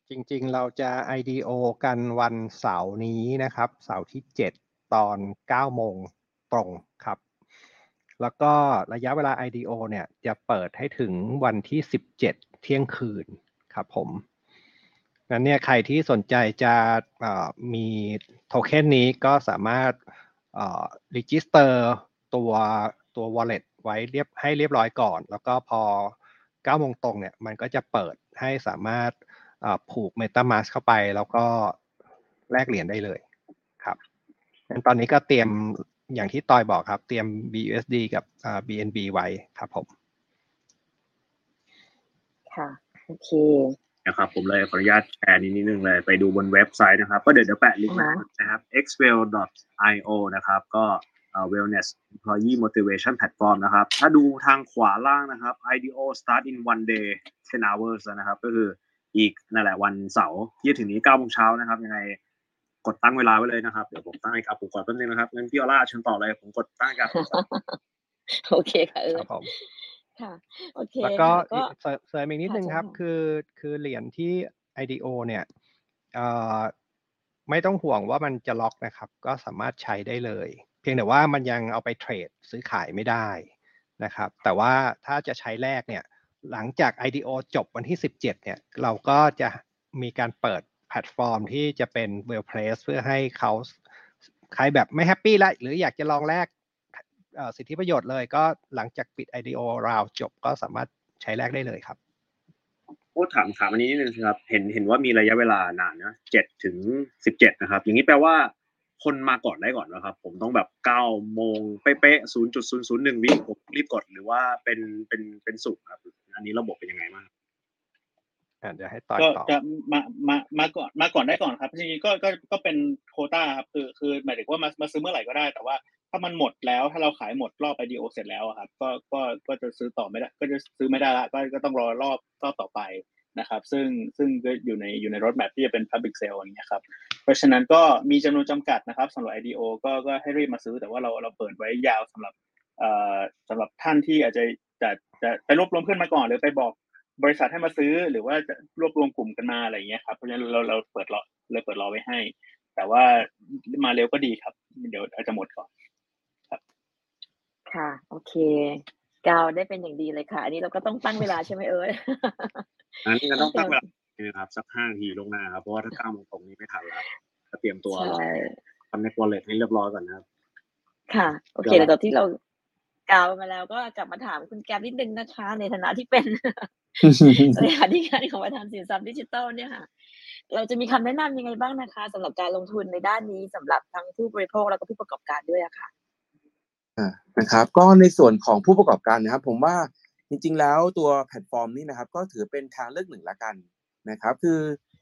จริงๆ เราจะ IDO กันวันเสาร์นี้นะครับ เสาร์ที่เจ็ดตอนเก้าโมงตรงครับ แล้วก็ระยะเวลา IDO เนี่ยจะเปิดให้ถึงวันที่ 17 เที่ยงคืนครับผม งั้นเนี่ยใครที่สนใจจะมีโทเค็นนี้ก็สามารถ register ตัวตัว wallet ไว้เรียบให้เรียบร้อยก่อน แล้วก็พอ9โมงตรงเนี่ยมันก็จะเปิดให้สามารถผูก MetaMask เข้าไป แล้วก็แลกเหรียญได้เลยครับงั้นตอนนี้ก็เตรียมอย่างที่ตอยบอกครับ เตรียม BUSD กับ BNB ไว้ครับผม ค่ะ โอเค นะครับ ผมเลยขออนุญาตแชร์นิดนึงเลย ไปดูบนเว็บไซต์นะครับ ก็เดี๋ยวเดี๋ยวแปะลิงก์นะครับ xwell.io นะครับ ก็ wellness employee motivation platform นะครับ ถ้าดูทางขวาล่างนะครับ IDO start in one day 10 hours นะครับ ก็คืออีกนั่นแหละวันเสาร์ที่ถึงนี้9โมงเช้านะครับ ยังไงกดตั้งเวลาไว้เลยนะครับ เดี๋ยวผมตั้งให้กับผมก่อนแป๊บนึงนะครับงั้นพี่ออร่าเชิญต่อเลยผมกดตั้งกับโอเคค่ะเออ ครับผมค่ะ โอเคแล้วก็เสริมอีกนิดนึงครับคือคือเหรียญที่ IDO เนี่ยเอ่อไม่ต้องห่วงว่ามันจะล็อกนะครับ ก็สามารถใช้ได้เลย เพียงแต่ว่ามันยังเอาไปเทรดซื้อขายไม่ได้นะครับ แต่ว่าถ้าจะใช้แรกเนี่ย หลังจาก IDO จบวันที่ 17 เนี่ย เราก็จะมีการเปิดแพลตฟอร์มที่จะเป็น well place เพื่อให้เขาใครแบบไม่ happy แล้วหรืออยากจะลองแลก สิทธิประโยชน์เลย ก็หลังจากปิด IDO ราวจบก็สามารถใช้แลกได้เลยครับพูดถามถามอันนี้นิดนึงครับ เห็นเห็นว่ามีระยะเวลานานนะเจ็ดถึงสิบเจ็ดนะครับ อย่างนี้แปลว่าคนมาก่อนได้ก่อนนะครับ ผมต้องแบบเก้าโมงเป๊ะๆศูนย์จุดศูนย์ศูนย์หนึ่งวิผมรีบกดหรือว่าเป็นเป็นเป็นสุกครับ อันนี้ระบบเป็นยังไงบ้างเดี๋ยวให้ต่อก็จะมามามาก่อนมาก่อนได้ก่อนครับจริงๆก็ก็ก็เป็นโคต้าครับคือคือหมายถึงว่ามามาซื้อเมื่อไหร่ก็ได้ แต่ว่า ถ้ามันหมดแล้วถ้าเราขายหมดรอบไอดีโอเสร็จแล้วครับก็ก็ก็จะซื้อต่อไม่ได้ ก็จะซื้อไม่ได้ละก็ก็ต้องรอรอบรอบต่อไปนะครับ ซึ่งซึ่งก็อยู่ในอยู่ในรถแมพที่จะเป็น Public Sale อย่างเงี้ยครับเพราะฉะนั้นก็มีจำนวนจำกัดนะครับสำหรับ IDO ก็ก็ให้รีบมาซื้อแต่ว่าเราเราเปิดไว้ยาวสำหรับเอ่อสำหรับท่านที่อาจจะจะจะไปรวบรวมเพื่อนมาก่อน หรือไปบอกบริษัทให้มาซื้อ หรือว่าจะรวบรวมกลุ่มกันมาอะไรอย่างเงี้ยครับเพราะฉะนั้นเราเราเปิดรอเลยเปิดรอไว้ให้ แต่ว่ามาเร็วก็ดีครับ เดี๋ยวอาจจะหมดก่อน ค่ะ โอเคกาวได้เป็นอย่างดีเลยค่ะ อันนี้เราก็ต้องตั้งเวลาใช่ไหมเอิร์ธอันนี้ก็ต้องตั้งเวลานะครับสักห้านาทีลงหน้าครับเพราะว่าถ้าเก้าโมงตรงนี้ไม่ทันแล้วเตรียมตัวทำใน wallet ให้เรียบร้อยก่อนนะครับ ค่ะ โอเคแล้วที่เรากาวมาแล้วก็กลับมาถามคุณแกมนิดนึงนะคะ ในฐานะที่เป็นเลขาธิการของประธานสินทรัพย์ดิจิตอลเนี่ยค่ะ เราจะมีคำแนะนำยังไงบ้างนะคะสำหรับการลงทุนในด้านนี้สำหรับทั้งผู้บริโภคแล้วก็ผู้ประกอบการด้วยอะค่ะ นะครับก็ในส่วนของผู้ประกอบการนะครับ ผมว่าจริง ๆ แล้วตัวแพลตฟอร์มนี้นะครับ ก็ถือเป็นทางเลือกหนึ่งละกันนะครับ คือ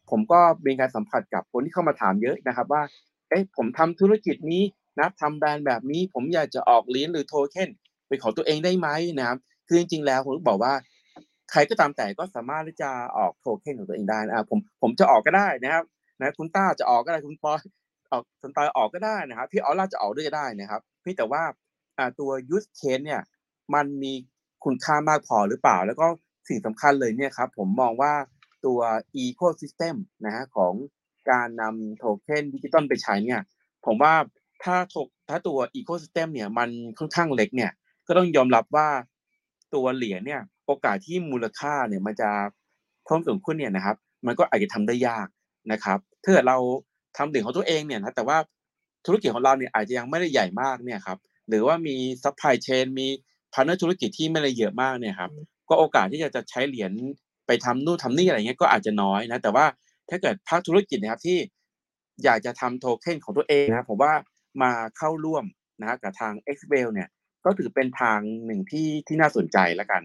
ผมก็เป็นการสัมผัสกับคนที่เข้ามาถามเยอะนะครับ ว่าเอ๊ะผมทำธุรกิจนี้นะทำแบรนด์แบบนี้ ผมอยากจะออกเหรียญหรือโทเค็นเป็นของตัวเองได้ไหมนะครับ คือจริง ๆ แล้วผมบอกว่า ใครก็ตามแต่ก็สามารถที่จะออกโทเค็นของตัวเองได้นะผมผมจะออกก็ได้นะครับนะคุณต้าจะออกก็ได้คุณปอยออกสนตายออกก็ได้นะครับพี่ออลล่าจะออกด้วยก็ได้นะครับพียงแต่ว่า ตัว use case เนี่ยมันมีคุณค่ามากพอหรือเปล่า แล้วก็สิ่งสำคัญเลยเนี่ยครับผมมองว่าตัว ecosystem นะฮะของการนำโทเค็นดิจิตอลไปใช้เนี่ยผมว่าถ้าโทถ้าตัว ecosystem เนี่ยมันค่อนข้างเล็กเนี่ยก็ต้องยอมรับว่าตัวเหรียญเนี่ยโอกาสที่มูลค่าเนี่ยมันจะเพิ่มสูงขึ้นเนี่ยนะครับ มันก็อาจจะทำได้ยากนะครับถ้าเกิดเราทำเหรียญของตัวเองเนี่ยนะแต่ว่าธุรกิจของเราเนี่ยอาจจะยังไม่ได้ใหญ่มากเนี่ยครับ หรือว่ามี supply chain มี partner ธุรกิจที่ไม่ได้เยอะมากเนี่ยครับก็โอกาสที่จะจะใช้เหรียญไปทำนู่นทำนี่อะไรเงี้ยก็อาจจะน้อยนะแต่ว่าถ้าเกิดภาคธุรกิจนะครับที่อยากจะทำโทเค็นของตัวเองนะครับผมว่ามาเข้าร่วมนะฮะกับทาง x w e l เนี่ยก็ถือเป็นทางหนึ่งที่ที่น่าสนใจแล้วกัน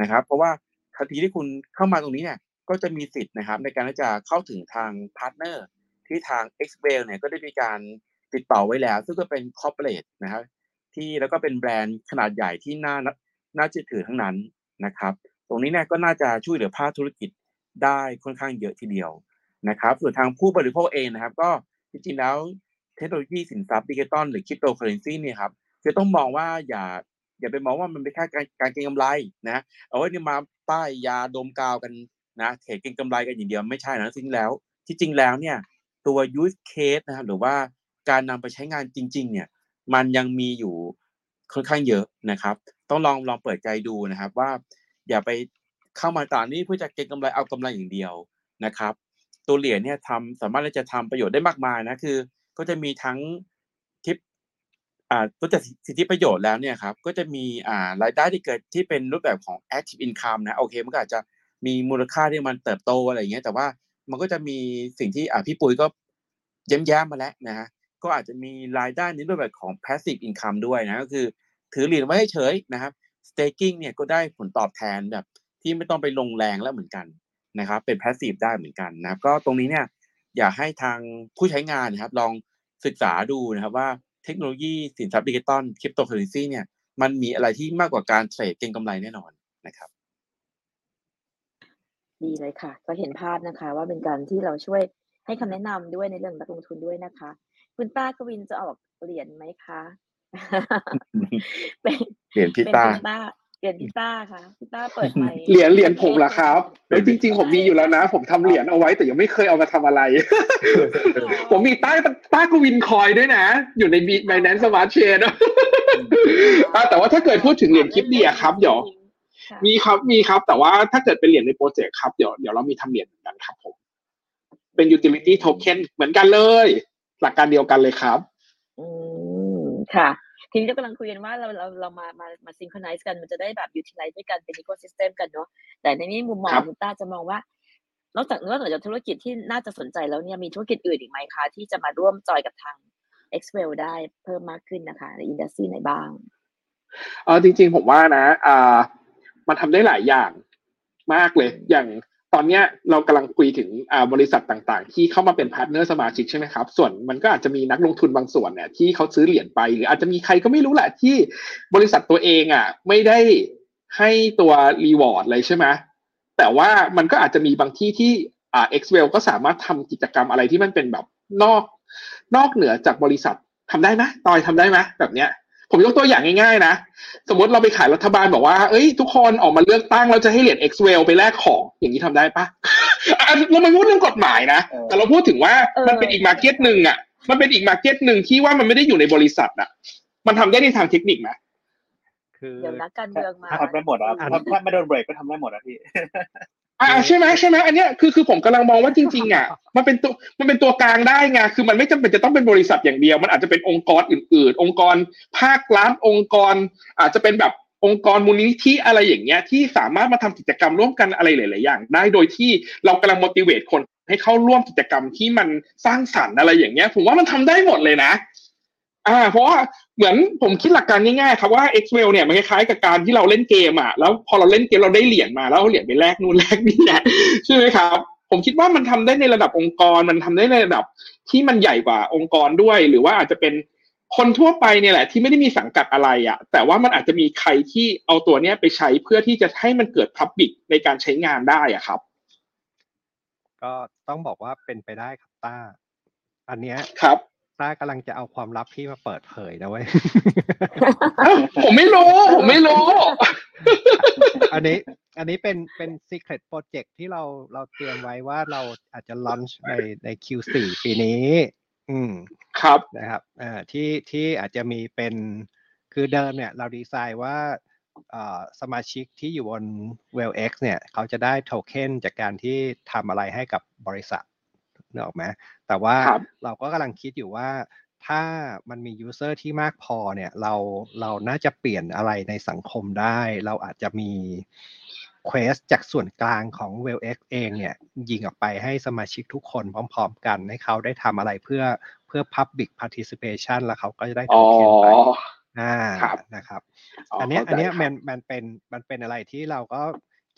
นะครับ เพราะว่าทันทีที่คุณเข้ามาตรงนี้เนี่ยก็จะมีสิทธิ์นะครับ ในการที่จะเข้าถึงทาง partner ที่ทาง x w e l เนี่ยก็ได้มีการติดต่อไว้แล้ว ซึ่งก็เป็น corporate นะครับ ที่แล้วก็เป็นแบรนด์ขนาดใหญ่ที่น่าน่าเชื่อถือทั้งนั้นนะครับ ตรงนี้เนี่ยก็น่าจะช่วยเหลือภาคธุรกิจได้ค่อนข้างเยอะทีเดียวนะครับส่วนทางผู้บริโภคเองนะครับ ก็จริงๆแล้วเทคโนโลยีสินทรัพย์ดิจิตอลหรือคริปโตเคอเรนซีเนี่ยครับจะต้องมองว่าอย่าอย่าไปมองว่ามันเป็นแค่การการเก็งกำไรนะเอาไว้เนี่ยมาป้ายยาดมกาวกันนะเทรดเก็งกำไรกันอย่างเดียวไม่ใช่นะจริงแล้ว ที่จริงแล้วเนี่ยตัว use case นะครับหรือว่าการนำไปใช้งานจริง ๆ เนี่ย มันยังมีอยู่ค่อนข้างเยอะนะครับ ต้องลองลองเปิดใจดูนะครับ ว่าอย่าไปเข้ามาตามนี้เพื่อจะเก็งกำไรเอากำไรอย่างเดียวนะครับ ตัวเหรียญเนี่ยทำสามารถที่จะทำประโยชน์ได้มากมายนะคือ ก็จะมีทั้งทิปอ่าตัวจากสิทธิประโยชน์แล้วเนี่ยครับก็จะมีอ่ารายได้ที่เกิดที่เป็นรูปแบบของ active income นะโอเคมันก็อาจจะมีมูลค่าที่มันเติบโตอะไรอย่างเงี้ยแต่ว่ามันก็จะมีสิ่งที่อ่าพี่ปุ้ยก็แย้มๆมาแล้วนะฮะ ก็อาจจะมีรายได้ในรูปแบบของ passive income ด้วยนะก็คือถือเหรียญไว้เฉยนะครับ staking เนี่ยก็ได้ผลตอบแทนแบบที่ไม่ต้องไปลงแรงแล้วเหมือนกันนะครับ เป็น passive ได้เหมือนกันนะครับ ก็ตรงนี้เนี่ยอยากให้ทางผู้ใช้งานนะครับ ลองศึกษาดูนะครับว่าเทคโนโลยีสินทรัพย์ดิจิตอลคริปโตเคอเรนซีเนี่ยมันมีอะไรที่มากกว่าการเทรดเก็งกำไรแน่นอนนะครับดีเลยค่ะ ก็เห็นภาพนะคะ ว่าเป็นการที่เราช่วยให้คำแนะนำด้วยในเรื่องนักลงทุนด้วยนะคะ คุณต้ากวินจะออกเหรียญไหมคะเป็นเหรียญพี่เป็นต้าคุณต้าเหรียญพี่ต้าค่ะพี่ต้าเปิดไมค์เหรียญเหรียญผมเหรอครับเฮ้ยจริง ๆ ผมมีอยู่แล้วนะ ผมทำเหรียญเอาไว้แต่ยังไม่เคยเอามาทำอะไร ผมมีใต้ใต้กวินคอยด้วยนะ อยู่ในบีไบแนนสมาร์ทเชนแต่ว่าถ้าเกิดพูดถึงเหรียญคลิปเดียครับเดี๋ยวค่ะมีครับมีครับ แต่ว่าถ้าเกิดเป็นเหรียญในโปรเจกต์ครับเดี๋ยวเดี๋ยวเรามีทำเหรียญเหมือนกันครับผมเป็น utility token เหมือนกันเลย หลักการเดียวกันเลยครับ อืมค่ะ ทีนี้เรากำลังคุยกันว่าเราเราเรามามามาซิง c ค r o n i z e กันมันจะได้แบบ utilize ด้วยกันเป็น ecosystem กันเนาะแต่ในนี้มุมมองครับคุณต้าจะมองว่านอกจากนอกจากธุรกิจที่น่าจะสนใจแล้วเนี่ยมีธุรกิจอื่นอีกไหมคะ ที่จะมาร่วมจอยกับทาง x w e l l ได้เพิ่มมากขึ้นนะคะ ใน industry ไหนบ้างเออจริง ๆ ผมว่านะอ่ามันทำได้หลายอย่างมากเลย อย่าง ตอนเนี้ยเรากำลังคุยถึงบริษัทต่างๆ ที่เข้ามาเป็น partner สมาชิกใช่ไหมครับ ส่วนมันก็อาจจะมีนักลงทุนบางส่วนเนี่ยที่เขาซื้อเหรียญไป หรืออาจจะมีใครก็ไม่รู้แหละที่บริษัทตัวเองอะไม่ได้ให้ตัว reward เลยใช่ไหมแต่ว่ามันก็อาจจะมีบางที่ที่อ่า Xwell ก็สามารถทำกิจกรรมอะไรที่มันเป็นแบบนอก นอกเหนือจากบริษัททำได้ไหมตอยทำได้ไหมแบบเนี้ย ผมยกตัวอย่างง่ายๆนะ สมมติเราไปขายรัฐบาลบอกว่า เอ้ย ทุกคนออกมาเลือกตั้งเราจะให้เหรียญ x w e l l ไปแลกของ อย่างนี้ทำได้ปะอะเราไม่พูดเรื่องกฎหมายนะเออแต่เราพูดถึงว่าเออมันเป็นอีก market หนึ่งอะ มันเป็นอีก market หนึ่งที่ว่ามันไม่ได้อยู่ในบริษัทอะ มันทำได้ในทางเทคนิคไหมคือเดี๋ยวนักการเมืองมาทำได้หมดอะถ้าถ้าไม่โดนเบรกก็ทำได้หมดอะพี่ อ่าใช่ไหมใช่ไหมอันเนี้ยคือคือผมกำลังมองว่าจริง ๆ อะ มันเป็นตัวมันเป็นตัวกลางได้ไงคือมันไม่จำเป็นจะต้องเป็นบริษัทอย่างเดียว มันอาจจะเป็นองค์กรอื่น ๆ องค์กรภาครัฐองค์กร อาจจะเป็นแบบองค์กรมูลนิธิอะไรอย่างเงี้ยที่สามารถมาทำกิจกรรมร่วมกันอะไรหลาย ๆ อย่าง ได้โดยที่เรากำลัง motivate คนให้เข้าร่วมกิจกรรมที่มันสร้างสรรค์อะไรอย่างเงี้ย ผมว่ามันทำได้หมดเลยนะ อ่า เพราะว่าเหมือนผมคิดหลักการง่ายๆครับว่า x w e l l เนี่ยมันคล้ายๆกับการที่เราเล่นเกมอะแล้วพอเราเล่นเกมเราได้เหรียญมาแล้วเอาเหรียญไปแลกนู่นแลกนี่เนี่ยใช่ไหมครับผผมคิดว่ามันทำได้ในระดับองค์กร มันทำได้ในระดับที่มันใหญ่กว่าองค์กรด้วย หรือว่าอาจจะเป็นคนทั่วไปเนี่ยแหละ ที่ไม่ได้มีสังกัดอะไรอะ่ะ แต่ว่ามันอาจจะมีใครที่เอาตัวเนี้ยไปใช้เพื่อที่จะให้มันเกิดพับบิกในการใช้งานได้อะครับ ก็ต้องบอกว่าเป็นไปได้ครับต้า อันเนี้ยครับ ต้ากำลังจะเอาความลับพี่มาเปิดเผยนะเว้ยอ้าวผมไม่รู้ ผมไม่รู้ อันนี้ อันนี้เป็นเป็น secret project ที่เราเราเตรียมไว้ว่าเราอาจจะ launch ในใน Q4 ปีนี้ อืม ครับนะครับอ่าที่ที่อาจจะมีเป็นคือเดิมเนี่ย เราดีไซน์ว่าเอ่อสมาชิกที่อยู่บน WellX เนี่ย เขาจะได้โทเค็นจากการที่ทำอะไรให้กับบริษัท นึกออกไหมแต่ว่าครับเราก็กำลังคิดอยู่ว่าถ้ามันมี user ที่มากพอเนี่ย เราเราน่าจะเปลี่ยนอะไรในสังคมได้ เราอาจจะมี quest จากส่วนกลางของ WellX เองเนี่ยยิงออกไปให้สมาชิกทุกคนพร้อมๆกัน ให้เขาได้ทำอะไรเพื่อเพื่อ Public Participation แล้วเขาก็จะได้โทอ๋อเค็นไปอ่าครับนะครับอ๋ออันเนี้ยเข้าใจอันเนี้ยครับมันมันเป็นมันเป็นอะไรที่เราก็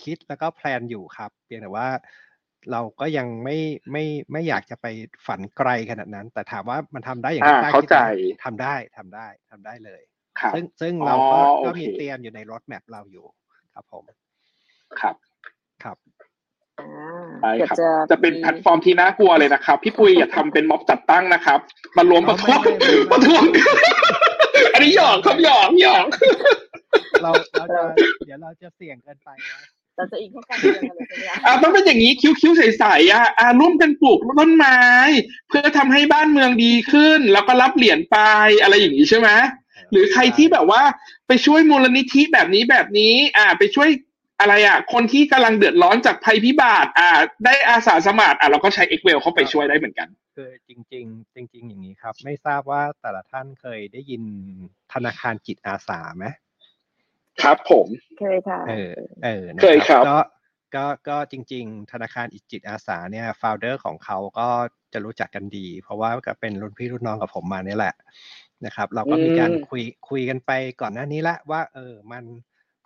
คิดแล้วก็ plan อยู่ครับ เพียงแต่ว่า เราก็ยังไม่ไม่ไม่อยากจะไปฝันไกลขนาดนั้น แต่ถามว่ามันทำได้อย่างอ่าที่ต้าเข้าใจคิดไหมทำได้ทำได้ทำได้เลยครับซึ่งซึ่งอ๋อเราก็โอก็เคมีเตรียมอยู่ในรถแมพเราอยู่ครับผม ครับครับอ่าใช่เกือบครับจะจะเป็นแพลตฟอร์มที่น่ากลัวเลยนะครับ พี่ปุ้ยอย่าทำเป็นม็อบจัดตั้งนะครับมารวมประท้วงไม่ไม่ไม่ไม่ประท้วงอันนี้หยอกครับหยอกหยอกเราเราจะเดี๋ยวเราจะเสี่ยงเกินไปนะ เราจะอีกเข้ากันเมืองกันเลยใช่ไหมคะอ่าต้องเป็นอย่างนี้คิ้วๆใสๆอะอ่าร่วมกันปลูกต้นไม้ เพื่อทำให้บ้านเมืองดีขึ้น แล้วก็รับเหรียญไปอะไรอย่างนี้ใช่ไหมหรือใครที่แบบว่าไปช่วยมูลนิธิแบบนี้แบบนี้ อ่า ไปช่วยอะไรอะ คนที่กำลังเดือดร้อนจากภัยพิบัติอ่า ได้อาสาสมัครอะเราก็ใช้เอ็กเวลเข้าไปช่วยได้เหมือนกันคือจริง ๆ จริง ๆ อย่างนี้ครับ ไม่ทราบว่าแต่ละท่านเคยได้ยินธนาคารจิตอาสาไหม ครับผมเคยค่ะเออเออนะเคยครับก็ก็ก็จริง ๆ ธนาคารอิจิตอาสาเนี่ยโฟลเดอร์ของเขาก็จะรู้จักกันดี เพราะว่าก็เป็นรุ่นพี่รุ่นน้องกับผมมาเนี่ยแหละนะครับ เราก็มีการอืมคุยคุยกันไปก่อนหน้านี้ละว่า เออมัน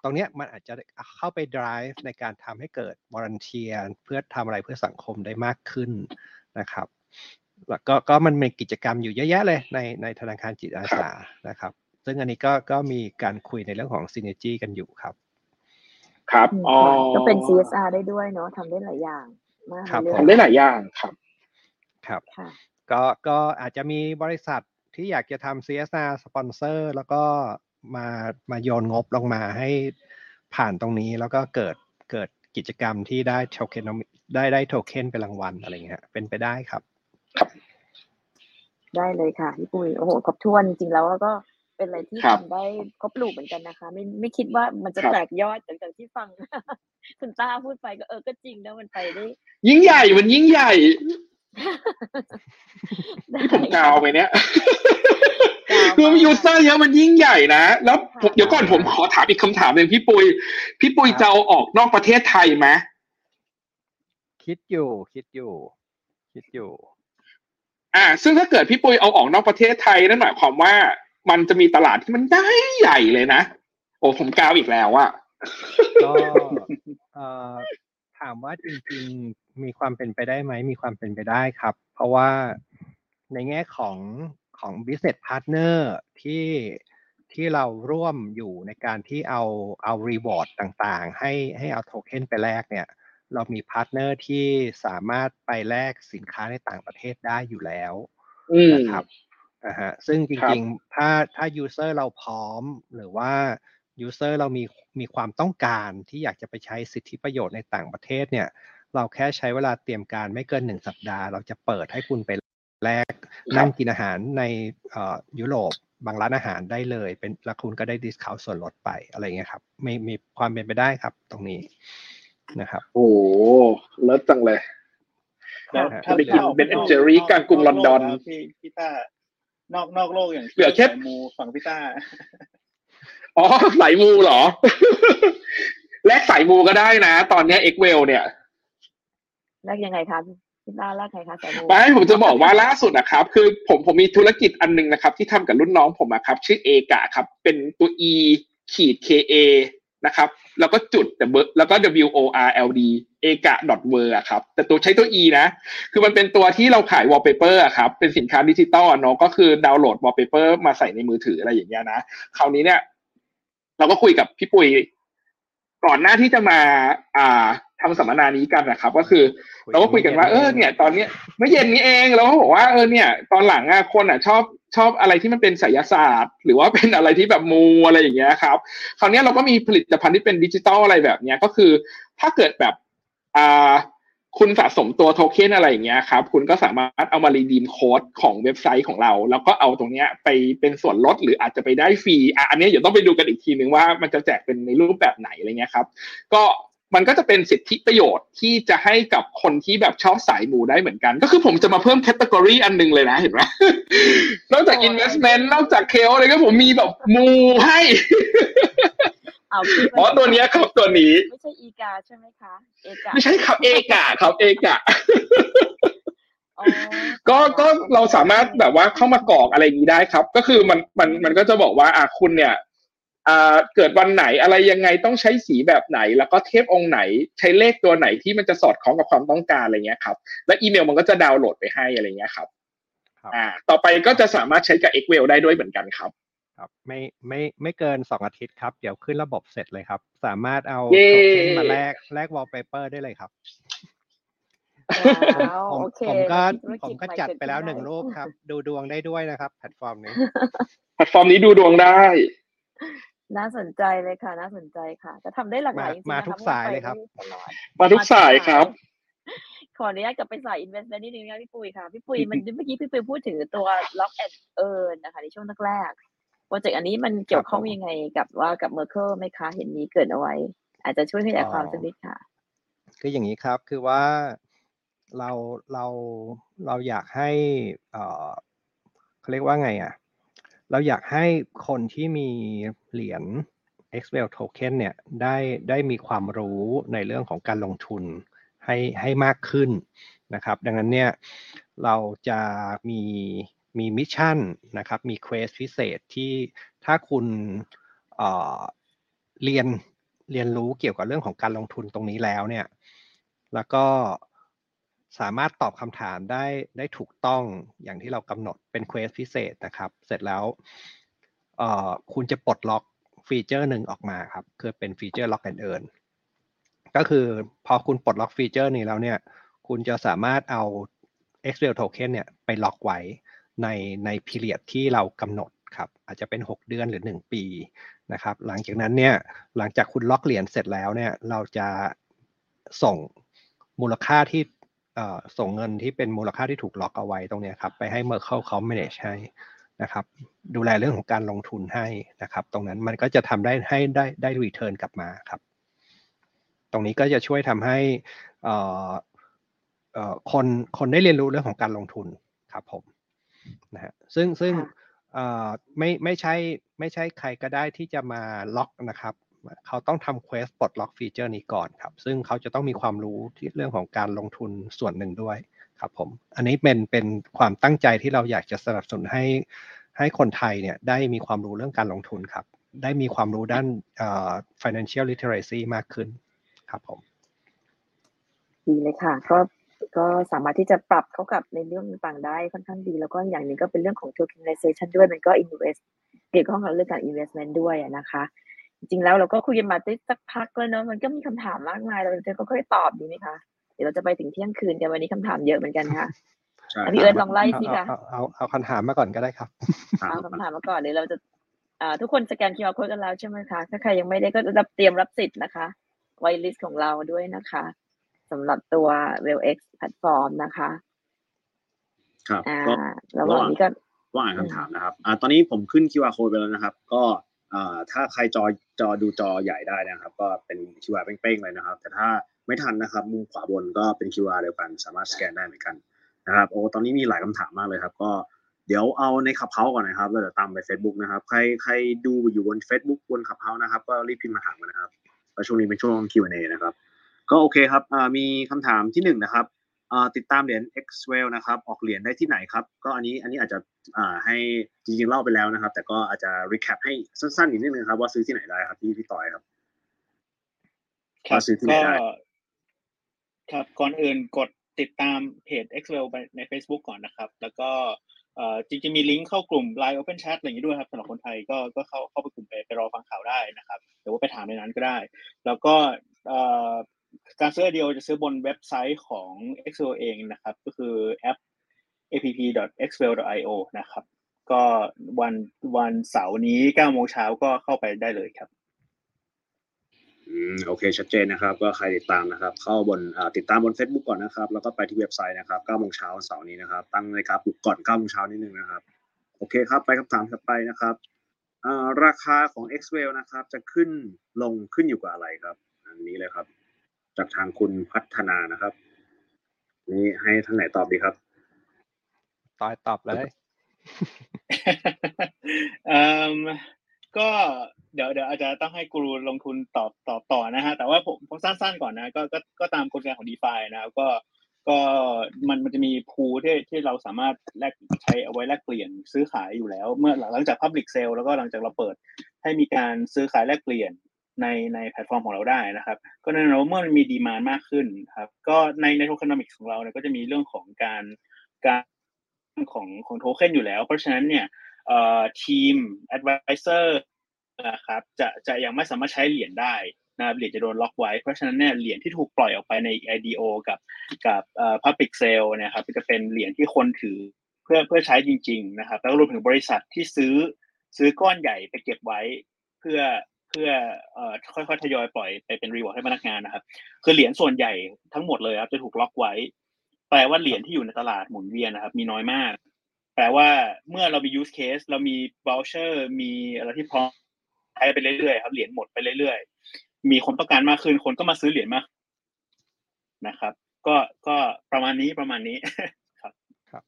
ตรงเนี้ยมันอาจจะเข้าไป drive ในการทำให้เกิด volunteer เพื่อทำอะไรเพื่อสังคมได้มากขึ้นนะครับแล้วก็ก็มันมีกิจกรรมอยู่เยอะแยะเลยในในธนาคารจิตอาสานะครับ ซึ่งอันนี้ก็ก็มีการคุยในเรื่องของ synergy กันอยู่ครับ ครับอืมอ๋อค่ะก็เป็น CSR ได้ด้วยเนาะทำได้หลายอย่างมากครับในเรื่องทำได้หลายอย่างครับ ครับค่ะก็ก็อาจจะมีบริษัทที่อยากจะทำ CSR สปอนเซอร์แล้วก็มามาโยนงบลงมาให้ผ่านตรงนี้แล้วก็เกิดเกิดกิจกรรมที่ได้โทเค็นได้ได้โทเค็นเป็นรางวัลอะไรเงี้ยเป็นไปได้ครับ ได้เลยค่ะพี่ปุ้ยโอ้โหครบถ้วนจริงๆแล้วก็ เป็นอะไรที่ครับทำได้ครบลูกเหมือนกันนะคะ ไม่ไม่คิดว่ามันจะครับแตกยอดจากจากที่ฟังคุณต้าพูดไปก็เออก็จริงนะมันไปได้ยิ่งใหญ่มันยิ่งใหญ่ได้ที่ผมกาวไปเนี้ยกาวคือมากยูเซอร์เยอะมันยิ่งใหญ่นะ แล้วผมค่ะเดี๋ยวก่อนผมขอถามอีกคำถามหนึ่งพี่ปุย พี่ปุยครับจะเอาออกนอกประเทศไทยไหมคิดอยู่ คิดอยู่ คิดอยู่ อ่า ซึ่งถ้าเกิดพี่ปุยเอาออกนอกประเทศไทยนั่นหมายความว่า มันจะมีตลาดที่มันได้ใหญ่เลยนะ โอ้ผมกาวอีกแล้วอะก็เอ่อถามว่าจริงๆมีความเป็นไปได้ไหมมีความเป็นไปได้ครับ เพราะว่าในแง่ของของ business partner ที่ที่เราร่วมอยู่ในการที่เอาเอา reward ต่างๆ ให้ให้เอาโทเค็นไปแลกเนี่ย เรามี partner ที่สามารถไปแลกสินค้าในต่างประเทศได้อยู่แล้วอืมนะครับ อ่าฮะซึ่งจริงๆครับ ถ้าถ้า user เราพร้อมหรือว่า user เรามีมีความต้องการที่อยากจะไปใช้สิทธิประโยชน์ในต่างประเทศเนี่ย เราแค่ใช้เวลาเตรียมการไม่เกินหนึ่งสัปดาห์ เราจะเปิดให้คุณไปแลกนั่งกินอาหารในเอ่อยุโรปบางร้านอาหารได้เลย เป็นแล้วคุณก็ได้ discount ส่วนลดไปอะไรเงี้ยครับมีมีความเป็นไปได้ครับ ตรงนี้นะครับโอ้โหเลิศจังเลยแล้วค่ะถ้าไปกินถ้าออก Ben นอก and Jerry กลางกรุงโลอนดอนแล้วพี่พี่ต้า นอกนอกโลกอย่างเหลือแค่สายมูฝั่งพี่ต้าอ๋อสายมูเหรอ แลกสายมูก็ได้นะ ตอนเนี้เอ็กเวลเนี่ยแลกยังไงคะพี่ต้าแลกไงคะสายมูไม่ผมจะบอกว่าล่าสุดนะครับ คือผมผมมีธุรกิจอันหนึงนะครับ ที่ทำกับรุ่นน้องผมอะครับ ชื่อเอกะครับ เป็นตัว e ขีด ka นะครับ แล้วก็จุดแต่เบอร์แล้วก็ w o r l d เอกะ dot w o r อะครับ แต่ตัวใช้ตัว e นะ คือมันเป็นตัวที่เราขายวอลเปเปอร์อะครับ เป็นสินค้าดิจิตอลเนาะก็คือดาวน์โหลดวอลเปเปอร์มาใส่ในมือถืออะไรอย่างเงี้ยนะคราวนี้เนี่ย เราก็คุยกับพี่ปุยก่อนหน้าที่จะมา อ่าทำสัมมนานี้กันนะครับ ก็คือ เราก็คุยกันว่าเออเนี่ย ตอนเนี้ยเมื่อเย็นนี้เองเราก็บอกว่าเออเนี่ย ตอนหลังอะคนอะชอบ ชอบอะไรที่มันเป็นไสยศาสตร์ หรือว่าเป็นอะไรที่แบบมูอะไรอย่างเงี้ยครับ คราวนี้เราก็มีผลิตภัณฑ์ที่เป็นดิจิตอลอะไรแบบเนี้ยก็คือ ถ้าเกิดแบบอ่าคุณสะสมตัวโทเค็นอะไรอย่างเงี้ยครับคุณก็สามารถเอามา redeem code ของเว็บไซต์ของเรา แล้วก็เอาตรงเนี้ยไปเป็นส่วนลดหรืออาจจะไปได้ฟรีอะอันนี้เดี๋ยวต้องไปดูกันอีกทีนึงว่ามันจะแจกเป็นในรูปแบบไหนอะไรเงี้ยครับ ก็ มันก็จะเป็นสิทธิประโยชน์ที่จะให้กับคนที่แบบชอบสายมูได้เหมือนกัน ก็คือผมจะมาเพิ่ม category อันหนึงเลยนะเห็นไหมนอกจาก investment นอกจากเคลอะไรก็ผมมีแบบมูให้เอาคิดอ๋อตัวเนี้ยครับตัวนี้ ไม่ใช่อีกาใช่ไหมคะเอกาไม่ใช่ครับเอกะครับเอกะอ๋อก็ก็เราสามารถแบบว่าเข้ามากรอกอะไรอย่างนี้ได้ครับ ก็คือมันมันมันก็จะบอกว่าอะคุณเนี่ยอ่า เกิดวันไหนอะไรยังไงต้องใช้สีแบบไหน แล้วก็เทพองค์ไหนใช้เลขตัวไหนที่มันจะสอดคล้องกับความต้องการอะไรเงี้ยครับ แล้วอีเมลมันก็จะดาวน์โหลดไปให้อะไรเงี้ยครับครับอ่าต่อไปก็จะสามารถใช้กับ Excel ได้ด้วยเหมือนกันครับครับไม่ไม่ไม่เกินสองอาทิตย์ครับ เดี๋ยวขึ้นระบบเสร็จเลยครับ สามารถเอาเย้โทเค็นมาแลกแลกวอลเปเปอร์ได้เลยครับว้าวผมโอเคผมก็ธุรผมจก็ใหม่จัดเดไปแล้วขึ้หนึ่งรูปครับ ดูดวงได้ด้วยนะครับ แพลตฟอร์มนี้ แพลตฟอร์มนี้ดูดวงได้ น่าสนใจเลยค่ะ น่าสนใจค่ะจะทำได้หลากหลายจริงๆมานะคะทุกสายเลยครับพวกเราไปได้ตลอดมาทุกสายครับ ขออนุญาตกลับไปสาย investment นิดนึงนะพี่ปุ้ยค่ะ พี่ปุ้ยมันเมื่อกี้พี่ปุ้ยพูดถึงตัว lock and earn นะคะ ในช่วงแรกๆโปรเจกต์อันนี้มันเกี่ยวข้องยังไงกับว่ากับ Merkle ไหมคะ เห็นมีเกริดเอาไว้ อาจจะช่วยขยายความสักนิดค่ะ คืออย่างนี้ครับ คือว่าเราเราเราอยากให้เอ่อเขาเรียกว่าไงอะ เราอยากให้คนที่มีเหรียญ XWell Token เนี่ยได้ได้มีความรู้ในเรื่องของการลงทุนให้ให้มากขึ้นนะครับ ดังนั้นเนี่ยเราจะมีมี mission นะครับมี quest พิเศษที่ถ้าคุณเรียนเรียนรู้เกี่ยวกับเรื่องของการลงทุนตรงนี้แล้วเนี่ยแล้วก็ สามารถตอบคำถามได้ได้ถูกต้องอย่างที่เรากำหนดเป็น quest พิเศษนะครับ เสร็จแล้วคุณจะปลดล็อก feature หนึ่งออกมาครับ คือเป็น feature Lock and Earn ก็คือพอคุณปลดล็อก feature นี้แล้วเนี่ย คุณจะสามารถเอา XWell Token เนี่ยไปล็อกไว้ในใน period ที่เรากำหนดครับ อาจจะเป็น 6 เดือนหรือ 1 ปีนะครับ หลังจากนั้นเนี่ย หลังจากคุณล็อกเหรียญเสร็จแล้วเนี่ย เราจะส่งมูลค่าที่ ส่งเงินที่เป็นมูลค่าที่ถูกล็อกเอาไว้ตรงเนี้ยครับไปให้ Merkle เขา manage ให้นะครับ ดูแลเรื่องของการลงทุนให้นะครับ ตรงนั้นมันก็จะทำได้ให้ได้ได้ return กลับมาครับ ตรงนี้ก็จะช่วยทำให้เอ่อเอ่อคนคนได้เรียนรู้เรื่องของการลงทุนครับผมนะฮะซึ่งซึ่งค่ะเอ่อไม่ไม่ใช่ไม่ใช่ใครก็ได้ที่จะมาล็อกนะครับ เขาต้องทำ quest ปลดล็อก feature นี้ก่อนครับ ซึ่งเขาจะต้องมีความรู้ที่เรื่องของการลงทุนส่วนหนึ่งด้วยครับผม อันนี้เป็นเป็นความตั้งใจที่เราอยากจะสนับสนุนให้ให้คนไทยเนี่ยได้มีความรู้เรื่องการลงทุนครับ ได้มีความรู้ด้านเอ่อ financial literacy มากขึ้นครับผมดีเลยค่ะก็ก็สามารถที่จะปรับเข้ากับในเรื่องต่างได้ค่อนข้างดี แล้วก็อย่างหนึ่งก็เป็นเรื่องของ tokenization ด้วยมันก็ invest เกี่ยวข้องกับเรื่องการ investment ด้วยนะคะ จริงๆแล้วเราก็คุยกันมาได้สักพักแล้วเนอะมันก็มีคำถามมากมายเราจะค่อยๆตอบดีไหมคะเดี๋ยวเราจะไปถึงเที่ยงคืนกันวันนี้คำถามเยอะเหมือนกันค่ะใช่อะพี่เอิร์ธลองไล่สิคะเอาเอาเอาเอาคำถามมาก่อนก็ได้ครับเอาคำถามมาก่อนเดี๋ยวเราจะอ่าทุกคนสแกน QR code กันแล้วใช่ไหมคะถ้าใครยังไม่ได้ก็รับเตรียมรับสิทธิ์นะคะไวลิสของเราด้วยนะคะสำหรับตัว WellX แพลตฟอร์มนะคะ ครับอ่าก็ระหว่างนี้ก็ว่างอ่านคำถามนะครับอ่าตอนนี้ผมขึ้น QR code ไปแล้วนะครับ ก็อ่า ถ้าใครจอจอดูจอใหญ่ได้นะครับ ก็เป็น QR เป้งๆเลยนะครับ แต่ถ้าไม่ทันนะครับมุมขวาบนก็เป็น QR เดียวกัน สามารถสแกนได้เหมือนกันนะครับโอ้ตอนนี้มีหลายคำถามมากเลยครับ ก็เดี๋ยวเอาในขับเฮาก่อนนะครับแล้วเดี๋ยวตามไป Facebook นะครับ ใครใครดูอยู่บน Facebook บนขับเฮานะครับ ก็รีบพิมพ์มาถามกันนะครับแล้วช่วงนี้เป็นช่วง Q&A นะครับ ก็โอเคครับมีคำถามที่หนึ่งนะครับ ติดตามเหรียญ Xwell นะครับ ออกเหรียญได้ที่ไหนครับ ก็อันนี้อันนี้อาจจะอ่าให้จริงๆเล่าไปแล้วนะครับ แต่ก็อาจจะ recap ให้สั้นๆอีกนิดนึงครับ ว่าซื้อที่ไหนได้ครับพี่พี่ต่อยครับครัว่าบซื้อที่ไหนก็ได้ครับก่อนอื่นกดติดตามเพจ Excel ไปใน Facebook ก่อนนะครับ แล้วก็เอ่อจริงๆมีลิงก์เข้ากลุ่ม Line Open Chat อะไรอย่างนี้ด้วยครับสำหรับคนไทยก็ก็เข้าเข้าไปกลุ่มไปไปรอฟังข่าวได้นะครับหรือว่าไปถามในนั้นก็ได้ แล้วก็เอ่อ การซื้อเดียวจะซื้อบนเว็บไซต์ของ Excel เองนะครับ ก็คือแอป app.excel.io นะครับ ก็วันวันเสาร์นี้9โมงเช้าก็เข้าไปได้เลยครับอืมโอเคชัดเจนนะครับ ก็ใครติดตามนะครับ เข้าบนอ่าติดตามบน Facebook ก่อนนะครับ แล้วก็ไปที่เว็บไซต์นะครับ9โมงเช้าวันเสาร์นี้นะครับ ตั้งนาฬิกาปลุกก่อน9โมงเช้านิดนึงนะครับ โอเคครับ ไปคำถามถัดไปนะครับอ่าราคาของ x w e l l นะครับ จะขึ้นลงขึ้นอยู่กับอะไรครับ อันนี้เลยครับ จากทางคุณพัฒนานะครับ นี่ให้ท่านไหนตอบดีครับตอยตอบเลยเอ่มก็เดี๋ยวเดี๋ยวอาจจะต้องให้กูรูลงทุนตอบตอบต่อนะฮะแต่ว่าผมผมสั้นๆก่อนนะก็ก็ก็ตามกลไกของ d e f i นะครับก็ก็มันมันจะมีพูที่ที่เราสามารถแลกใช้เอาไว้แลกเปลี่ยนซื้อขายอยู่แล้ว เมื่อหลังจาก Public Sale แล้วก็หลังจากเราเปิดให้มีการซื้อขายแลกเปลี่ยน ในในแพลตฟอร์มของเราได้นะครับ ก็แน่นอนว่าเมื่อมันมี demand มากขึ้นครับ ก็ในในโท k นมิกของเราเนี่ยก็จะมีเรื่องของการการของของโทเค็นอยู่แล้ว เพราะฉะนั้นเนี่ยเอ่อทีม advisor นะครับจะจะยังไม่สามารถใช้เหรียญได้นะครับเหรียญจะโดนล็อกไว้ เพราะฉะนั้นเนี่ยเหรียญที่ถูกปล่อยออกไปใน IDO กับกับเอ่อ public sale เนี่ยครับจะเป็นเหรียญที่คนถือเพื่อเพื่อใช้จริง ๆ นะครับ แล้วรวมถึงบริษัทที่ซื้อซื้อก้อนใหญ่ไปเก็บไว้ เพื่อ เพื่ออค่อยๆทยอยปล่อยไปเป็นรีวอร์ดให้พนักงานนะครับ คือเหรียญส่วนใหญ่ทั้งหมดเลยครับจะถูกล็อกไว้ แปลว่าเหรียญที่อยู่ในตลาดหมุนเวียนนะครับ มีน้อยมาก แปลว่าเมื่อเรามี use case เรามี voucher มีอะไรที่พร้อมใช้ไปเรื่อยๆครับเหรียญหมดไปเรื่อยๆ มีคนต้องการมากขึ้นคนก็มาซื้อเหรียญมากนะครับ ก็ก็ประมาณนี้ประมาณนี้ครับ ครับ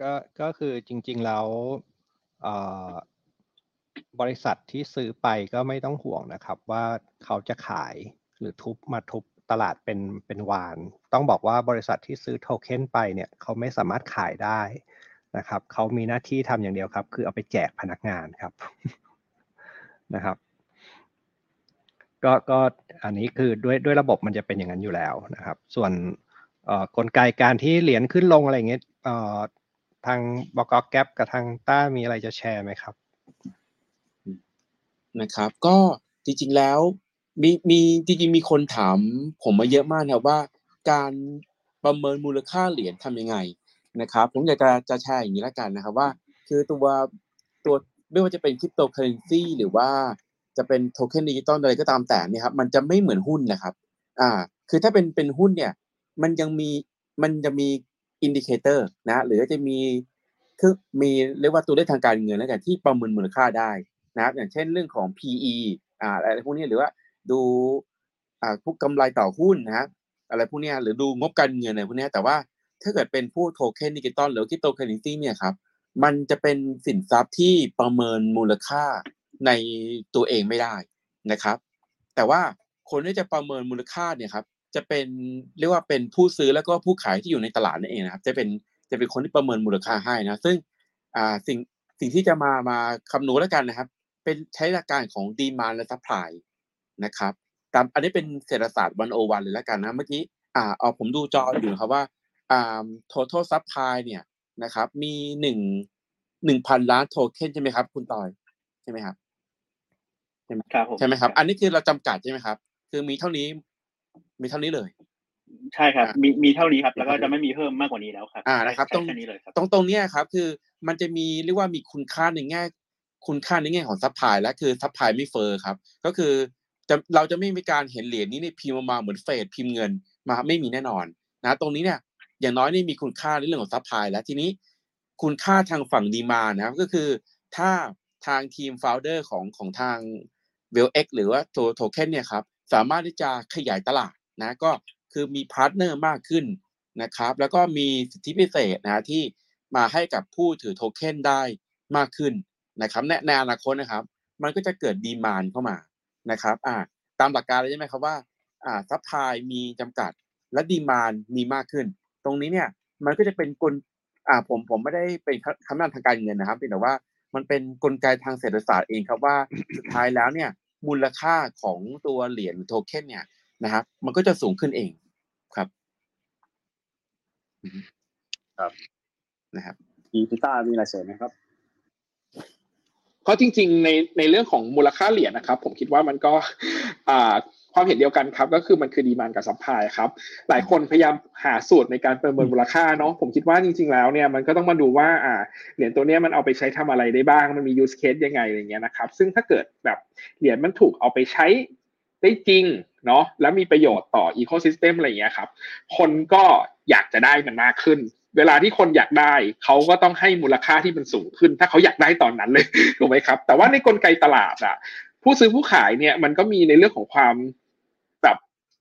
ก็ก็คือจริง ๆ แล้วอ่อ บริษัทที่ซื้อไปก็ไม่ต้องห่วงนะครับ ว่าเขาจะขายหรือทุบมาทุบตลาดเป็นเป็นวาน ต้องบอกว่าบริษัทที่ซื้อโทเค็นไปเนี่ยเขาไม่สามารถขายได้นะครับเขามีหน้าที่ทำอย่างเดียวครับ คือเอาไปแจกพนักงานครับนะครับ ก็ก็อันนี้คือด้วยด้วยระบบมันจะเป็นอย่างนั้นอยู่แล้วนะครับ ส่วนกลไกการที่เหรียญขึ้นลงอะไรเงี้ยทางบกแก๊ปกับทางต้ามีอะไรจะแชร์ไหมครับ นะครับ ก็จริงๆแล้วมีมีจริงๆมีคนถามผมมาเยอะมากนะครับว่า การประเมินมูลค่าเหรียญทำยังไงนะครับ ผมอยากจะจะแชร์อย่างนี้ล้วกันนะครับว่า คือตัวตัวไม่ว่าจะเป็นคริปโตเคอเรนซีหรือว่าจะเป็นโทเค็นดิจิตอลอะไรก็ตามแต่นี่ครับมันจะไม่เหมือนหุ้นนะครับ อ่า คือถ้าเป็นเป็นหุ้นเนี่ย มันยังมีมันจะมี indicator นะ หรือจะมีคือมีเรียกว่าตัวเลขทางการเงินแล้วกันที่ประเมินมูลค่าได้ นะครับ อย่างเช่นเรื่องของ PE อ่าอะไรพวกนี้หรือว่าดูอ่าพวกกำไรต่อหุ้นนะครับอะไรพวกนี้หรือดูงบการเงินอะไรพวกนี้แต่ว่าถ้าเกิดเป็นผู้โทเค็นดิจิตอลหรือคริปโตเคอเรนซีเนี่ยครับมันจะเป็นสินทรัพย์ที่ประเมินมูลค่าในตัวเองไม่ได้นะครับ แต่ว่าคนที่จะประเมินมูลค่าเนี่ยครับจะเป็นเรียกว่าเป็นผู้ซื้อแล้วก็ผู้ขายที่อยู่ในตลาดนั่นเองนะครับ จะเป็นจะเป็นคนที่ประเมินมูลค่าให้นะ ซึ่งอ่าสิ่งสิ่งที่จะมามาคำนวณแล้วกันนะครับ เป็นใช้หลักการของ demand และ supply นะครับ ตามอันนี้เป็นเศรษฐศาสตร์ one o one เลยแล้วกันนะ เมื่อกี้อ่าเอาผมดูจออยู่นะครับว่าอ่า total supply เนี่ยนะครับ มีหนึ่งหนึ่งพันล้านโทเค็นใช่ไหมครับ คุณตอยใช่ไหมครับใช่ไหมครับผมใช่ไหมครับ อันนี้คือเราจำกัดใช่ไหมครับ คือมีเท่านี้ มีเท่านี้เลย ใช่ครับอ่ามีมีมีเท่านี้ครับ แล้วก็จะไม่มีเพิ่มมากกว่านี้แล้วครับ อ่านะครับใช่ต้องแค่นี้เลยครับตรงตรงเนี้ยครับ คือมันจะมีเรียกว่ามีคุณค่าในแง่ คุณค่าในแง่ของ supply และคือ supply ไม่เฟ้อครับ ก็คือจะเราจะไม่มีการเห็นเหรียญนี้ในพิมพ์มาเหมือนเฟดพิมพ์เงินมาไม่มีแน่นอนนะตรงนี้เนี่ยอย่างน้อยนี่มีคุณค่าในเรื่องของ supply แล้วทีนี้คุณค่าทางฝั่ง demand นะครับก็คือถ้าทางทีม founder ของของทาง WellX หรือว่าโทเค็นเนี่ยครับสามารถที่จะขยายตลาดนะก็คือมีพาร์ทเนอร์มากขึ้นนะครับ แล้วก็มีสิทธิพิเศษนะที่มาให้กับผู้ถือโทเค็นได้มากขึ้น นะครับในในอนาคตนะครับ มันก็จะเกิด demand เข้ามานะครับอ่าตามหลักการเลยใช่ไหมครับว่าอ่า supply มีจำกัด และ demand มีมากขึ้น ตรงนี้เนี่ยมันก็จะเป็นกลอ่าผมผมไม่ได้เป็นคำแนะนำทางการเงินนะครับเพียงแต่ว่ามันเป็นกลไกทางเศรษฐศาสตร์เองครับว่าสุดท้ายแล้วเนี่ยมูลค่าของตัวเหรียญโทเค็นเนี่ยนะครับมันก็จะสูงขึ้นเองครับ ครับนะครับมีพิต้ามีอะไรเสริมไหมครับ ก็จริง ๆ ในในเรื่องของมูลค่าเหรียญนะครับ ผมคิดว่ามันก็อ่าความเห็นเดียวกันครับ ก็คือมันคือ demand กับ supply ครับ หลายคนพยายามหาสูตรในการประเมินมูลค่าเนาะผมคิดว่าจริง ๆ แล้วเนี่ยมันก็ต้องมาดูว่าอ่าเหรียญตัวเนี้ยมันเอาไปใช้ทำอะไรได้บ้าง มันมี use case ยังไงอะไรเงี้ยนะครับ ซึ่งถ้าเกิดแบบเหรียญมันถูกเอาไปใช้ได้จริงเนาะแล้วมีประโยชน์ต่อ ecosystem อะไรเงี้ยครับ คนก็อยากจะได้มันมากขึ้น เวลาที่คนอยากได้เขาก็ต้องให้มูลค่าที่มันสูงขึ้น ถ้าเขาอยากได้ตอนนั้นเลยถูกไหมครับ แต่ว่าในกลไกตลาดอะผู้ซื้อผู้ขายเนี่ยมันก็มีในเรื่องของความแบบ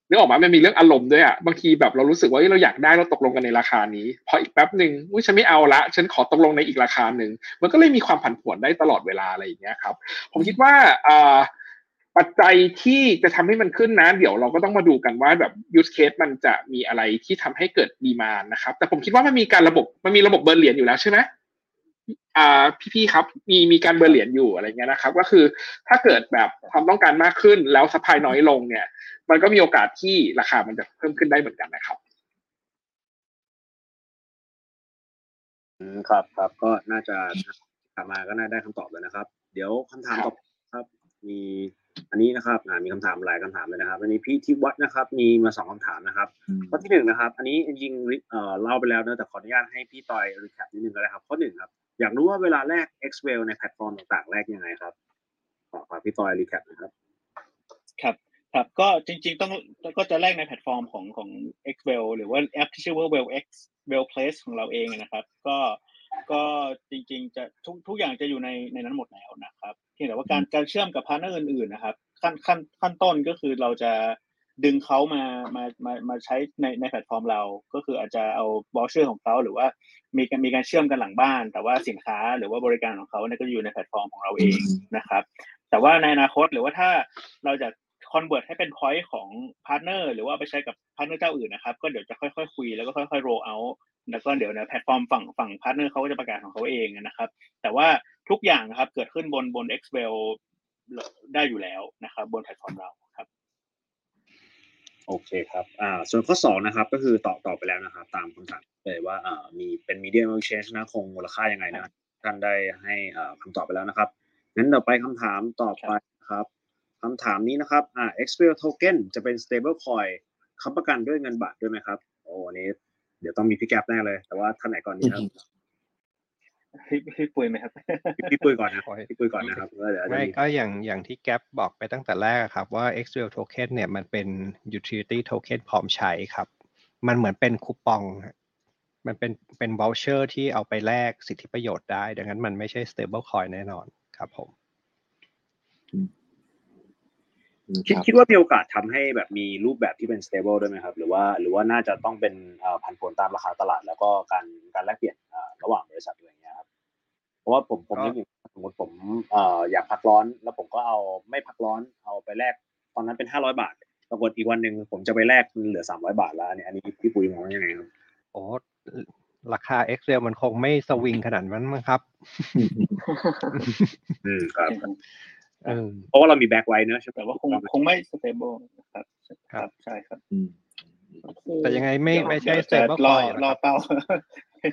นึกออกมามันมีเรื่องอารมณ์ด้วยอะบางทีแบบเรารู้สึกว่าเฮ้ยเราอยากได้เราตกลงกันในราคานี้พออีกแป๊บหนึ่งอุ้ยฉันไม่เอาละ ฉันขอตกลงในอีกราคาหนึ่งมันก็เลยมีความผันผวนได้ตลอดเวลาอะไรอย่างเงี้ยครับ ผมคิดว่าอ่า ปัจจัยที่จะทำให้มันขึ้นนะเดี๋ยวเราก็ต้องมาดูกันว่าแบบ use case มันจะมีอะไรที่ทำให้เกิดดีมานนะครับ แต่ผมคิดว่ามันมีการระบบมันมีระบบเบิร์เหรียญอยู่แล้วใช่ไหมอ่าพี่ๆครับ มีมีการเบิร์เหรียญอยู่อะไรเงี้ยนะครับ ก็คือถ้าเกิดแบบความต้องการมากขึ้นแล้วสปายน้อยลงเนี่ย มันก็มีโอกาสที่ราคามันจะเพิ่มขึ้นได้เหมือนกันนะครับอืมครับครับก็น่าจะถามมาก็น่าได้คำตอบแล้วนะครับ เดี๋ยวคำถามต่อ มีอันนี้นะครับอ่ามีคำถามหลายคำถามเลยนะครับ อันนี้พี่ทิวัฒน์นะครับ มีมาสองคำถามนะครับข้อที่หนึ่งนะครับ อันนี้จริงๆเอ่อเล่าไปแล้วนะแต่ขออนุญาตให้พี่ต่อย recap นิดนึงก็ได้ครับข้อหนึ่งครับ อยากรู้ว่าเวลาแลก Xwell ในแพลตฟอร์มต่างๆแลกยังไงครับขอขอพี่ต่อย recap นะครับ ครับครับก็จริง ๆ ต้องก็จะแลกในแพลตฟอร์มของของ Xwell หรือว่าแอปที่ชื่อว่า Well X Well Place ของเราเองนะครับ ก็ ก็จริงๆจะทุกทุกอย่างจะอยู่ในในนั้นหมดแล้วนะครับเพียงแต่ว่าการการเชื่อมกับพาร์ทเนอร์อื่นๆนะครับขั้นขั้นขั้นต้นก็คือเราจะดึงเขามามามามาใช้ในในแพลตฟอร์มเรา ก็คืออาจจะเอา voucher ของเขาหรือว่ามีการมีการเชื่อมกันหลังบ้าน แต่ว่าสินค้าหรือว่าบริการของเขาเนี่ยก็อยู่ในแพลตฟอร์มของเราเองนะครับ แต่ว่าในอนาคตหรือว่าถ้าเราจะ convert ให้เป็น point ของพาร์ทเนอร์หรือว่าเอาไปใช้กับพาร์ทเนอร์เจ้าอื่นนะครับ ก็เดี๋ยวจะค่อยๆคุยแล้วก็ค่อยๆ roll out แล้วก็เดี๋ยวในแพลตฟอร์มฝั่งฝั่งพาร์ทเนอร์เขาก็จะประกาศของเขาเองนะครับ แต่ว่าทุกอย่างนะครับ เกิดขึ้นบนบน Xwell ได้อยู่แล้วนะครับ บนแพลตฟอร์มเราครับ โอเคครับอ่าส่วนข้อสองนะครับ ก็คือตอบตอบไปแล้วนะครับ ตามคำถามเลยว่าอ่ามีเป็น medium exchange นะคงมูลค่ายังไงนะท่านได้ให้อ่าคำตอบไปแล้วนะครับงั้นเราไปคำถามต่อไปนะครับคำถามนี้นะครับอ่า Xwell token จะเป็น stable coin ค้ำประกันด้วยเงินบาทด้วยไหมครับโอ้อันนี้ เดี๋ยวต้องมีพี่แก๊ปแน่เลย แต่ว่าท่านไหนก่อนดีครับพี่พี่ปุ้ยไหมครับพี่พี่ปุ้ยก่อนนะพี่ปุ้ยก่อนนะครับแล้วเดี๋ยวจะไม่มีก็อย่างอย่างที่แก๊ปบอกไปตั้งแต่แรกอะครับว่า XWell Token เนี่ยมันเป็น utility token พร้อมใช้ครับ มันเหมือนเป็นคูปองฮะมันเป็นเป็น voucher ที่เอาไปแลกสิทธิประโยชน์ได้ ดังนั้นมันไม่ใช่ stable coin แน่นอนครับผม คิดคิดว่ามีโอกาสทำให้แบบมีรูปแบบที่เป็น stable ด้วยไหมครับ หรือว่าหรือว่าน่าจะต้องเป็นเอ่อผันผวนตามราคาตลาด แล้วก็การการแลกเปลี่ยนเอ่อระหว่างบริษัทอะไรอย่างเงี้ยครับเพราะว่าผมผมก็นึกถึงสมมติผมเอ่ออยากพักร้อน แล้วผมก็เอาไม่พักร้อนเอาไปแลกตอนนั้นเป็นห้าร้อยบาทปรากฏอีกวันหนึ่งผมจะไปแลกมันเหลือสามร้อยบาทแล้วอันนี้อันนี้พี่ปุ้ยมองว่ายังไงครับโอ้ราคา Excel มันคงไม่สวิงขนาดนั้นมั้งครับ อืมครับ เออเพราะว่าเรามีแบ็กไว้เนอะใช่ไหมแต่ว่าคงคงไม่ stable นะครับครับใช่ครับอืมแต่ยังไงไม่ไม่ใช่เดี๋ยวจะ stable รอ coin รอนะครับเป้า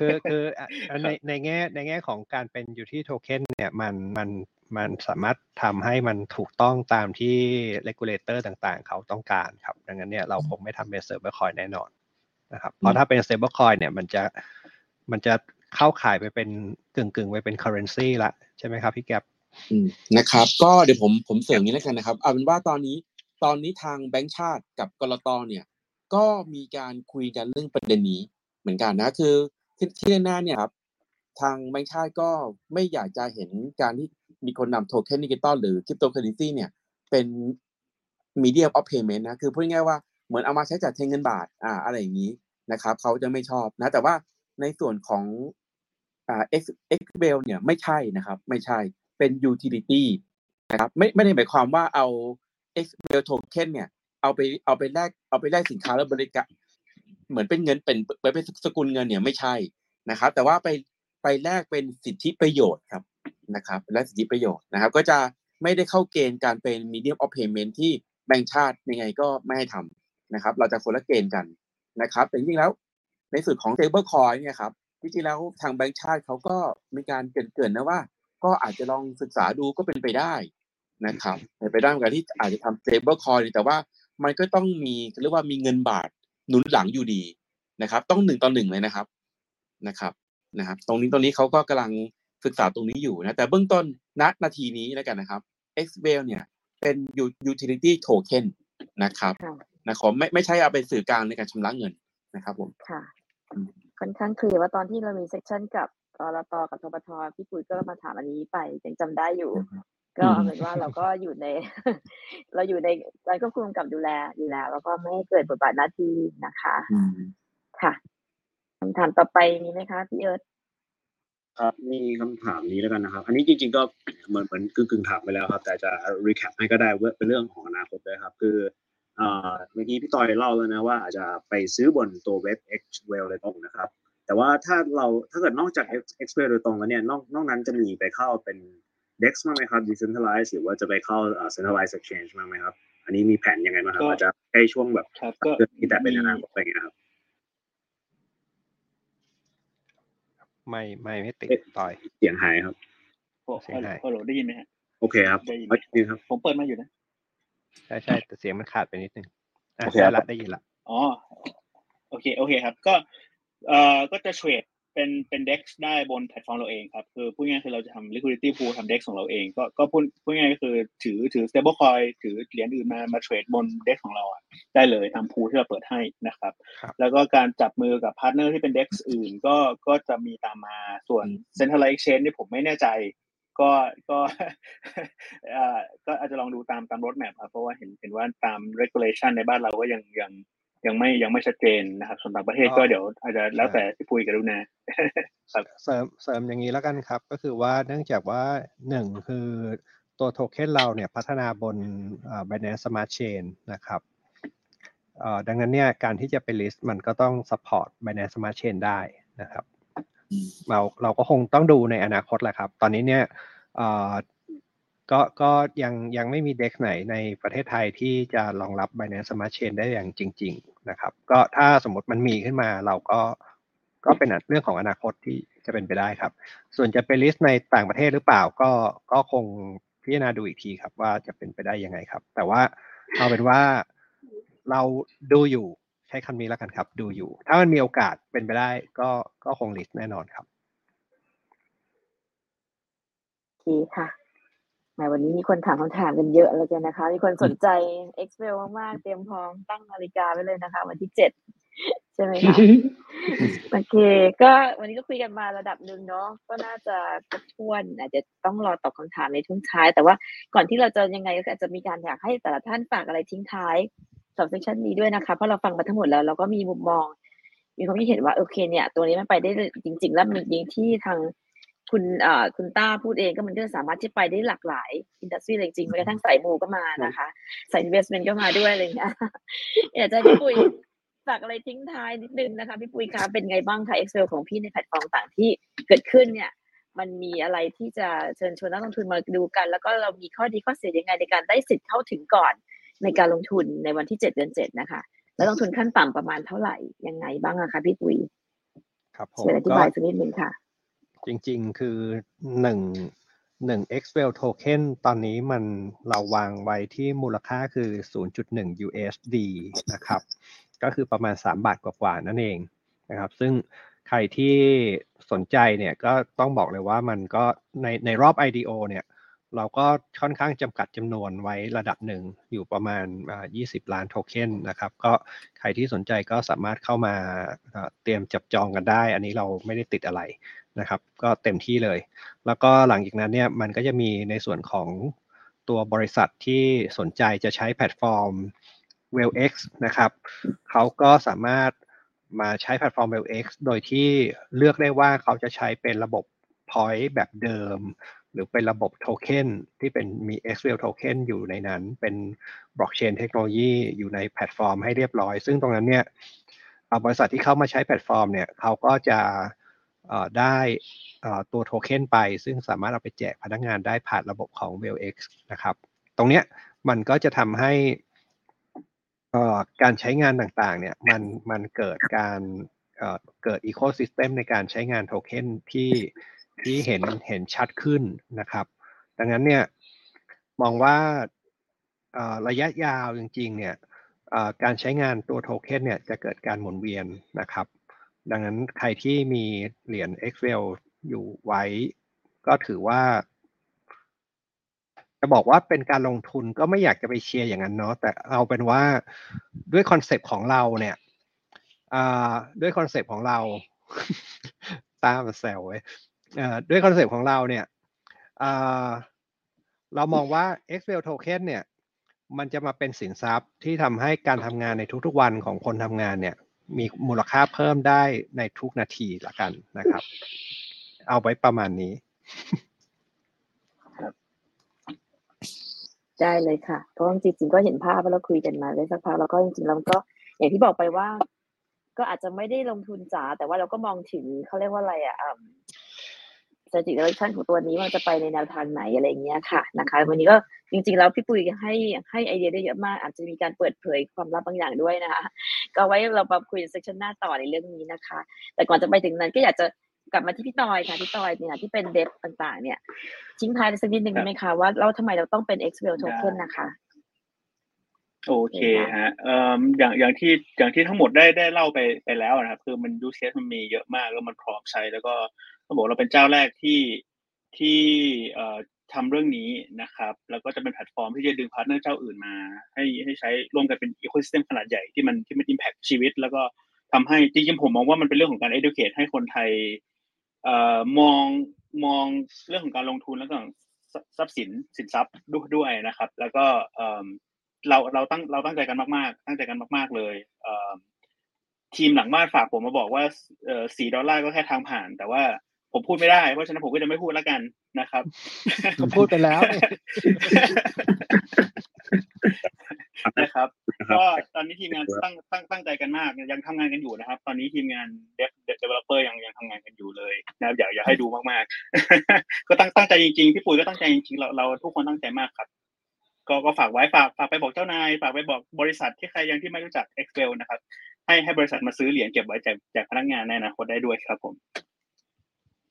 คือคืออะอะในในแง่ในแง่ของการเป็น utility token เนี่ยมันมันมันสามารถทำให้มันถูกต้องตามที่ regulator ต่างๆ เขาต้องการครับ ดังนั้นเนี่ยเราคงไม่ทำเป็น stable coin แน่นอนนะครับ เพราะถ้าเป็น stable coin เนี่ยมันจะมันจะเข้าข่ายไปเป็นกึ่งกึ่งๆไปเป็น currency ละใช่ไหมครับพี่แก๊ปอืม นะครับ ก็เดี๋ยวผมผมเสริมอย่างนี้แล้วกันนะครับเอาเป็นว่าตอนนี้ตอนนี้ทางแบงก์ชาติกับกลตเนี่ย ก็มีการคุยกันเรื่องประเด็นนี้เหมือนกันนะคือที่ที่แน่ๆเนี่ยครับทางแบงก์ชาติก็ไม่อยากจะเห็นการที่มีคนนำโทเค็นดิจิตอลหรือคริปโตเคอเรนซีเนี่ย เป็น medium of payment นต์นะคือพูดง่ายๆว่าเหมือนเอามาใช้จ่ายแทนเงินบาทอ่าอะไรอย่างนี้นะครับเขาจะไม่ชอบนะ แต่ว่าในส่วนของอ่า X X b e l เนี่ยไม่ใช่นะครับ ไม่ใช่ เป็น utility นะครับไม่ไม่ได้หมายความว่าเอา X b e l token เนี่ยเอาไปเอาไปแลกเอาไปแลกสินค้าแล้วบริการเหมือนเป็นเงินเป็นเป็นเป็นสกุลเงินเนี่ยไม่ใช่นะครับ แต่ว่าไปไปแลกเป็นสิทธิประโยชน์ครับนะครับ และสิทธิประโยชน์นะครับ ก็จะไม่ได้เข้าเกณฑ์การเป็น medium of payment ที่แบงก์ชาติยังไงก็ไม่ให้ทำนะครับ เราจะคนละเกณฑ์กันนะครับ แต่จริงๆแล้วในส่วนของ stable coin เนี่ยครับจริงๆแล้วทางแบงก์ชาติเขาก็มีการเกรินๆนะว่า ก็อาจจะลองศึกษาดูก็เป็นไปได้นะครับเป็นไปได้เหมือนกันที่อาจจะทำ stable coin แต่ว่ามันก็ต้องมีเรียกว่ามีเงินบาทหนุนหลังอยู่ดีนะครับ ต้องหนึ่งต่อหนึ่งเลยนะครับนะครับนะครับ ตรงนี้ตรงนี้เขาก็กำลังศึกษาตรงนี้อยู่นะแต่เบื้องต้นณนาทีนี้แล้วกันนะครับ XBL เนี่ยเป็น utility token นะครับค่ะนะครับไม่ไม่ใช่เอาเป็นสื่อกลางในการชำระเงินนะครับผมค่ะอืมค่อนข้างเคลียร์ว่าตอนที่เรามีเซสชันกับ กรตกับทปทพี่ปุ๋ยก็มาถามอันนี้ไปยังจำได้อยู่ ก็เอาเป็นว่าเราก็อยู่ใน เราอยู่ในการควบคุมกับดูแลอยู่แล้ว แล้วก็ไม่ให้เกิดบทบาทหน้าที่นะคะอืมค่ะคำถามต่อไปมีไหมคะพี่เอิร์ธครับมีคำถามนี้แล้วกันนะครับ อันนี้จริง ๆ ก็เหมือนเหมือนกึ่งกึ่งๆถามไปแล้วครับ แต่จะ recap ให้ก็ได้ว่าเป็นเรื่องของอนาคตด้วยครับ คือเอ่อเมื่อกี้พี่ต้อยเล่าแล้วนะว่าอาจจะไปซื้อบนตัวเว็บ X Well โดยตรงนะครับ แต่ว่าถ้าเราถ้าเกิดนอกจาก X X Well โดยตรงแล้วเนี่ยนอกนอกนั้นจะมีไปเข้าเป็น DEX บ้างไหมครับ decentralized หรือว่าจะไปเข้าเอ่อ centralized exchange บ้างไหมครับ อันนี้มีแผนยังไงบ้างครับก็อาจจะใกล้ช่วงแบบครับก็เดือนนี้แต่เป็นอนาคตอะไรอย่างเงี้ยครับไม่ไม่ไม่ติดต่อยเสียงหายครับโอ้เสียงหายฮัลโหลได้ยินไหมฮะโอเคครับได้ยินเอาจริงครับ ผมเปิดมาอยู่นะใช่ใช่แต่เสียงมันขาดไปนิดนึงอะโอเคได้ครัละบได้ยินละอ๋อโอเค โอเคครับ ก็ เอ่อก็จะเทรดเป็นเป็น DEX ได้บนแพลตฟอร์มเราเองครับ คือพูดง่ายๆคือเราจะทำ liquidity pool ทำ DEX ของเราเอง ก็ก็พูดพูดง่ายๆก็คือถือถือ stable coin ถือเหรียญอื่นมามาเทรดบน DEX ของเราอะได้เลยตาม pool ที่เราเปิดให้นะครับครับ แล้วก็การจับมือกับพาร์ทเนอร์ที่เป็น DEX อื่น ก็ก็จะมีตามมาส่วน Centralized Exchange นี่ผมไม่แน่ใจ ก็ก็เอ่อก็อาจจะลองดูตามตาม roadmap ครับเพราะว่าเห็นเห็นว่าตาม regulation ในบ้านเราก็ยังยัง ยังไม่ยังไม่ชัดเจนนะครับส่วนต่างประเทศก็เดี๋ยวอาจจะแล้วแต่พี่ปุยกับรุณาครับเสริมเสริมอย่างนี้แล้วกันครับ ก็คือว่าเนื่องจากว่าหนึ่งคือตัวโทเค็นเราเนี่ยพัฒนาบนเอ่อ Binance Smart Chain นะครับเอ่อดังนั้นเนี่ยการที่จะไป list มันก็ต้อง support Binance Smart Chain ได้นะครับเราเราก็คงต้องดูในอนาคตแหละครับ ตอนนี้เนี่ยเอ่อก็ก็ยังยังไม่มีเด็กไหนในประเทศไทยที่จะรองรับ Binance Smart Chain ได้อย่างจริงๆ นะครับ ก็ถ้าสมมติมันมีขึ้นมาเราก็ก็เป็นเรื่องของอนาคตที่จะเป็นไปได้ครับ ส่วนจะไปลิสต์ในต่างประเทศหรือเปล่าก็ก็คงพิจารณาดูอีกทีครับ ว่าจะเป็นไปได้ยังไงครับ แต่ว่าเอาเป็นว่าเราดูอยู่ใช้คำนี้แล้วกันครับ ดูอยู่ ถ้ามันมีโอกาสเป็นไปได้ก็ก็คงลิสต์แน่นอนครับ โอเคค่ะ แหมวันนี้มีคนถามคำถามกันเยอะแล้วกันนะคะ มีคนสนใจ Excel มากๆ เตรียมพร้อมตั้งนาฬิกาไว้เลยนะคะ วันที่เจ็ดใช่ไหมคะโอเค ก็วันนี้ก็คุยกันมาระดับหนึ่งเนาะก็น่าจะครบถ้วนอาจจะต้องรอตอบคำถามในทุ่งท้าย แต่ว่าก่อนที่เราจะยังไงก็อาจจะมีการอยากให้แต่ละท่านฝากอะไรทิ้งท้ายสำหรับเซสชันนี้ด้วยนะคะ เพราะเราฟังมาทั้งหมดแล้วเราก็มีมุมมอง มีความคิดเห็นว่าโอเคเนี่ย ตัวนี้มันไปได้จริง ๆ แล้วมันยิงที่ทาง คุณเอ่อคุณต้าพูดเองก็มันก็สามารถที่ไปได้หลากหลายอินดัสทรีจริงๆแม้กระทั่งสายมูก็มานะคะสาย investment ก็มาด้วยอะไรอย่างเงี้ยอยากจะให้พี่ปุ้ยฝากอะไรทิ้งท้ายนิดนึงนะคะพี่ปุ้ยคะเป็นไงบ้างคะ Excel ของพี่ในแพลตฟอร์มต่างที่เกิดขึ้นเนี่ย มันมีอะไรที่จะเชิญชวนนักลงทุนมาดูกัน แล้วก็เรามีข้อดีข้อเสียยังไงในการได้สิทธิ์เข้าถึงก่อนในการลงทุนในวันที่เจ็ดเดือนเจ็ดนะคะ แล้วลงทุนขั้นต่ำประมาณเท่าไหร่ยังไงบ้างอะคะพี่ปุ้ยครับผมช่วยอธิก็บายสักนิดนึงค่ะ จริง ๆ คือหนึ่งหนึ่ง XWell token ตอนนี้มันเราวางไว้ที่มูลค่าคือ 0.1 USD นะครับ ก็คือประมาณ 3 บาทกว่าๆนั่นเองนะครับ ซึ่งใครที่สนใจเนี่ยก็ต้องบอกเลยว่ามันก็ในในรอบ IDO เนี่ยเราก็ค่อนข้างจำกัดจำนวนไว้ระดับหนึ่งอยู่ประมาณอ่า20 ล้านโทเค็นนะครับ ก็ใครที่สนใจก็สามารถเข้ามาเตรียมจับจองกันได้ อันนี้เราไม่ได้ติดอะไร นะครับก็เต็มที่เลย แล้วก็หลังจากนั้นเนี่ยมันก็จะมีในส่วนของตัวบริษัทที่สนใจจะใช้แพลตฟอร์ม WellX นะครับเขาก็สามารถมาใช้แพลตฟอร์ม WellX โดยที่เลือกได้ว่าเขาจะใช้เป็นระบบ Point แบบเดิม หรือเป็นระบบโทเค็นที่เป็นมี XWell token อยู่ในนั้น เป็นบล็อกเชนเทคโนโลยีอยู่ในแพลตฟอร์มให้เรียบร้อย ซึ่งตรงนั้นเนี่ยบริษัทที่เข้ามาใช้แพลตฟอร์มเนี่ยเขาก็จะ ได้ตัวโทเค็นไป ซึ่งสามารถเอาไปแจกพนักงานได้ผ่านระบบของ WellX นะครับ ตรงเนี้ยมันก็จะทำให้การใช้งานต่างๆ เนี่ยมันมันเกิดการเกิด ecosystem ในการใช้งานโทเค็นที่ที่เห็นเห็นชัดขึ้นนะครับ ดังนั้นเนี่ยมองว่าระยะยาวจริงๆ เนี่ยการใช้งานตัวโทเค็นเนี่ยจะเกิดการหมุนเวียนนะครับ ดังนั้นใครที่มีเหรียญ Excel อยู่ไว้ ก็ถือว่า จะบอกว่าเป็นการลงทุนก็ไม่อยากจะไปเชียร์อย่างนั้นเนาะแต่เอาเป็นว่าด้วยคอนเซปต์ของเราเนี่ยด้วยคอนเซปต์ของเราตามาแซวเว้ยด้วยคอนเซปต์ของเราเนี่ยเรามองว่า Excel Token เนี่ย มันจะมาเป็นสินทรัพย์ที่ทำให้การทำงานในทุกๆวันของคนทำงานเนี่ย มีมูลค่าเพิ่มได้ในทุกนาทีละกันนะครับ เอาไว้ประมาณนี้ ได้เลยค่ะเพราะจริงๆก็เห็นภาพแล้วคุยกันมาได้สักพักแล้วก็จริงๆเราก็อย่างที่บอกไปว่า ก็อาจจะไม่ได้ลงทุนจ๋าแต่ว่าเราก็มองถึงเขาเรียกว่าอะไรอะ สถิติ direction ของตัวนี้มันจะไปในแนวทางไหนอะไรเงี้ยค่ะนะคะ วันนี้ก็จริงๆแล้วพี่ปุ้ยให้ให้ไอเดียได้เยอะมาก อาจจะมีการเปิดเผยความลับบางอย่างด้วยนะคะ ก็ไว้เรามาคุยเซสชันหน้าต่อในเรื่องนี้นะคะ แต่ก่อนจะไปถึงนั้นก็อยากจะกลับมาที่พี่ตอยค่ะพี่ตอยเนี่ยที่เป็นเดฟต่างๆ เนี่ยทิ้งท้ายสักนิดนึงได้ไหมคะว่าเราทำไมเราต้องเป็น XWell token นะคะโอเคฮะเอ่ออย่างอย่างที่อย่างที่ทั้งหมดได้ได้เล่าไปไปแล้วนะครับ คือมัน use case มันมีเยอะมากแล้วมันพร้อมใช้แล้วก็ ต้องบอกเราเป็นเจ้าแรกที่ที่เอ่อทำเรื่องนี้นะครับ แล้วก็จะเป็นแพลตฟอร์มที่จะดึงพาร์ทเนอร์เจ้าอื่นมา ให้ให้ใช้ร่วมกันเป็น ecosystem ขนาดใหญ่ที่มันที่มัน impact ชีวิต แล้วก็ทำให้จริงๆผมมองว่ามันเป็นเรื่องของการ educate ให้คนไทยเอ่อมองมองเรื่องของการลงทุนแล้วก็ทรัพย์สินสินทรัพย์ด้วยนะครับ แล้วก็เอ่อเราเราตั้งเราตั้งใจกันมากๆ ตั้งใจกันมาก ๆ เลยเอ่อทีมหลังบ้านฝากผมมาบอกว่าเอ่อสี่ดอลลาร์ก็แค่ทางผ่าน แต่ว่า ผมพูดไม่ได้ เพราะฉะนั้นผมก็จะไม่พูดแล้วกันนะครับผมพูดไปแล้วนะครับก็ตอนนี้ทีมงานตั้งตั้งตั้งใจกันมาก ยังทำงานกันอยู่นะครับ ตอนนี้ทีมงาน dev developer ยังยังทำงานกันอยู่เลยนะครับอยากอยากให้ดูมากๆ ก็ตั้งตั้งใจจริงๆพี่ปุ๋ยก็ตั้งใจจริงๆเราเราทุกคนตั้งใจมากครับ ก็ก็ฝากไว้ฝากฝากไปบอกเจ้านายฝากไปบอกบริษัทที่ใครยังที่ไม่รู้จัก Excel นะครับ ให้ให้บริษัทมาซื้อเหรียญเก็บไว้แจกแจกพนักงานในอนาคตได้ด้วยครับผม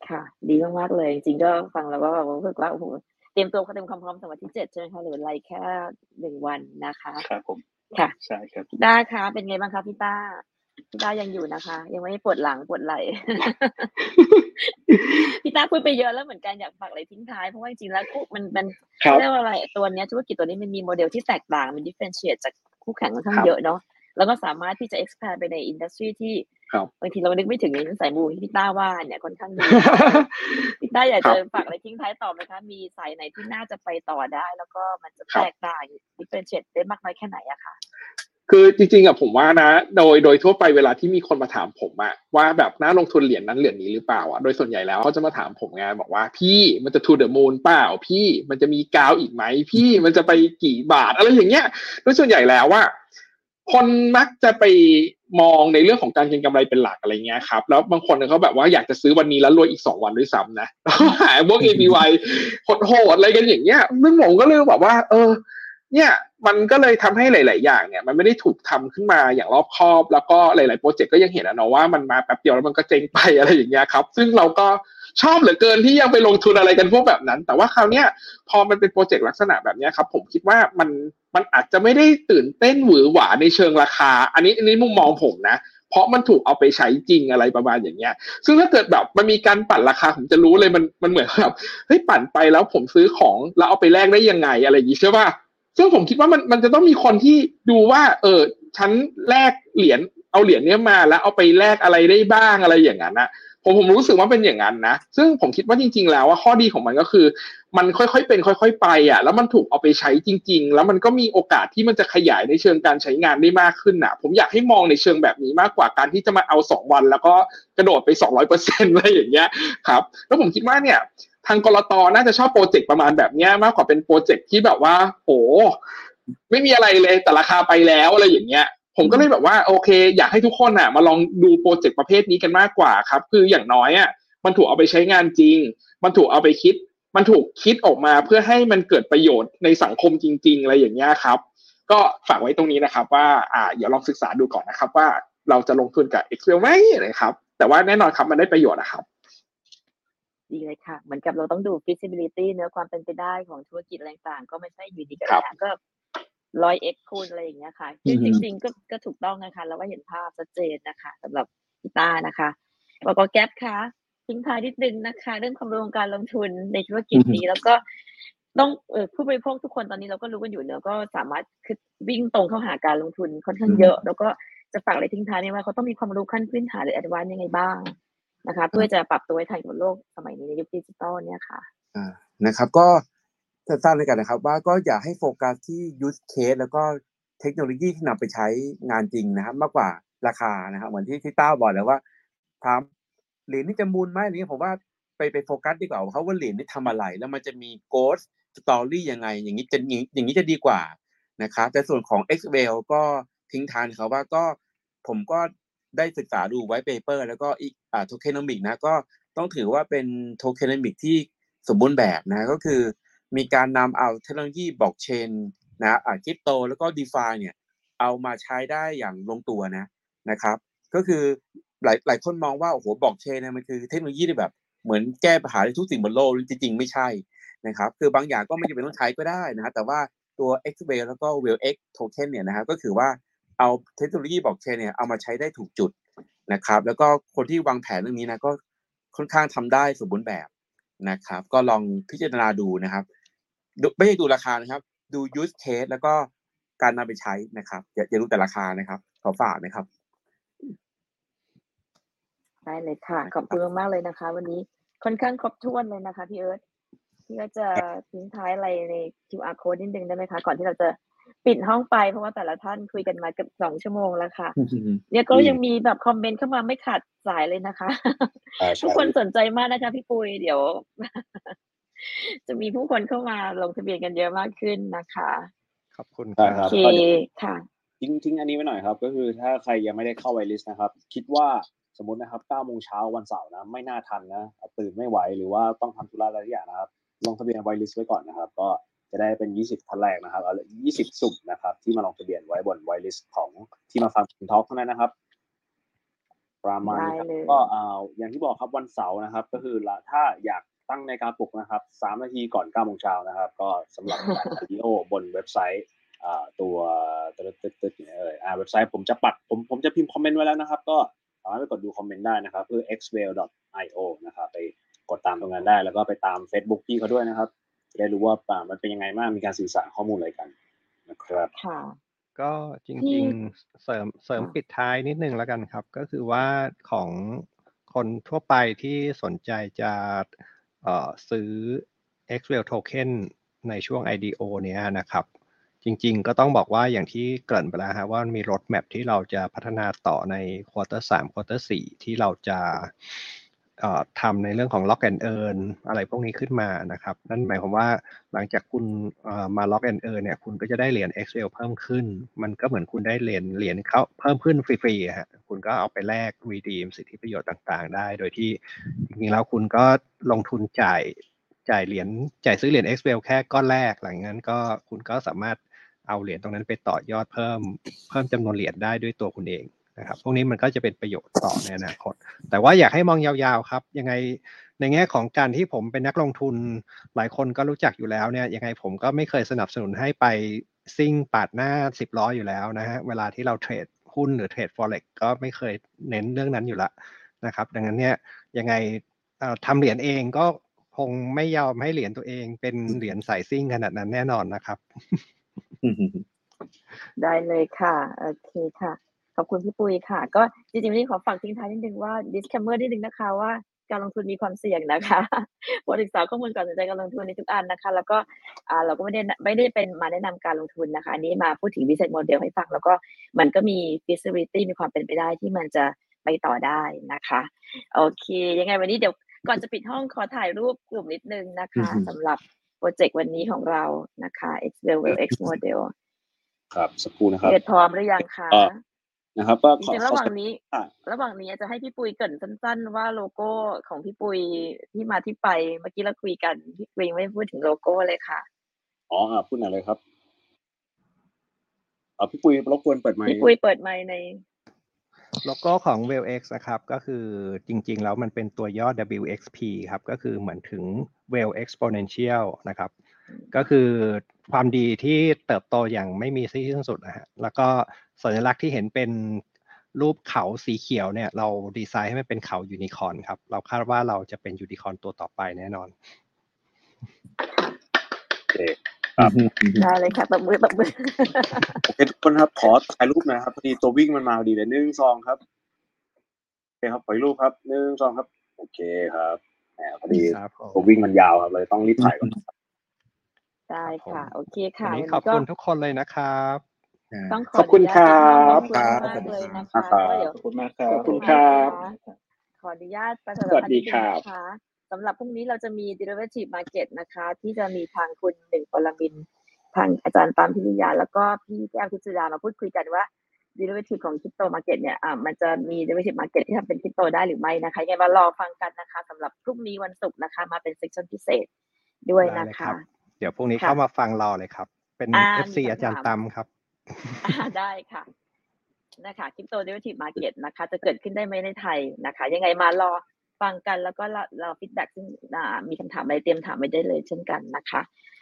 ค่ะ ดีมากๆเลย จริงๆก็ฟังแล้วก็รู้สึกว่าโอ้โหเตรียมตัวเตรียมความพร้อมสำหรับวันที่เจ็ดใช่ไหมคะหรืออะไรแค่หนึ่งวันนะคะครับผมค่ะใช่ครับพี่ต้าคะเป็นไงบ้างคะพี่ต้าพี่ต้ายังอยู่นะคะ ยังไม่ปวดหลังปวดไหล่พี่ต้าพูดไปเยอะแล้วเหมือนกันอยากฝากอะไรทิ้งท้ายเพราะว่าจริงๆแล้วคู่มันมันครับเรียกว่าอะไรตัวเนี้ยธุรกิจตัวนี้มันมีโมเดลที่แตกต่างมัน differentiate จากคู่แข่งค่อนข้างครับเยอะเนาะแล้วก็สามารถที่จะ expand ไปในอินดัสทรีที่ ครับบางทีเรานึกไม่ถึงในสายมูที่พี่ต้าว่าเนี่ยค่อนข้างดีพี่ต้าอยากครัจะบฝากอะไรทิ้งท้ายต่อไหมคะ มีสายไหนที่น่าจะไปต่อได้ แล้วก็มันจะครัแตบกต่าง differentiate ได้มากน้อยแค่ไหนอะคะคือจริงๆอะผมว่านะ โดยโดยทั่วไปเวลาที่มีคนมาถามผมอะว่าแบบน่าลงทุนเหรียญนั้นเหรียญนี้หรือเปล่าอะโดยส่วนใหญ่แล้วเขาจะมาถามผมไงบอกว่าพี่มันจะ to the moon เปล่าพี่มันจะมีกาวอีกไหมพี่มันจะไปกี่บาทอะไรอย่างเงี้ย โดยส่วนใหญ่แล้วว่าคนมักจะไป มองในเรื่องของการเก็งกำไรเป็นหลักอะไรเงี้ยครับแล้วบางคนเขาแบบว่าอยากจะซื้อวันนี้แล้วรวยอีกสองวันด้วยซ้ำนะหาพวก APY โหดๆอะไรกันอย่างเงี้ยซึ่งผมก็เลยแบบว่า เออ เนี่ยมันก็เลยทำให้หลาย ๆ อย่างเนี่ย มันไม่ได้ถูกทำขึ้นมาอย่างรอบคอบ แล้วก็หลาย ๆ โปรเจกต์ก็ยังเห็นอะเนาะว่ามันมาแป๊บเดียวแล้วมันก็เจ๊งไปอะไรอย่างเงี้ยครับ ซึ่งเราก็ ชอบเหลือเกินที่ยังไปลงทุนอะไรกันพวกแบบนั้น แต่ว่าคราวเนี้ยพอมันเป็นโปรเจกต์ลักษณะแบบนี้ครับ ผมคิดว่ามันมันอาจจะไม่ได้ตื่นเต้นหวือหวาในเชิงราคา อันนี้อันนี้มุมมองผมนะเพราะมันถูกเอาไปใช้จริงอะไรประมาณอย่างเงี้ย ซึ่งถ้าเกิดแบบมันมีการปั่นราคาผมจะรู้เลยมันมันเหมือนแบบเฮ้ยปั่นไปแล้วผมซื้อของแล้วเอาไปแลกได้ยังไงอะไรอย่างงี้ใช่ป่ะซึ่งผมคิดว่ามันมันจะต้องมีคนที่ดูว่า เออฉันแลกเหรียญเอาเหรียญเนี้ยมาแล้วเอาไปแลกอะไรได้บ้างอะไรอย่างนั้นนะ ผมผมรู้สึกว่าเป็นอย่างนั้นนะ ซึ่งผมคิดว่าจริง ๆ แล้วว่าข้อดีของมันก็คือ มันค่อยๆเป็น ค่อย ๆ ไปอะ แล้วมันถูกเอาไปใช้จริง ๆ แล้วมันก็มีโอกาสที่มันจะขยายในเชิงการใช้งานได้มากขึ้นอะ ผมอยากให้มองในเชิงแบบนี้มากกว่าการที่จะมาเอาสองวัน แล้วก็กระโดดไปสองร้อยเปอร์เซ็นต์อะไรอย่างเงี้ยครับ แล้วผมคิดว่าเนี่ยทางกรตน่าจะชอบโปรเจกต์ประมาณแบบเนี้ยมากกว่าเป็นโปรเจกต์ที่แบบว่า โห ไม่มีอะไรเลยแต่ราคาไปแล้วอะไรอย่างเงี้ย ผมก็เลยแบบว่าโอเค อยากให้ทุกคนอะ มาลองดูโปรเจกต์ประเภทนี้กันมากกว่าครับ คืออย่างน้อยอะมันถูกเอาไปใช้งานจริง มันถูกเอาไปคิด มันถูกคิดออกมาเพื่อให้มันเกิดประโยชน์ในสังคมจริง ๆ อะไรอย่างเงี้ยครับ ก็ฝากไว้ตรงนี้นะครับ ว่าอ่าอย่าลองศึกษาดูก่อนนะครับว่าเราจะลงทุนกับ Excel ไหมนะครับ แต่ว่าแน่นอนครับมันได้ประโยชน์นะครับดีเลยค่ะ เหมือนกับเราต้องดู feasibility เนื้อความเป็นไปได้ของธุรกิจอะไรต่างๆก็ไม่ใช่อยู่ดีก็ครับแล้วก็ ร้อยเอ็กคูณอะไรอย่างเงี้ยค่ะคืออือฮึจริงๆก็ก็ถูกต้องนะคะ แล้วว่าเห็นภาพชัดเจนนะคะสำหรับพี่ต้านะคะแล้วก็แก๊ปค่ะทิ้งท้ายนิดนึงนะคะ เรื่องความรู้ของการลงทุนในธุรกิจนี้แล้วก็ต้องเออผู้บริโภคทุกคนตอนนี้เราก็รู้กันอยู่เนอะก็สามารถคือวิ่งตรงเข้าหาการลงทุนค่อนข้างเยอะ แล้วก็จะฝากอะไรทิ้งท้ายเนี่ยว่าเขาต้องมีความรู้ขั้นพื้นฐานหรือ advance ยังไงบ้างนะคะ เพื่อจะปรับตัวให้ทันกับโลกสมัยนี้ในยุคดิจิตอลเนี่ยค่ะอ่านะครับก็ สั้นๆเลยกันนะครับ ว่าก็อย่าให้โฟกัสที่ use case แล้วก็เทคโนโลยีที่นำไปใช้งานจริงนะครับ มากกว่าราคานะครับเหมือนที่ที่ต้าบอกแล้วว่าถามเหรียญนี่จะ moon ไหมอะไรเงี้ยผมว่าไปไปโฟกัสดีกว่าเขาว่าเหรียญนี่ทำอะไร แล้วมันจะมี growth story ยังไง อย่างนี้จะอย่างนี้จะดีกว่านะครับแต่ส่วนของ XWell ก็ทิ้งทานเขาว่าก็ผมก็ได้ศึกษาดู white paper แล้วก็อีกอ่า tokenomic นะก็ต้องถือว่าเป็น tokenomic ที่สมบูรณ์แบบนะก็คือ มีการนำเอาเทคโนโลยีบล็อกเชนนะอ่าคริปโตแล้วก็ d e f าเนี่ยเอามาใช้ได้อย่างลงตัวนะนะครับ ก็คือหลายหลายคนมองว่าโอ้โหบล็อกเชนเนี่ยมันคือเทคโนโลยีที่แบบเหมือนแก้ปัญหาในทุกสิ่งบนโลกจริงๆไม่ใช่นะครับ คือบางอย่างก็ไม่จำเป็นต้องใช้ก็ได้นะฮะแต่ว่าตัว x w a y แล้วก็ w e l x token เนี่ยนะครับก็คือว่าเอาเทคโนโลยีบล็อกเชนเนี่ยเอามาใช้ได้ถูกจุดนะครับ แล้วก็คนที่วางแผนเรื่องนี้นะก็ค่อนข้างทำได้สมบูรณ์แบบนะครับ ก็ลองพิจารณาดูนะครับ ไม่ใช่ดูราคานะครับ ดู use case แล้วก็การนำไปใช้นะครับอย่าอย่าดูแต่ราคานะครับขอฝากนะครับได้เลยค่ะขอบคุณมากๆเลยนะคะ วันนี้ค่อนข้างครบถ้วนเลยนะคะพี่เอิร์ธพี่ก็จะทิ้งท้ายอะไรใน QR code นิดนึงได้ไหมคะ ก่อนที่เราจะปิดห้องไปเพราะว่าแต่ละท่านคุยกันมาเกือบสองชั่วโมงแล้วค่ะเนี่ยก็ยังมีแบบคอมเมนต์เข้ามาไม่ขาดสายเลยนะคะใช่ใช่ทุกคนสนใจมากนะคะพี่ปุยเดี๋ยว จะมีผู้คนเข้ามาลงทะเบียนกันเยอะมากขึ้นนะคะขอบคุณคใช่รับโอเคค่ะทิ้งทิ้งอันนี้ไว้หน่อยครับ ก็คือถ้าใครยังไม่ได้เข้าไวลิสนะครับ คิดว่าสมมตินะครับ9โมงเช้าวันเสาร์นะ ไม่น่าทันนะตื่นไม่ไหวหรือว่าต้องทำธุระอะไรทุกอย่างนะครับ ลงทะเบียนไวลิสไว้ก่อนนะครับ ก็จะได้เป็น 20ท่านแรกนะครับเอา20สุ่มนะครับ ที่มาลงทะเบียนไว้บน whitelist ของที่มาฟัง talk เท่านั้นนะครับประมาณนี้ครับได้เลยก็อ่าอย่างที่บอกครับวันเสาร์นะครับ ก็คือละถ้าอยาก ตั้งในาฬิการปลุกนะครับ3นาทีก่อน9โมงเช้านะครับ ก็สำหรับการวิดีโอบนเว็บไซต์อ่าตัวตึ๊ดตึ๊ดตึ๊ดเนี่ยเอออ่าเว็บไซต์ผมจะปัดผมผมจะพิมพ์คอมเมนต์ไว้แล้วนะครับ ก็สามารถไปกดดูคอมเมนต์ได้นะครับคือ xwell.io นะครับไปกดตามตรงนั้นได้ แล้วก็ไปตาม Facebook พี่เขาด้วยนะครับจะได้รู้ว่าอ่ามันเป็นยังไงบ้างมีการสื่อสารข้อมูลอะไรกันนะครับค่ะก็ที่จริงๆเสริมเสริมค่ะปิดท้ายนิดนึงแล้วกันครับ ก็คือว่าของคนทั่วไปที่สนใจจะ ซื้อ XWELL Token ในช่วง IDO เนี้ยนะครับ จริงๆ ก็ต้องบอกว่าอย่างที่เกริ่นไปแล้วฮะว่ามี roadmap ที่เราจะพัฒนาต่อใน quarter สาม quarter สี่ที่เราจะ ทำในเรื่องของ Lock and Earn อะไรพวกนี้ขึ้นมานะครับ นั่นหมายความว่าหลังจากคุณมา Lock and Earn เนี่ยคุณก็จะได้เหรียญ XL เพิ่มขึ้น มันก็เหมือนคุณได้เหรียญเหรียญเขาเพิ่มขึ้นฟรีๆฮะคุณก็เอาไปแลก redeem สิทธิประโยชน์ต่างๆ ได้ โดยที่จริงๆแล้วคุณก็ลงทุนจ่ายจ่ายเหรียญจ่ายซื้อเหรียญ XL แค่ก้อนแรก หลังจากนั้นก็คุณก็สามารถเอาเหรียญตรงนั้นไปต่อยอดเพิ่ม เพิ่มจำนวนเหรียญได้ด้วยตัวคุณเอง นะครับ พวกนี้มันก็จะเป็นประโยชน์ต่อในอนาคต แต่ว่าอยากให้มองยาวๆครับ ยังไงในแง่ของการที่ผมเป็นนักลงทุนหลายคนก็รู้จักอยู่แล้วเนี่ยยังไงผมก็ไม่เคยสนับสนุนให้ไปซิ่งปาดหน้าสิบล้ออยู่แล้วนะฮะเวลาที่เราเทรดหุ้นหรือเทรด forex ก็ไม่เคยเน้นเรื่องนั้นอยู่ละนะครับ ดังนั้นเนี่ยยังไงทำเหรียญเองก็คงไม่ยอมให้เหรียญตัวเองเป็นเหรียญสายซิ่งขนาดนั้นแน่นอนนะครับ ได้เลยค่ะ โอเคค่ะ ขอบคุณพี่ปุ้ยค่ะ ก็จริงๆวันนี้ขอฝากทิ้งท้ายนิดนึงว่า disclaimer นิดนึงนะคะว่าการลงทุนมีความเสี่ยงนะคะโปรดศึกษาข้อมูลก่อนตัดสินใจการลงทุนในทุกอันนะคะ แล้วก็อ่าเราก็ไม่ได้ไม่ได้เป็นมาแนะนำการลงทุนนะคะ อันนี้มาพูดถึง business model ให้ฟัง แล้วก็มันก็มี feasibility มีความเป็นไปได้ที่มันจะไปต่อได้นะคะ โอเค ยังไงวันนี้เดี๋ยวก่อนจะปิดห้องขอถ่ายรูปกลุ่มนิดนึงนะคะอือฮึสำหรับโปรเจกต์วันนี้ของเรานะคะ X Level X Model ครับสักครู่นะครับเกิดพร้อมหรือยังคะเอ่อ นะครับก็จขอริงๆขระอหว่างนี้อะระหว่างนี้จะให้พี่ปุยเกรินสั้น ๆ ว่าโลโก้ของพี่ปุยที่มาที่ไปเมื่อกี้เราคุยกันพี่ปุยยังไม่ได้พูดถึงโลโก้เลยค่ะอ๋ออะพูดหน่อยเลยครับเออพี่ปุ้ยรบกวนเปิดไมค์พี่ปุ้ยเปิดไมค์ในโลโก้ของ w e l x นะครับก็คือจริงๆ แล้วมันเป็นตัวย่อ WXP ครับก็คือเหมือนถึง Well Exponential นะครับ ก็คือความดีที่เติบโตอย่างไม่มีที่สิ้นสุดนะฮะแล้วก็ สัญลักษณ์ที่เห็นเป็นรูปเขาสีเขียวเนี่ย เราดีไซน์ให้มันเป็นเขายูนิคอร์นครับ เราคาดว่าเราจะเป็นยูนิคอร์นตัวต่อไปแน่นอนโอเคครับได้เลยค่ะตบมือตบมือโอเคทุกคนครับขอถ่ายรูปหนะครับพอดีตัววิ่งมันมาพอดีเลยหนึ่งสองครับโอเคครับขออีกรูปครับหนึ่งสองครับ โอเคครับแหมพอดีครับผมตัววิ่งมันยาวครับเลยต้องรีบถ่ายก่อนได้ค่ะ โอเควัค่ะนนี้วันขอบก็คุณทุกคนเลยนะครับ ต้องขขอบคุณนุญาตครับขอบคุณมากเลยนะคะครับก็เดี๋ยวขอบคุณมากครัขบอบคุณครับ ขออนุญาตประชาสวัสดีครับนะคะสำหรับพรุ่งนี้เราจะมี derivative market นะคะ ที่จะมีทางคุณหนึ่งปรมินทร์ทางอาจารย์ปามพิริยา แล้วก็พี่แก้วพิสุดามาพูดคุยกันว่า derivative ของ crypto market เนี่ยอ่ามันจะมี derivative market ที่ทำเป็น crypto ได้หรือไม่นะคะยังไงมารอฟังกันนะคะสำหรับพรุ่งนี้วันศุกร์นะคะ มาเป็น section พิเศษด้วยนะคะได้เลยครับเดี๋ยวพรุ่งนี้ค่ะเข้ามาฟังรอเลยครับ เป็นอ่า FC มีคำถามอาจารย์ตั้มครับอ่า ได้ค่ะนะคะคริปโตเด i เว t ทีฟมาเก็ตนะคะ จะเกิดขึ้นได้ไหมในไทยนะคะ ยังไงมารอฟังกันแล้วก็รอรอ feedback ซึ่งอ่ามีคำถามอะไรเตรียมถามไว้ได้เลยเช่นกันนะคะ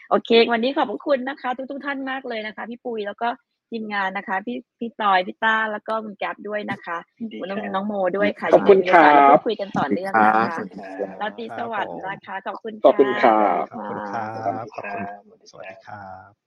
โอเค วันนี้ขอบพระคุณนะคะ ทุกทุกๆท่านมากเลยนะคะ พี่ปุยแล้วก็ทีมงานนะคะ พี่พี่ตอยพี่ต้าแล้วก็คุณแก๊ปด้วยนะคะดีน้องครับน้องโมด้วยค่ะขอบคุณยังไงมีโอกาสครับเาพูดคุยกันต่อเนื่องนะครัคะบราตรีสวัสดิ์นะคะขอบคุณขอบคุณครับสวัสดีขอบคุณคค่ะรับขอบคุณครับสวัสดีครับ